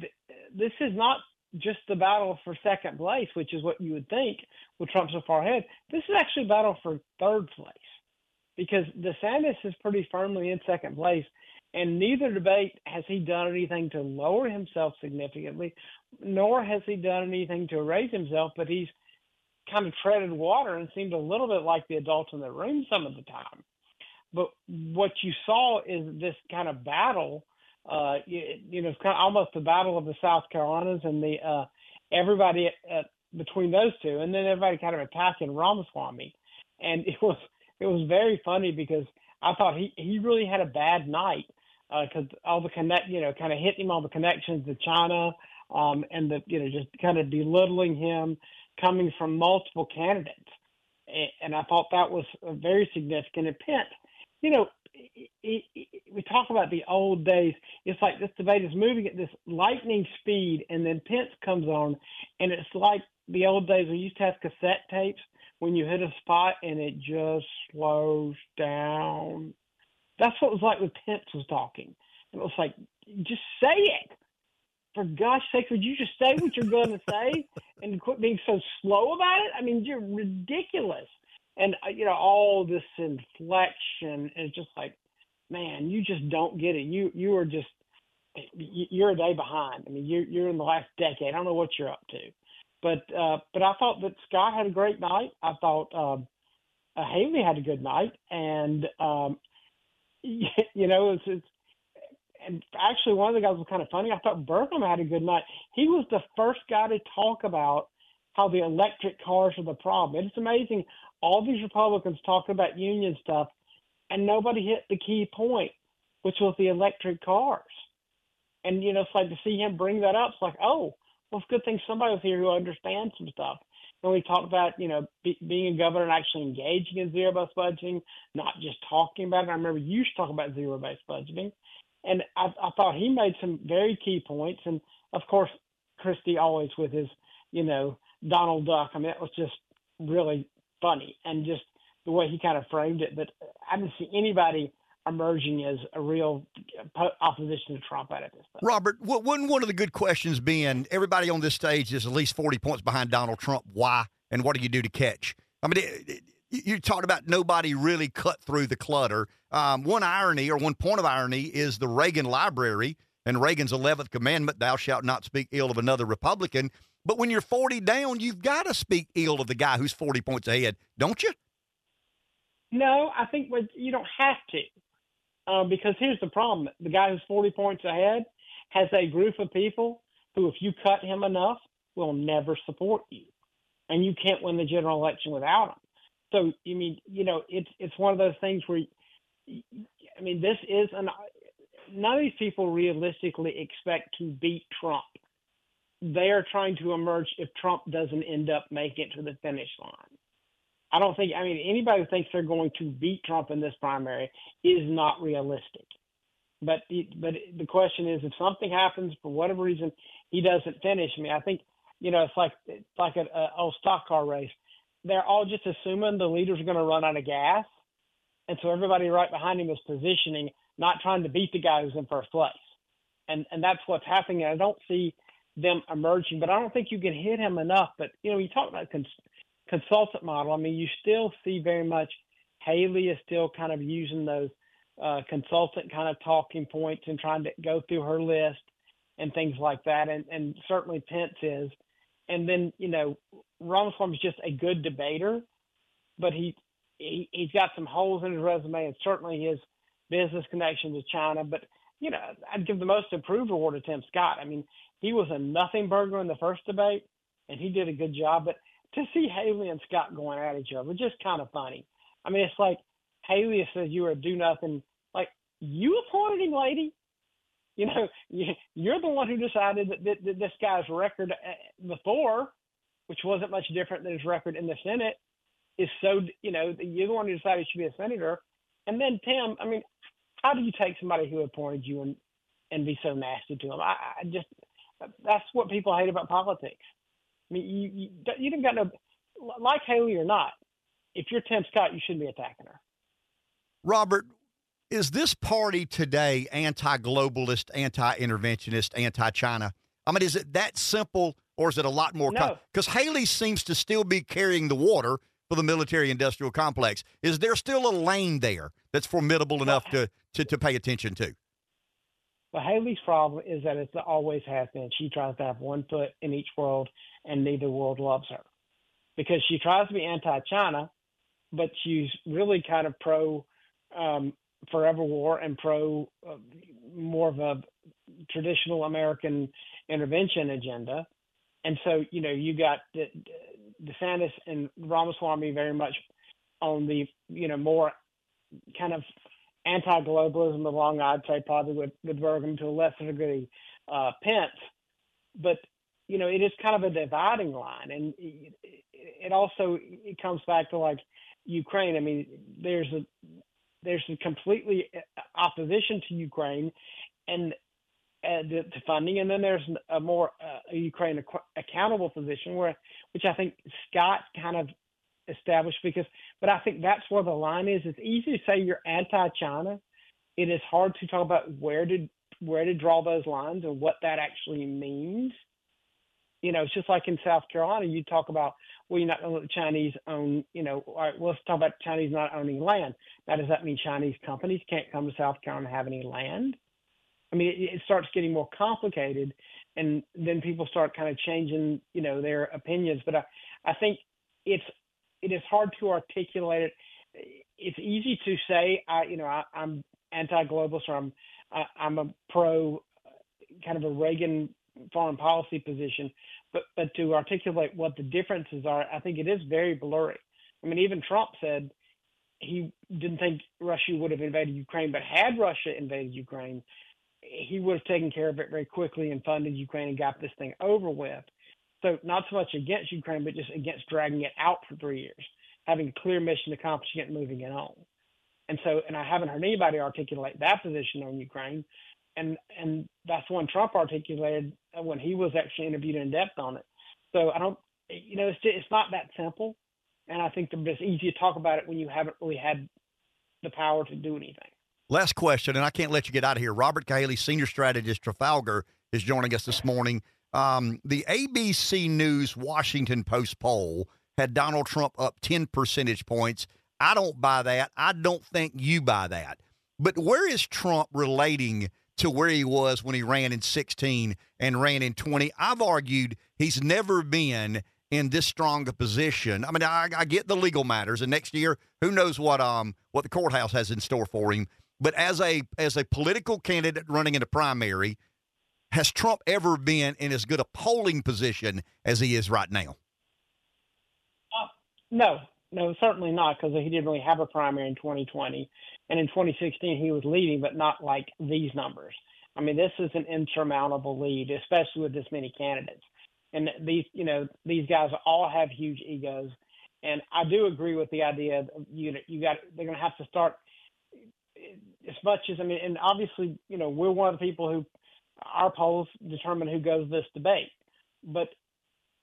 th- this is not just the battle for second place, which is what you would think with Trump so far ahead. This is actually a battle for third place because DeSantis is pretty firmly in second place, and neither debate has he done anything to lower himself significantly, nor has he done anything to raise himself, but he's kind of treaded water and seemed a little bit like the adult in the room some of the time. But what you saw is this kind of battle uh, you, you know, it's kind of almost the battle of the South Carolinas and the uh, everybody at, at, between those two, and then everybody kind of attacking Ramaswamy, and [laughs] it was it was very funny because I thought he he really had a bad night because uh, all the connect you know kind of hitting him on the connections to China um, and the you know just kind of belittling him coming from multiple candidates, and, and I thought that was a very significant. And Pence, you know, we talk about the old days. It's like this debate is moving at this lightning speed, and then Pence comes on, and it's like the old days we used to have cassette tapes when you hit a spot and it just slows down. That's what it was like when Pence was talking. And it was like, just say it. For gosh sake, would you just say what you're going [laughs] to say and quit being so slow about it? I mean, you're ridiculous. And, uh, you know, all this inflection is just like, man, you just don't get it. You you are just you're a day behind. I mean, you're you're in the last decade. I don't know what you're up to, but uh, but I thought that Scott had a great night. I thought um, uh, Haley had a good night, and um, [laughs] you know, it's, it's and actually one of the guys was kind of funny. I thought Burgum had a good night. He was the first guy to talk about how the electric cars are the problem. It's amazing. All these Republicans talking about union stuff, and nobody hit the key point, which was the electric cars. And you know, it's like to see him bring that up. It's like, oh, well, it's a good thing somebody was here who understands some stuff. And we talked about, you know, be, being a governor and actually engaging in zero-based budgeting, not just talking about it. I remember you used to talk about zero-based budgeting, and I, I thought he made some very key points. And of course, Christie always with his, you know, Donald Duck. I mean, it was just really funny and just the way he kind of framed it. But I didn't see anybody emerging as a real opposition to Trump out of this. Stuff. Robert, wouldn't one of the good questions being everybody on this stage is at least 40 points behind Donald Trump? Why? And what do you do to catch? I mean, it, it, you talked about nobody really cut through the clutter. Um, one irony or one point of irony is the Reagan Library and Reagan's 11th commandment, thou shalt not speak ill of another Republican. But when you're 40 down, you've got to speak ill of the guy who's 40 points ahead, don't you? No, I think you don't have to, uh, because here's the problem: the guy who's 40 points ahead has a group of people who, if you cut him enough, will never support you, and you can't win the general election without him. So, you mean, you know, it's it's one of those things where, I mean, this is an. None of these people realistically expect to beat Trump. They are trying to emerge if Trump doesn't end up making it to the finish line. I don't think, I mean, anybody who thinks they're going to beat Trump in this primary is not realistic. But but the question is, if something happens for whatever reason he doesn't finish. I mean, I think you know it's like it's like an old stock car race. They're all just assuming the leader's going to run out of gas, and so everybody right behind him is positioning, not trying to beat the guy who's in first place. And and that's what's happening. I don't see them emerging, but I don't think you can hit him enough. But you know, you talk about cons- consultant model, I mean, you still see very much Haley is still kind of using those uh, consultant kind of talking points and trying to go through her list and things like that. And, and certainly Pence is. And then, you know, Ramaswamy is just a good debater, but he, he, he's got some holes in his resume and certainly his business connection to China. But, you know, I'd give the most improved award to Tim Scott. I mean, he was a nothing burger in the first debate and he did a good job. But to see Haley and Scott going at each other, just kind of funny. I mean, it's like Haley says you are do nothing. Like you appointed him, lady. You know, [laughs] you're the one who decided that, that, this guy's record uh, before, which wasn't much different than his record in the Senate, is so. You know, you're the one who decided he should be a senator. And then Tim, I mean, how do you take somebody who appointed you and and be so nasty to him? I, I just that's what people hate about politics. I mean, you you, you didn't got no like Haley or not. If you're Tim Scott, you shouldn't be attacking her. Robert, is this party today anti-globalist, anti-interventionist, anti-China? I mean, is it that simple, or is it a lot more? No. Because Haley seems to still be carrying the water for the military-industrial complex. Is there still a lane there that's formidable enough to, to to pay attention to? Well, Haley's problem is that it always has been. She tries to have one foot in each world, and neither world loves her because she tries to be anti-China, but she's really kind of pro um, forever war and pro uh, more of a traditional American intervention agenda. And so, you know, you got the, DeSantis and Ramaswamy very much on the, you know, more kind of anti-globalism along, I'd say probably with, with Burgum to a lesser degree, uh, Pence. But, you know, it is kind of a dividing line. And it, it also, it comes back to like Ukraine. I mean, there's a, there's a completely uh, opposition to Ukraine and uh, the, to funding, and then there's a more uh, Ukraine ac- accountable position where, which I think Scott kind of established because, but I think that's where the line is. It's easy to say you're anti-China. It is hard to talk about where to where to draw those lines and what that actually means. You know, it's just like in South Carolina, you talk about well, you're not going to let the Chinese own. You know, all right, well, let's talk about Chinese not owning land. Now, does that mean Chinese companies can't come to South Carolina and have any land? I mean, it, it starts getting more complicated, and then people start kind of changing, you know, their opinions. But I, I think it's it is hard to articulate it. It's easy to say, I, you know, I, I'm anti-globalist or I'm I, I'm a pro uh, kind of a Reagan foreign policy position, but but to articulate what the differences are, I think it is very blurry. I mean, even Trump said he didn't think Russia would have invaded Ukraine, but had Russia invaded Ukraine, he would have taken care of it very quickly and funded Ukraine and got this thing over with. So not so much against Ukraine, but just against dragging it out for three years, having a clear mission, accomplishing it, and moving it on. And so, and I haven't heard anybody articulate that position on Ukraine, and and that's one Trump articulated when he was actually interviewed in depth on it. So I don't, you know, it's it's not that simple, and I think it's easy to talk about it when you haven't really had the power to do anything. Last question, and I can't let you get out of here. Robert Cahaly, senior strategist, Trafalgar, is joining us this morning. Um, the ABC News Washington Post poll had Donald Trump up 10 percentage points. I don't buy that. I don't think you buy that. But where is Trump relating to where he was when he ran in 16 and ran in 20? I've argued he's never been in this strong a position. I mean, I, I get the legal matters, and next year, who knows what um what the courthouse has in store for him. But as a as a political candidate running in a primary, has Trump ever been in as good a polling position as he is right now? Uh, no, no, certainly not, because he didn't really have a primary in 2020, and in 2016 he was leading, but not like these numbers. I mean, this is an insurmountable lead, especially with this many candidates. And these, you know, these guys all have huge egos, and I do agree with the idea that you know, you got they're going to have to start as much as I mean, and obviously, you know, we're one of the people who our polls determine who goes this debate. But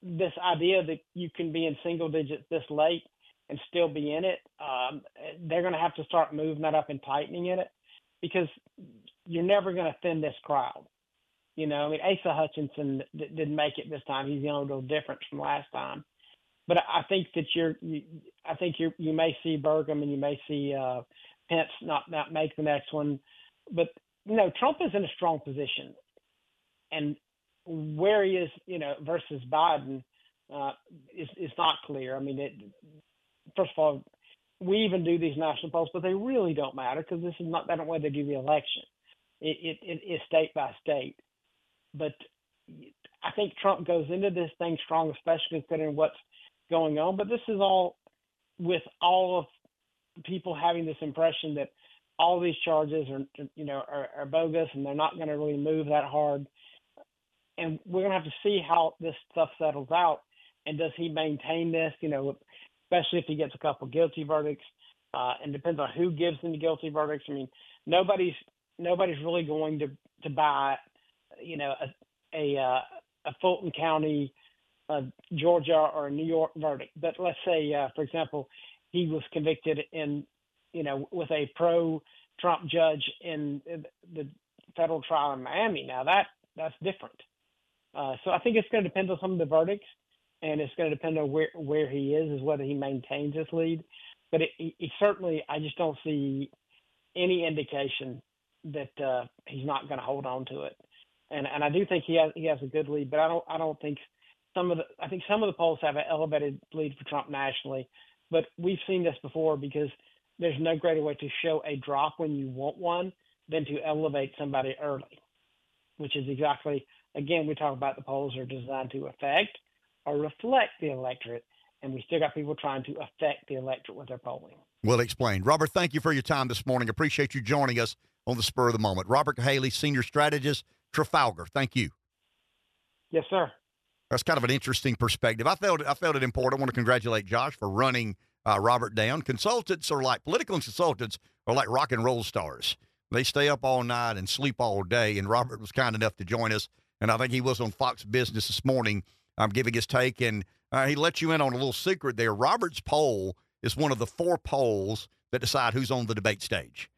this idea that you can be in single digits this late and still be in it, um, they're going to have to start moving that up and tightening in it because you're never going to thin this crowd. You know, I mean, Asa Hutchinson d- didn't make it this time. He's the only little difference from last time. But I think that you're, you, I think you you may see Burgum and you may see uh, Pence not not make the next one. But you know, Trump is in a strong position, and where he is, you know, versus Biden uh, is is not clear. I mean, it, first of all, we even do these national polls, but they really don't matter because this is not that way they do the election. It, it, it is state by state, but I think Trump goes into this thing strong, especially considering what's going on. But this is all with all of people having this impression that all these charges are you know are, are bogus and they're not going to really move that hard. And we're going to have to see how this stuff settles out. And does he maintain this? You know, especially if he gets a couple guilty verdicts. Uh, and depends on who gives him the guilty verdicts. I mean, nobody's nobody's really going to to buy, you know, a a, uh, a Fulton County, uh, Georgia or a New York verdict. But let's say, uh, for example, he was convicted in, you know, with a pro Trump judge in the federal trial in Miami. Now that that's different. Uh, so I think it's going to depend on some of the verdicts, and it's going to depend on where where he is, is whether he maintains his lead. But it, it certainly, I just don't see any indication that uh, he's not going to hold on to it. And and I do think he has he has a good lead, but I don't I don't think some of the I think some of the polls have an elevated lead for Trump nationally, but we've seen this before because there's no greater way to show a drop when you want one than to elevate somebody early, which is exactly again we talk about the polls are designed to affect or reflect the electorate, and we still got people trying to affect the electorate with their polling. Well explained, Robert. Thank you for your time this morning. Appreciate you joining us on the spur of the moment. Robert Cahaly, senior strategist, Trafalgar. Thank you. Yes, sir. That's kind of an interesting perspective. I felt I felt it important. I want to congratulate Josh for running uh, Robert down. Consultants are like political consultants are like rock and roll stars. They stay up all night and sleep all day. And Robert was kind enough to join us, and I think he was on Fox Business this morning, um, giving his take. And uh, he let you in on a little secret there. Robert's poll is one of the four polls that decide who's on the debate stage.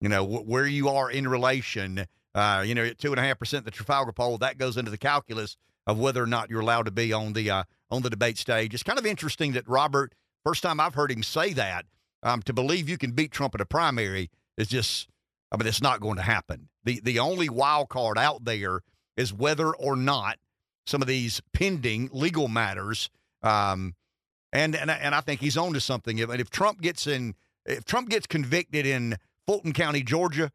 You know wh- where you are in relation. Uh, you know, at two and a half percent the Trafalgar poll that goes into the calculus of whether or not you're allowed to be on the uh, on the debate stage. It's kind of interesting that Robert, first time I've heard him say that, um, to believe you can beat Trump in a primary is just, I mean, it's not going to happen. The the only wild card out there is whether or not some of these pending legal matters, um, and and and I think he's on to something. If, if Trump gets in, if Trump gets convicted in Fulton County, Georgia,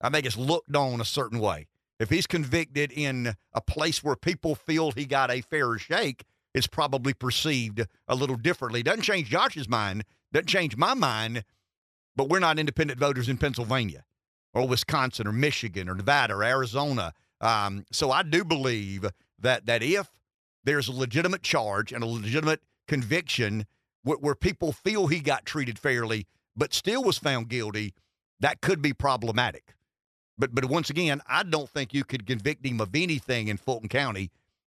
I think it's looked on a certain way. If he's convicted in a place where people feel he got a fair shake, it's probably perceived a little differently. Doesn't change Josh's mind, doesn't change my mind, but we're not independent voters in Pennsylvania or Wisconsin or Michigan or Nevada or Arizona. Um, so I do believe that that if there's a legitimate charge and a legitimate conviction where, where people feel he got treated fairly, but still was found guilty, that could be problematic. But but once again, I don't think you could convict him of anything in Fulton County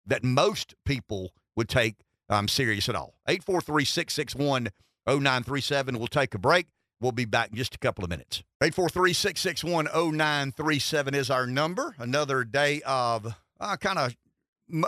that most people would take um, serious at all. 843 661 0937. We'll take a break. We'll be back in just a couple of minutes. 843 661 0937 is our number. Another day of uh, kind of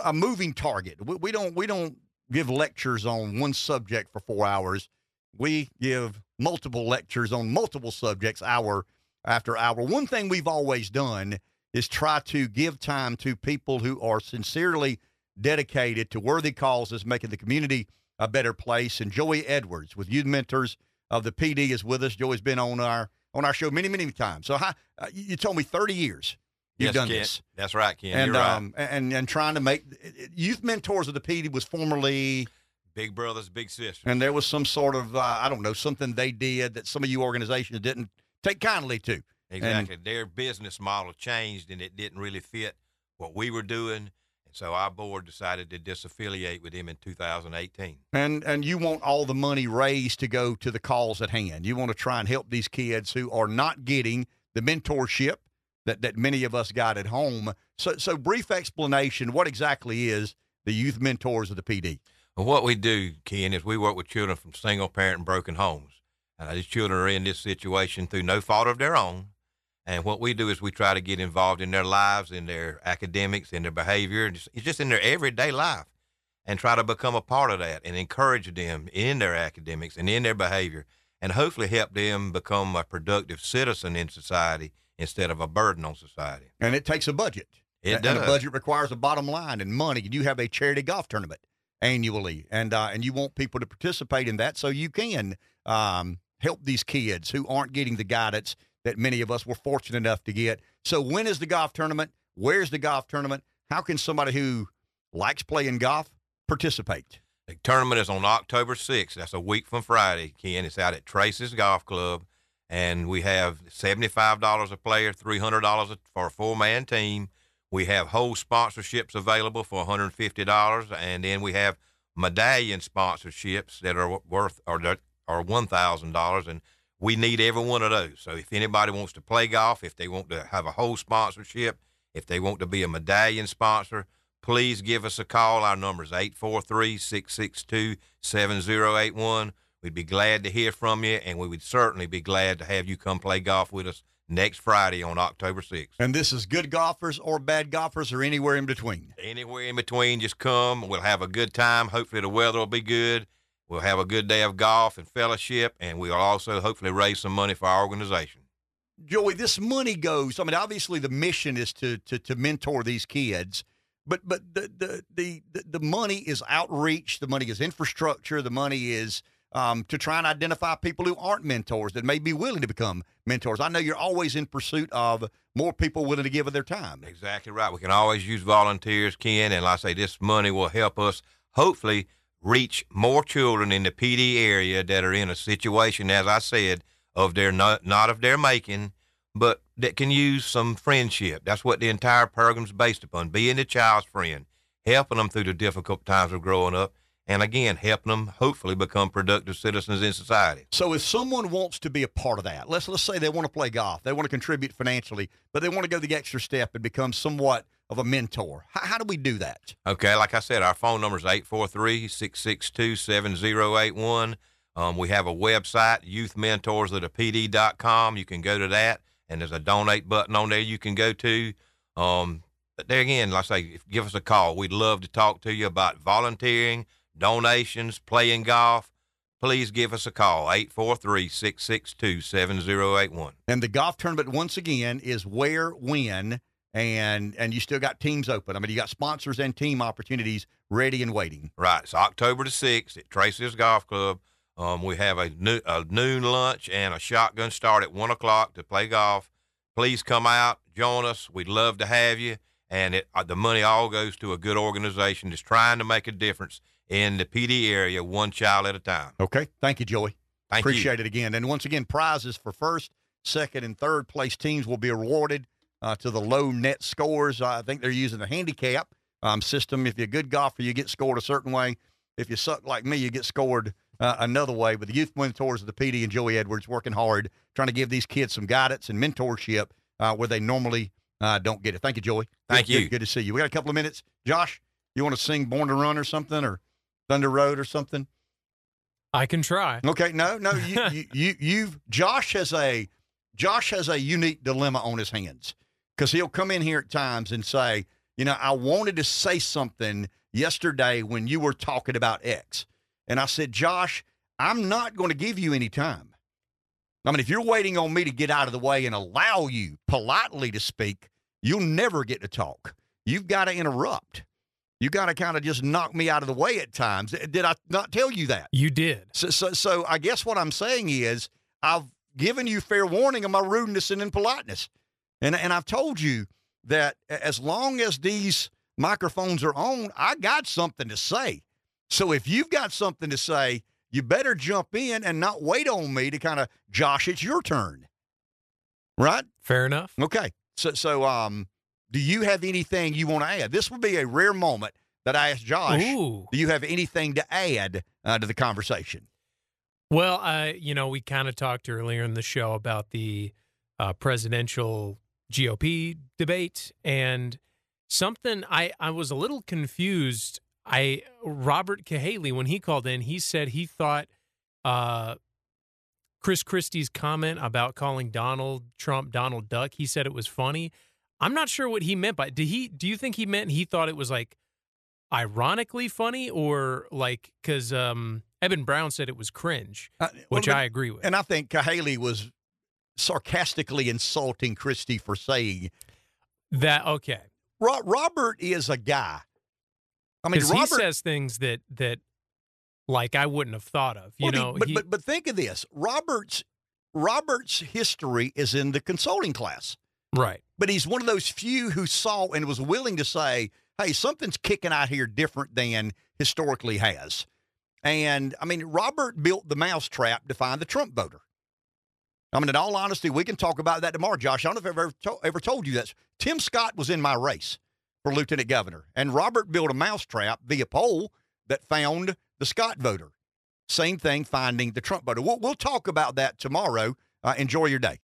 a moving target. We, we don't we don't give lectures on one subject for four hours. We give multiple lectures on multiple subjects hour after hour. One thing we've always done is try to give time to people who are sincerely dedicated to worthy causes, making the community a better place. And Joey Edwards with Youth Mentors of the Pee Dee is with us. Joey's been on our on our show many, many times. So uh, you told me 30 years you've yes, done Ken. this. That's right, Ken. And, You're um, right. and and trying to make Youth Mentors of the Pee Dee was formerly Big brothers, big sisters. and there was some sort of uh, I don't know something they did that some of you organizations didn't take kindly to. Exactly. Their business model changed and it didn't really fit what we were doing. And so our board decided to disaffiliate with him in 2018. And and you want all the money raised to go to the cause at hand. You want to try and help these kids who are not getting the mentorship that, that many of us got at home. So so brief explanation, what exactly is the youth mentors of the Pee Dee? Well, what we do, Ken, is we work with children from single parent and broken homes. Uh, these children are in this situation through no fault of their own. And what we do is we try to get involved in their lives, in their academics, in their behavior, and just, just in their everyday life, and try to become a part of that and encourage them in their academics and in their behavior, and hopefully help them become a productive citizen in society instead of a burden on society. And it takes a budget. It and, does. And a budget requires a bottom line and money. And you have a charity golf tournament annually, and uh, and you want people to participate in that so you can um, help these kids who aren't getting the guidance that many of us were fortunate enough to get. So when is the golf tournament? Where's the golf tournament? How can somebody who likes playing golf participate? The tournament is on October 6th. That's a week from Friday, Ken. It's out at Tracy's Golf Club, and we have $75 a player, $300 for a four man team. We have whole sponsorships available for $150, and then we have medallion sponsorships that are worth or are $1,000, and we need every one of those. So if anybody wants to play golf, if they want to have a whole sponsorship, if they want to be a medallion sponsor, please give us a call. Our number is 843 662 7081. We'd be glad to hear from you, and we would certainly be glad to have you come play golf with us next Friday on October 6th. And this is good golfers or bad golfers or anywhere in between. Anywhere in between, just come. We'll have a good time. Hopefully, the weather will be good. We'll have a good day of golf and fellowship, and we'll also hopefully raise some money for our organization. Joey, this money goes. I mean, obviously, the mission is to to, to mentor these kids, but but the, the the the money is outreach. The money is infrastructure. The money is um, to try and identify people who aren't mentors that may be willing to become mentors. I know you're always in pursuit of more people willing to give of their time. Exactly right. We can always use volunteers, Ken, and like I say, this money will help us hopefully reach more children in the Pee Dee area that are in a situation, as I said, of their not, not of their making, but that can use some friendship. That's what the entire program's based upon: being the child's friend, helping them through the difficult times of growing up, and again, helping them hopefully become productive citizens in society. So, if someone wants to be a part of that, let's let's say they want to play golf, they want to contribute financially, but they want to go the extra step and become somewhat of a mentor. How, how do we do that? Okay, like I said, our phone number is 843 662 7081. Um, we have a website, youthmentorsatapd.com. You can go to that, and there's a donate button on there you can go to. Um, but there again, like I say, give us a call. We'd love to talk to you about volunteering, donations, playing golf. Please give us a call, 843 662 7081. And the golf tournament, once again, is where, when, and and you still got teams open. I mean, you got sponsors and team opportunities ready and waiting. Right. It's October the 6th at Tracy's Golf Club. Um, we have a, new, a noon lunch and a shotgun start at 1 o'clock to play golf. Please come out, join us. We'd love to have you. And it, uh, the money all goes to a good organization that's trying to make a difference in the Pee Dee area, one child at a time. Okay. Thank you, Joey. Thank Appreciate you. it again. And once again, prizes for first, second, and third place teams will be awarded uh, to the low net scores. I think they're using the handicap um, system. If you're a good golfer, you get scored a certain way. If you suck like me, you get scored uh, another way. But the youth mentors of the Pee Dee and Joey Edwards working hard, trying to give these kids some guidance and mentorship uh, where they normally uh, don't get it. Thank you, Joey. Thank Good- you. Good, good to see you. We got a couple of minutes. Josh, you want to sing Born to Run or something or Thunder Road or something? I can try. Okay, no, no, you, [laughs] you, you, you've Josh has a Josh has a unique dilemma on his hands because he'll come in here at times and say, you know, I wanted to say something yesterday when you were talking about X, and I said, Josh, I'm not going to give you any time. I mean, if you're waiting on me to get out of the way and allow you politely to speak, you'll never get to talk. You've got to interrupt. You got to kind of just knock me out of the way at times. Did I not tell you that? You did. So, so, so I guess what I'm saying is I've given you fair warning of my rudeness and impoliteness, and and I've told you that as long as these microphones are on, I got something to say. So if you've got something to say, you better jump in and not wait on me to kind of Josh. It's your turn, right? Fair enough. Okay. So, so um, do you have anything you want to add? This would be a rare moment that I asked Josh. Ooh. Do you have anything to add uh, to the conversation? Well, uh, you know, we kind of talked earlier in the show about the uh, presidential GOP debate, and something I, I was a little confused. I Robert Cahaly when he called in, he said he thought uh, Chris Christie's comment about calling Donald Trump Donald Duck. He said it was funny. I'm not sure what he meant by. Did he? Do you think he meant he thought it was like ironically funny or like because um, Eben Brown said it was cringe, Uh, which well, I agree with. And I think Cahaly was sarcastically insulting Christie for saying that. Okay, Ro- Robert is a guy. I mean, Robert. he says things that that like I wouldn't have thought of. You Well, know, but he- but but think of this. Robert's Robert's history is in the consulting class. right. But he's one of those few who saw and was willing to say, "Hey, something's kicking out here different than historically has." And I mean, Robert built the mousetrap to find the Trump voter. I mean, in all honesty, we can talk about that tomorrow, Josh. I don't know if I've ever, to- ever told you that. Tim Scott was in my race for lieutenant governor, and Robert built a mousetrap via poll that found the Scott voter. Same thing, finding the Trump voter. We'll, we'll talk about that tomorrow. Uh, enjoy your day.